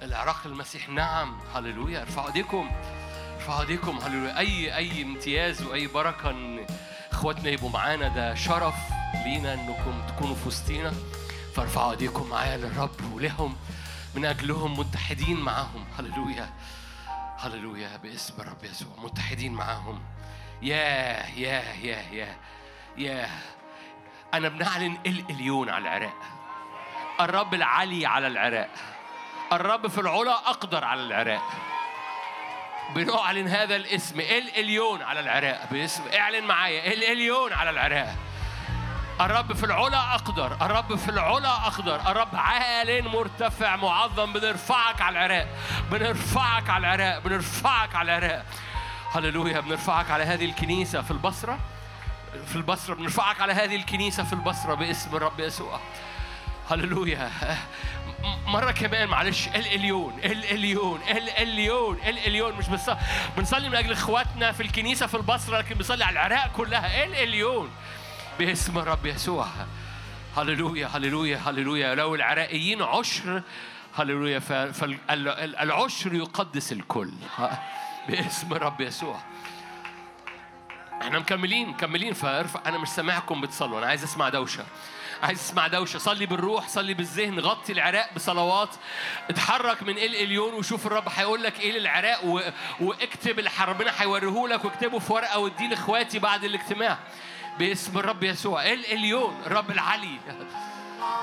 العراق المسيح نعم. هللويا. ارفعوا ايديكم. ارفعوا ايديكم. هللويا. أي أي امتياز وأي بركة إن إخواتنا يبقوا معانا. ده شرف لينا إنكم تكونوا في وسطينا. فارفعوا ايديكم معايا للرب ولهم من اجلهم متحدين معاهم. هللويا. هللويا باسم الرب يسوع. متحدين معاهم. يا يا يا يا يا. أنا بنعلن الاليون على العراق. الرب العلي على العراق. الرب في العلا أقدر على العراق. بنعلن هذا الاسم. الإليون على العراق. باسم اعلن معايا. الإليون على العراق. الرب في العلا أقدر الرب في العلا أقدر الرب عال مرتفع معظم بنرفعك على العراق بنرفعك على العراق بنرفعك على العراق. هللويا بنرفعك على هذه الكنيسة في البصرة في البصرة بنرفعك على هذه الكنيسة في البصرة باسم الرب يسوع. هللويا. مرة كمان معلش الاليون الاليون الاليون الاليون مش بنصلي من أجل اخواتنا في الكنيسة في البصرة لكن بنصلي على العراق كلها الاليون باسم الرب يسوع. هللويا هللويا هللويا. لو العراقيين عشر هللويا فالعشر يقدس الكل. باسم الرب يسوع. إحنا مكملين مكملين فارفع أنا مش سامعكم بتصلوا. أنا عايز اسمع دوشة. عايز اسمع دوشة. صلي بالروح صلي بالذهن. غطي العراق بصلوات. اتحرك من ال اليون وشوف الرب. هيقول لك إيه للعراق. واكتب اللي ربنا هيوريه لك واكتبه في ورقة واديه لإخواتي بعد الاجتماع. باسم الرب يسوع. ال اليون الرب العلي.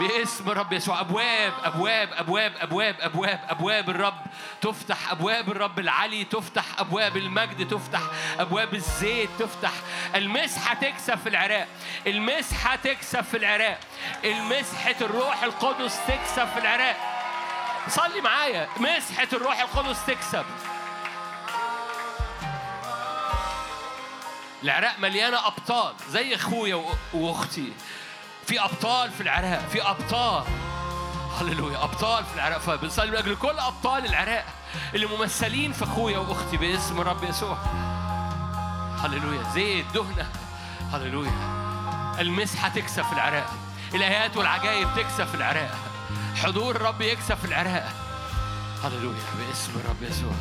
باسم رب يسوع. أبواب أبواب أبواب أبواب أبواب أبواب الرب. تفتح أبواب الرب العلي تفتح أبواب المجد تفتح أبواب الزيت تفتح. المسحة تكسب في العراق. المسحة تكسب في العراق. المسحة الروح القدس تكسب في العراق. صلي معايا. مسحة الروح القدس تكسب. العراق مليانة أبطال زي أخويا و- وأختي. في أبطال في العراق في أبطال. هللويا أبطال في العراق. فبنصلي من أجل كل أبطال العراق اللي ممثلين في أخويا وأختي باسم رب يسوع. هللويا زيت دهنة. هللويا. المسحه تكسب في العراق. الآيات والعجائب تكسب في العراق. حضور الرب يكسب في العراق. هللويا باسم رب يسوع.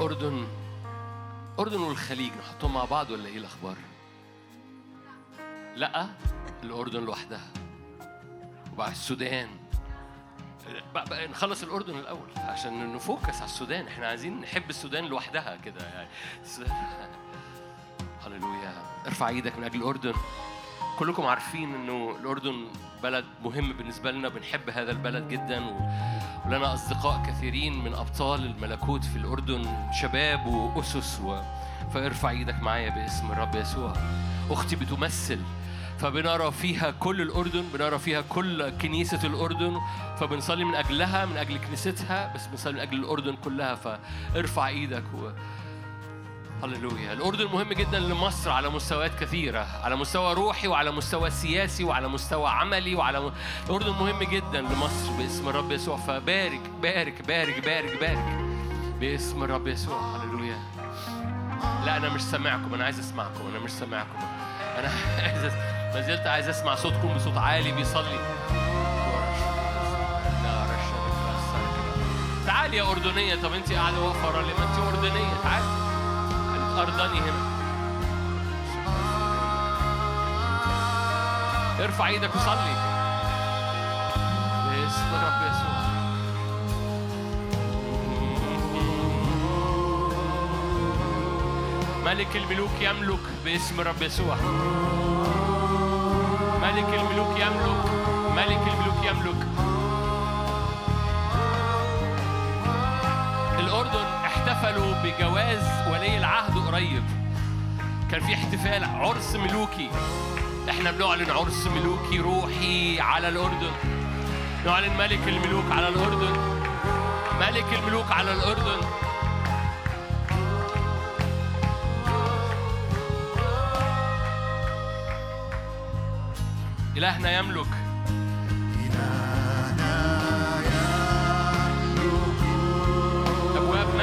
أردن أردن والخليج نحطهم مع بعض ولا إيه الأخبار؟ لأ الأردن لوحدها. وبعد السودان. بقى نخلص الأردن الأول عشان نفوكس على السودان. إحنا عايزين نحب السودان لوحدها كده يعني. هللويا. ارفع إيدك من أجل الأردن. كلكم عارفين إنه الأردن بلد مهم بالنسبة لنا بنحب هذا البلد جدا. ولنا أصدقاء كثيرين من أبطال الملكوت في الأردن شباب وأسس و... فارفع إيدك معايا باسم الرب يسوع. أختي بتمثل فبنرى فيها كل الأردن بنرى فيها كل كنيسة الأردن فبنصلي من أجلها من أجل كنيستها بس بنصلي من أجل الأردن كلها. فارفع إيدك و... هللويا. الأردن مهم جدا لمصر على مستويات كثيرة على مستوى روحي وعلى مستوى سياسي وعلى مستوى عملي وعلى م... الأردن مهم جدا لمصر باسم الرب يسوع. فبارك بارك بارك بارك بارك باسم الرب يسوع. هللويا. لا أنا مش سامعكم أنا عايز أسمعكم أنا مش سامعكم. أنا عايز أس... ما زلت عايز أسمع صوتكم بصوت عالي بيصلي. تعالي يا أردنية. طب أنت قاعدة واقفة ليه ما أنت أردنية. تعالي أرضاني هنا ارفع إيدك وصلي. باسم الرب يسوع. ملك الملوك يملك باسم الرب يسوع. ملك الملوك يملك. ملك الملوك يملك. احتفلوا بجواز ولي العهد قريب. كان في احتفال عرس ملوكي. إحنا بنعلن عرس ملوكي روحي على الأردن. نعلن ملك الملوك على الأردن. ملك الملوك على الأردن. إلهنا يملك.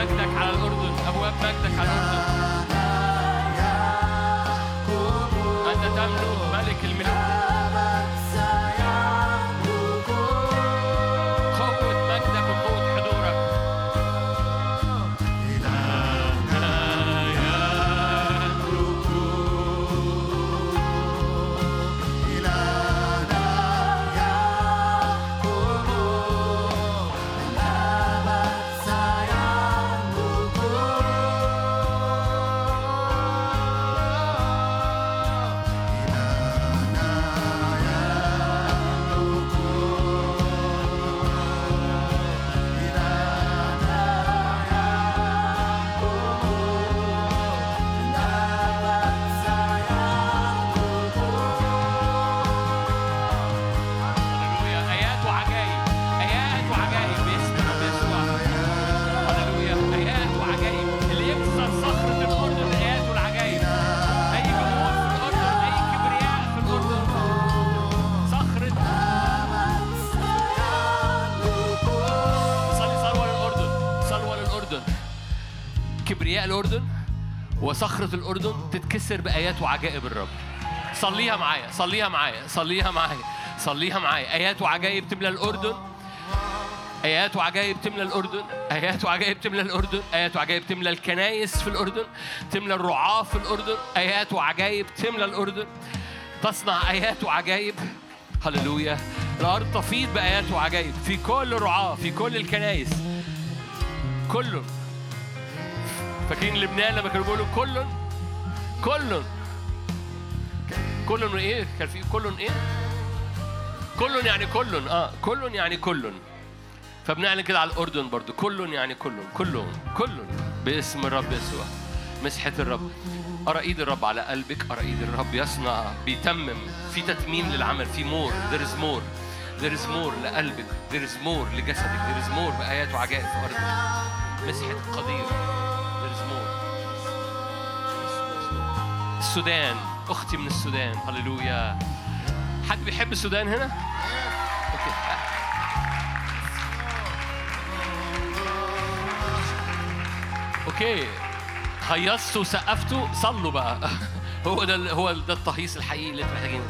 مجدك على الأردن أبواب مجدك على الأردن. أنت تملك ملك الملوك. وصخرة الأردن تتكسر بآيات وعجائب الرب. صليها معايا صليها معايا صليها معايا صليها معايا. آيات وعجائب تملى الأردن. آيات وعجائب تملى الأردن. آيات وعجائب تملى الأردن. آيات وعجائب تملى الكنايس في الأردن. تملى الرعاة في الأردن. آيات وعجائب تملى الأردن. تصنع آيات وعجائب. هللويا. الأرض تفيض بآيات وعجائب. في كل الرعاة في كل الكنايس كله. فاكرين لبنان لما كانوا بيقولوا كل كل كل إيه؟ كان في كل إيه؟ كل يعني كل آه كل يعني كل فبنعلن كده على الأردن برضو. كل يعني كل كل كل باسم الرب يسوع. مسحة الرب. ارى ايد الرب على قلبك. ارى ايد الرب يصنع. بيتمم. في تتميم للعمل. في مور. There is more. There is more لقلبك. There is more لجسدك. There is more بآيات وعجائب في أرضك. مسحة قدير السودان أختي من السودان هللويا. حد بيحب السودان هنا؟ أوكي. هيصتوا وسقفتوا صلوا بقى. هو ده هو ده التهيص الحقيقي اللي أنتوا محتاجينه.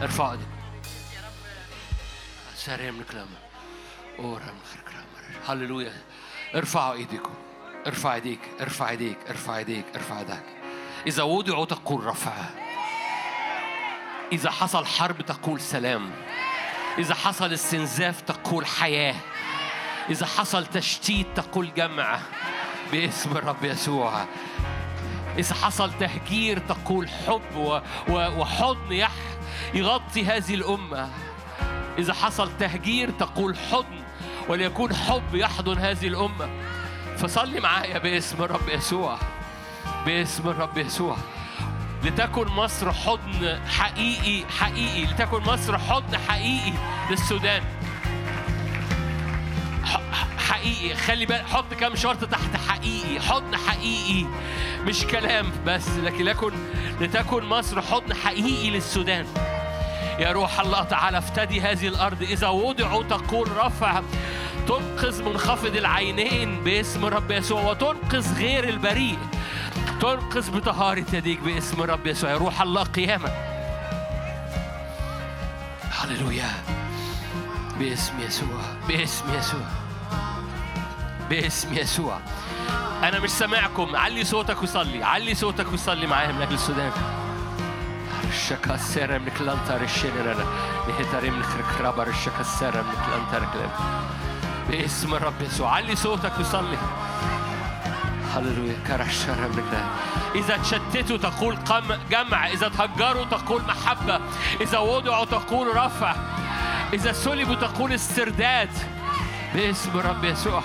ارفعوا ايديك ساري من كلام أورا من خير كلام. هللويا. ارفعوا ايديكم. ارفع ايديك ارفع ايديك ارفع ايديك ارفع ايديك إذا وضعوا تقول رفع. إذا حصل حرب تقول سلام. إذا حصل استنزاف تقول حياة. إذا حصل تشتيت تقول جمع. باسم الرب يسوع. إذا حصل تهجير تقول حب وحضن يغطي هذه الأمة. إذا حصل تهجير تقول حضن. وليكون حب يحضن هذه الأمة. فصلي معايا باسم الرب يسوع. باسم الرب يسوع. لتكن مصر حضن حقيقي حقيقي. لتكن مصر حضن حقيقي للسودان. حقيقي. خلي بالك حط كام شرط تحت حقيقي؟ حضن حقيقي. مش كلام بس لكن لكن لتكن مصر حضن حقيقي للسودان. يا روح الله تعالى افتدي هذه الأرض. إذا وضعوا تقول رفع تنقذ منخفض العينين باسم رب يسوع وتنقذ غير البريء. تنقذ بطهارة يديك باسم رب يسوع. روح الله قيامة هللويا. باسم يسوع. باسم يسوع. باسم يسوع. أنا مش سامعكم. علي صوتك وصلي. علي صوتك وصلي معايا من أجل السودان. الشكا السيرة من كلانتر الشيرة نهتري من خركرابر الشكا السيرة من كلانتر كلام باسم الرب يسوع. علي صوتك وصلي. هللويا كرشر كلام إذا تشتتوا تقول قم جمع. إذا تهجروا تقول محبة. إذا وضعوا تقول رفع. إذا سلبوا تقول استرداد. باسم الرب يسوع.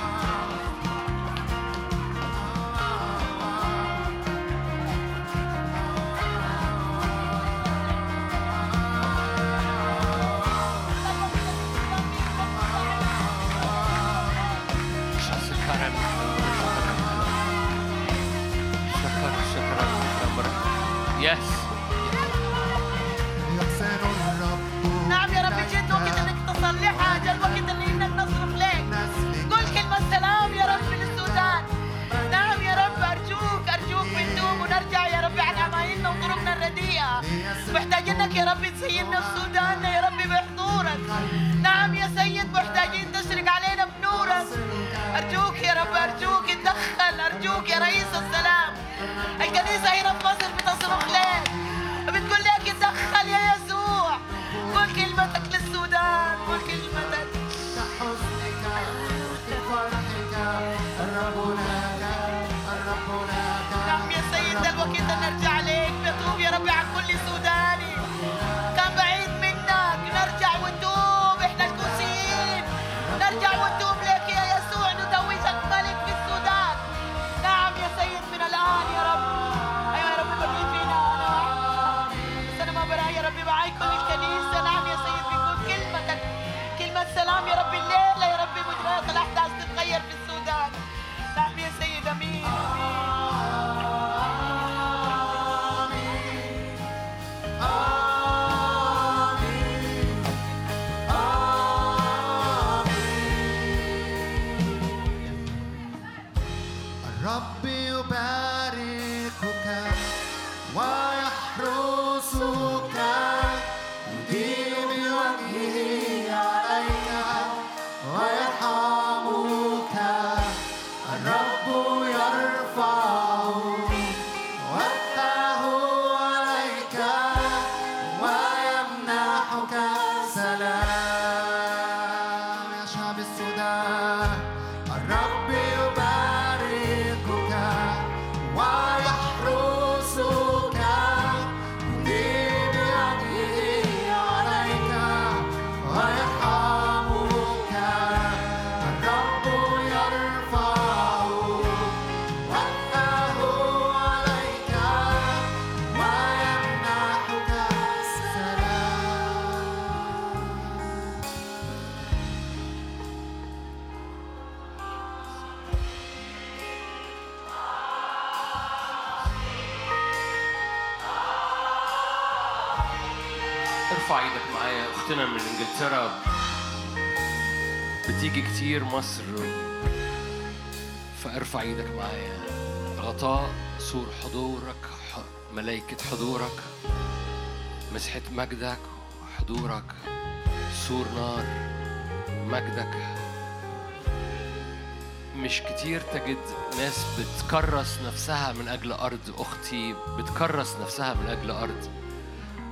كتير تجد ناس بتكرس نفسها من أجل أرض أختي بتكرس نفسها من أجل أرض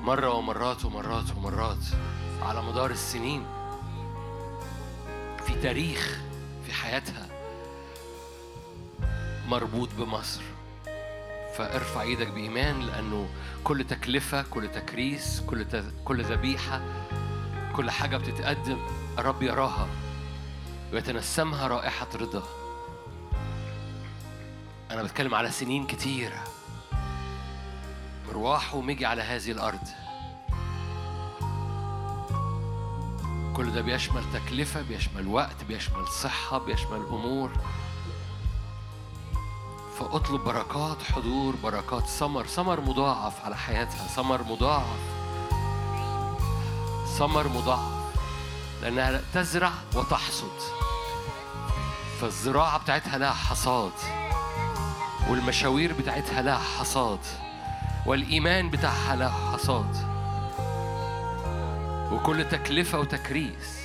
مرة ومرات ومرات ومرات على مدار السنين في تاريخ في حياتها مربوط بمصر فارفع إيدك بإيمان لأنه كل تكلفة كل تكريس كل. كل ذبيحة كل حاجة بتتقدم الرب يراها ويتنسمها رائحة رضا أنا بتكلم على سنين كتيرة مروح ومجي على هذه الأرض. كل ده بيشمل تكلفة بيشمل وقت بيشمل صحة بيشمل أمور. فأطلب بركات حضور بركات ثمر ثمر مضاعف على حياتها. ثمر مضاعف. ثمر مضاعف. لأنها تزرع وتحصد. فالزراعة بتاعتها لها حصاد. والمشاوير بتاعتها لها حصاد والإيمان بتاعها له حصاد. وكل تكلفة وتكريس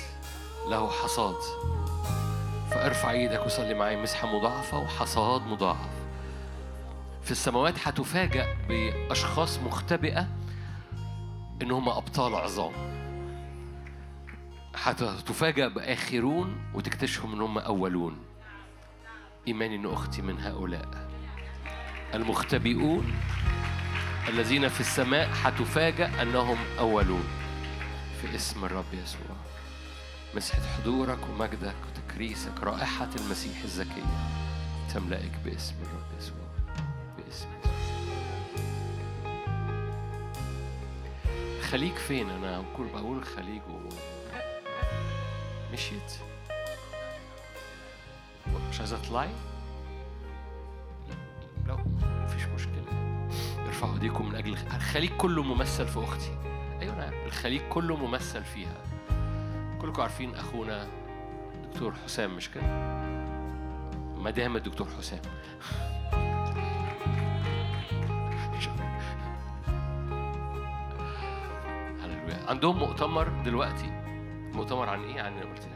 له حصاد. فارفع إيدك وصلي معايا مسحة مضاعفة وحصاد مضاعف. في السماوات هتفاجأ بأشخاص مختبئة إن هم أبطال عظام. هتفاجأ بآخرون وتكتشفهم إن هم أولون. إيماني إن أختي من هؤلاء. المختبئون الذين في السماء هتفاجأ أنهم أولون. في اسم الرب يسوع مسحة حضورك ومجدك وتكريسك رائحة المسيح الزكية تملأك باسم الرب يسوع باسم خليك فين؟ أنا كل بقول خليج و... مشيت. مش عايزة تطلعي مفيش مشكلة. ارفعوا ايديكم من أجل الخليج كله ممثل في أختي. أيوة. الخليج كله ممثل فيها. كلكم عارفين أخونا دكتور حسام مش كده؟ مدام الدكتور حسام. عندهم مؤتمر دلوقتي. مؤتمر عن إيه؟ عن قلت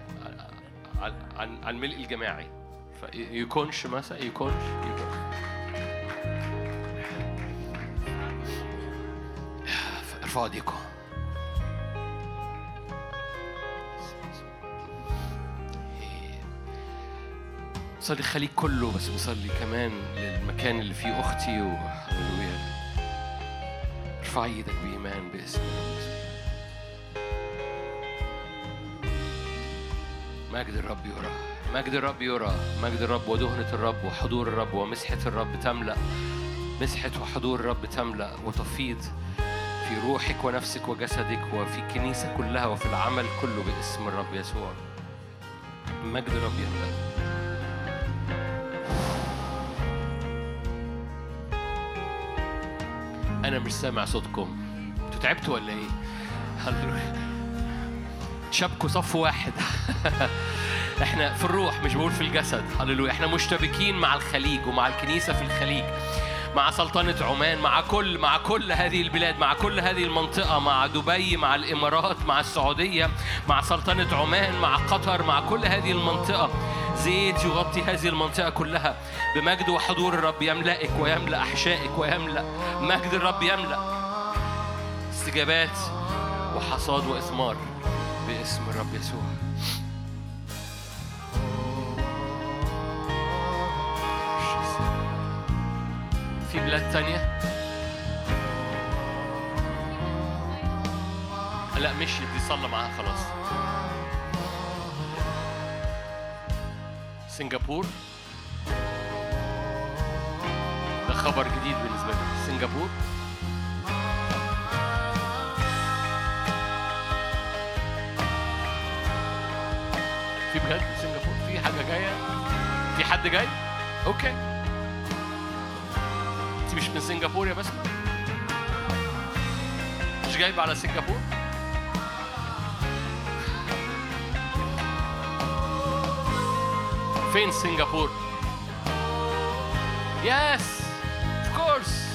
عن عن, عن الملء الجماعي. فيكونش مثلا يكونش يكونش. ارفعوا ايديكم صلي الخليج كله بس بصلي كمان للمكان اللي فيه أختي وهللويا ارفع إيدك بإيمان باسم. مجد الرب يرى مجد الرب يرى مجد الرب ودهنة الرب وحضور الرب ومسحة الرب تملأ. مسحة وحضور الرب تملأ وتفيض. في روحك ونفسك وجسدك وفي الكنيسة كلها وفي العمل كله باسم الرب يسوع. مجد الرب يملأ أنا مش سامع صوتكم. أنتوا تعبتوا ولا إيه؟ هللويا. شبكوا صف واحد. إحنا في الروح مش بقول في الجسد. هللويا. إحنا مشتبكين مع الخليج ومع الكنيسة في الخليج. مع سلطنة عمان مع كل مع كل هذه البلاد مع كل هذه المنطقة مع دبي مع الإمارات مع السعودية مع سلطنة عمان مع قطر مع كل هذه المنطقة. زيت يغطي هذه المنطقة كلها بمجد وحضور الرب يملأك ويملأ أحشائك ويملأ مجد الرب يملأ. استجابات وحصاد وإثمار باسم الرب يسوع. في بلاد تانية؟ لا مشيت دي صلى معاها خلاص. سنغافور. ده خبر جديد بالنسبة لي. سنغافور. في بجد سنغافور. في حاجة جاية؟ في حد جاي؟ أوكي. مش من سنغافورة يا بس. مش جايب على سنغافورة؟ فين سنغافورة؟ yes of course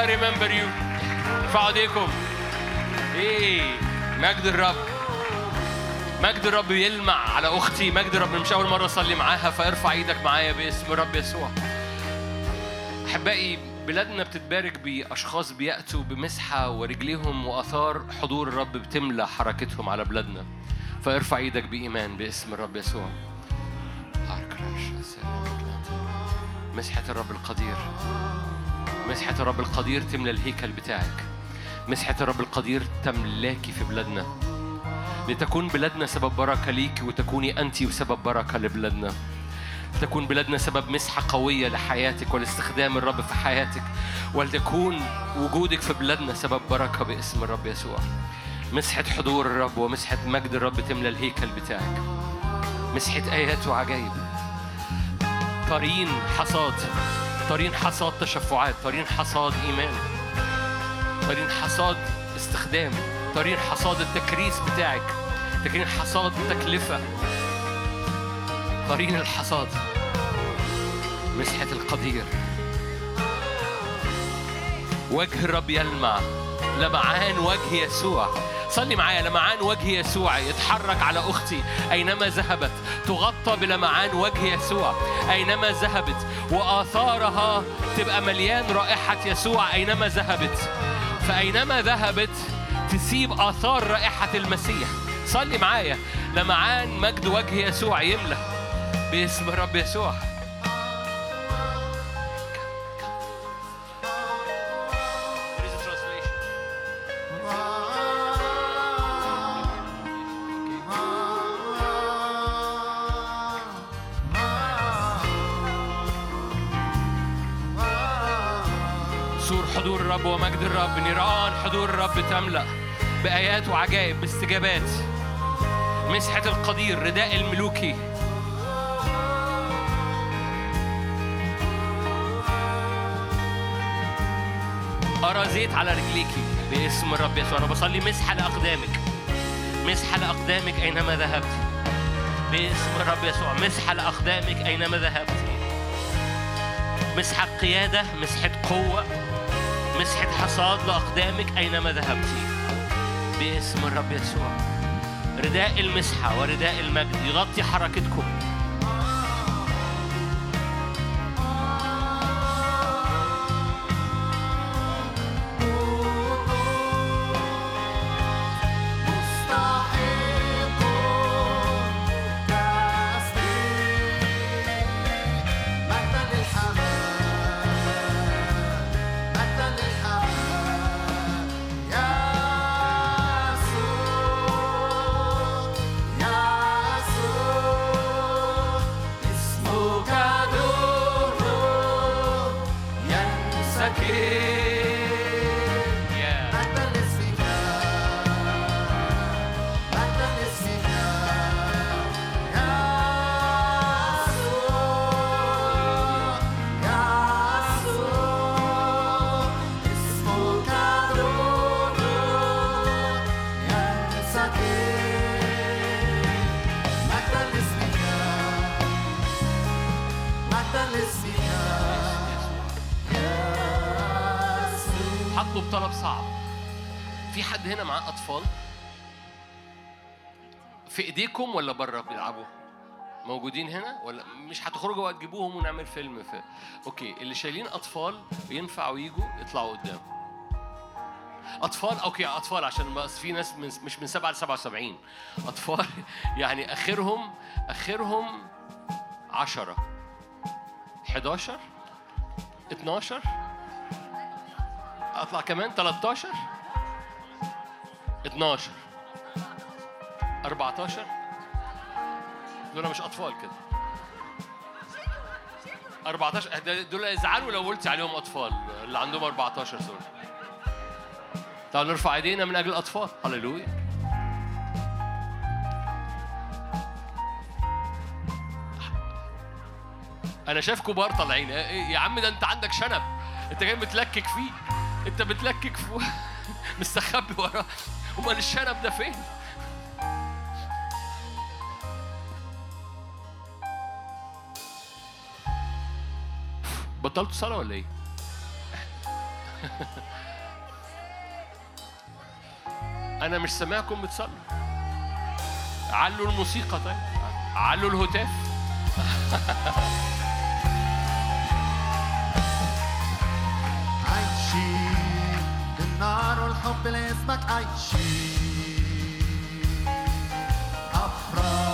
I remember you. ارفعوا ايديكم. إيه مجد الرب. مجد الرب يلمع على أختي، مجد الرب مش أول مرة أصلي معاها فارفع إيدك معايا باسم الرب يسوع. أحبائي بلادنا بتتبارك بأشخاص بيأتوا بمسحة ورجليهم وآثار حضور الرب بتملى حركتهم على بلادنا. فارفع إيدك بإيمان باسم الرب يسوع. مسحة الرب القدير مسحة الرب القدير تملى الهيكل بتاعك مسحة الرب القدير تملاكي في بلادنا لتكون بلادنا سبب بركة ليك وتكوني أنت سبب بركة لبلادنا تكون بلادنا سبب مسحة قوية لحياتك ولاستخدام الرب في حياتك ولتكون وجودك في بلادنا سبب بركة باسم الرب يسوع. مسحة حضور الرب ومسحة مجد الرب تملى الهيكل بتاعك. مسحة آيات وعجائب. طارين حصاد طارين حصاد تشفعات طارين حصاد إيمان طارين حصاد استخدام. طارين حصاد التكريس بتاعك طارين حصاد تكلفة طارين الحصاد. مسحة القدير. وجه الرب يلمع. لمعان وجه يسوع. صلي معايا لمعان وجه يسوع. يتحرك على أختي. أينما ذهبت تغطى بلمعان وجه يسوع. أينما ذهبت وآثارها تبقى مليان رائحة يسوع. أينما ذهبت فأينما ذهبت تسيب آثار رائحة المسيح. صلي معايا. لمعان مجد وجه يسوع يملى باسم الرب يسوع. حضور الرب تملأ بآيات وعجائب باستجابات. مسحة القدير رداء الملوكي. أرى زيت على رجليكي باسم الرب يسوع. أنا بصلي مسحة لأقدامك. مسحة لأقدامك أينما ذهبت. باسم الرب يسوع. مسحة لأقدامك أينما ذهبت. مسحة قيادة مسحة قوة. مسحة حصاد لأقدامك أينما ذهبت. باسم الرب يسوع. رداء المسحة ورداء المجد يغطي حركتكم. ايديكم ولا بره بيلعبوا؟ موجودين هنا ولا مش هتخرجوا وتجيبوهم ونعمل فيلم في okay اللي شايلين اطفال ينفعوا يجوا يطلعوا قدام. اطفال okay اطفال عشان بس في ناس من مش من 7 ل 77 اطفال يعني اخرهم اخرهم 10 11 12 اطلع كمان 13 12 14 دول مش أطفال كده. 14 دول يزعلوا لو قلت عليهم أطفال اللي عندهم 14 سنة تعالوا نرفع إيدينا من أجل الأطفال. هللويا. أنا شايف كبار طالعين. إيه، إيه، يا عم ده أنت عندك شنب. أنت جاي متلكك فيه. أنت بتلكك فيه مستخبي وراه. أمال الشنب ده فين؟ بطلتوا صلاة ولا إيه؟ أنا مش سامعكم بتصلوا. علوا الموسيقى طيب. علوا الهتاف. عايشين النار والحب لاسمك عايشين أفراح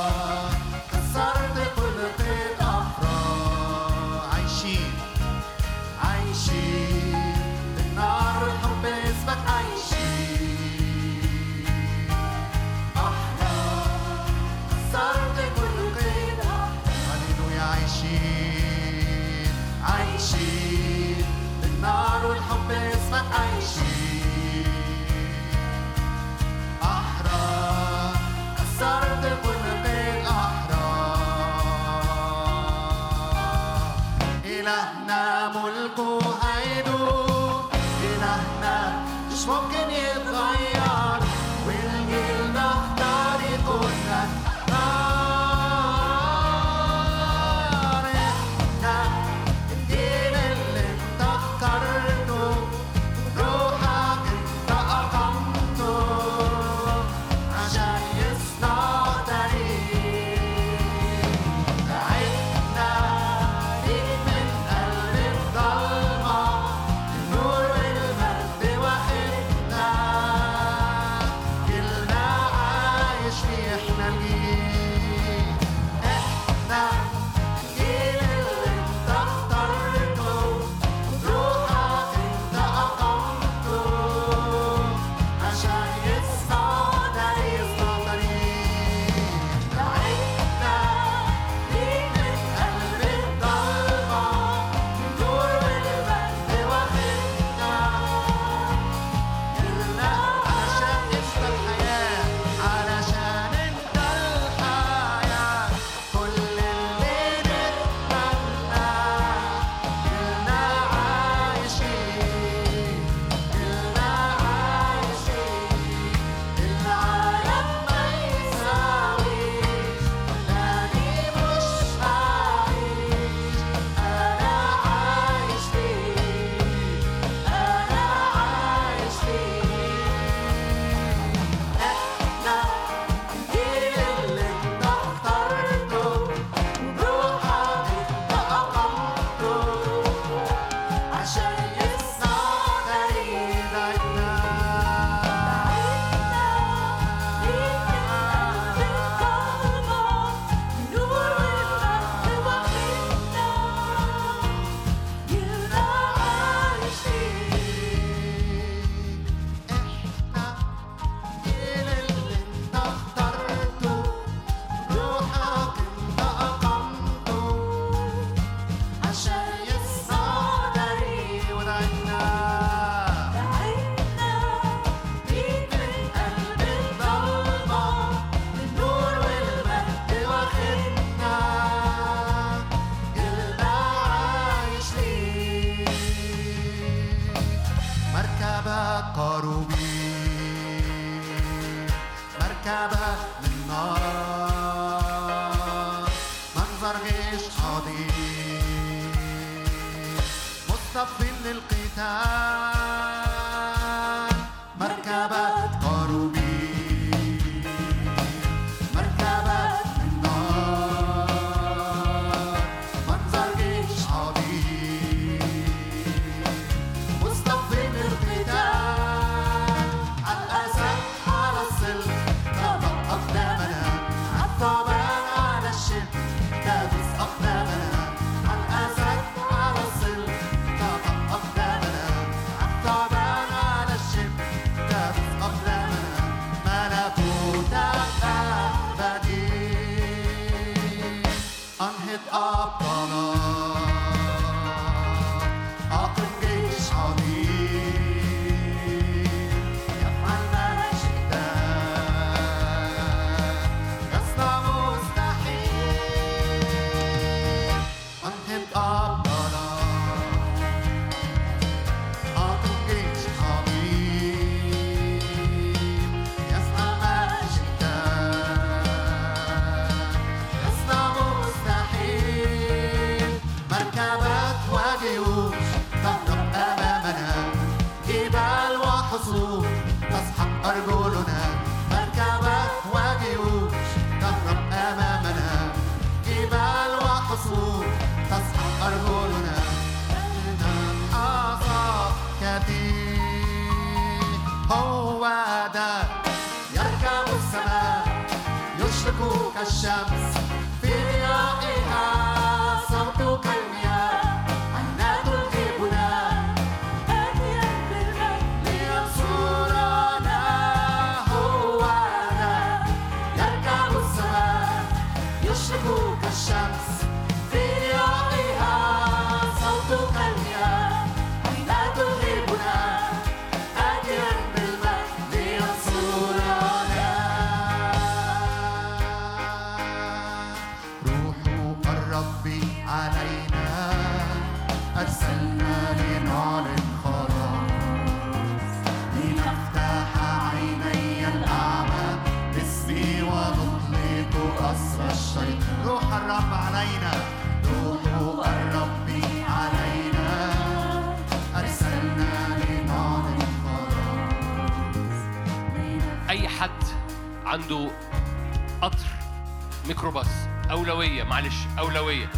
أولوية.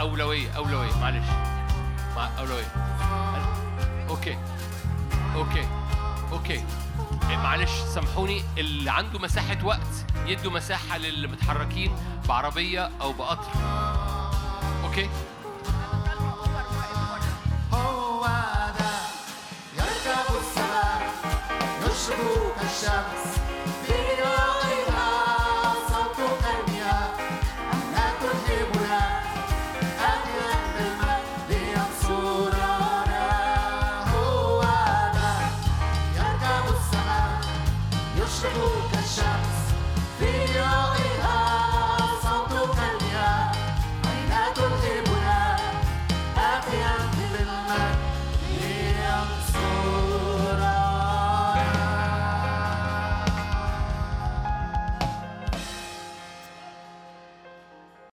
أولوية أولوية معلش. مع أولوية. okay. okay. okay. إيه، معلش سامحوني. اللي عنده مساحة وقت يدوا مساحة للمتحركين بعربية أو بقطر. okay.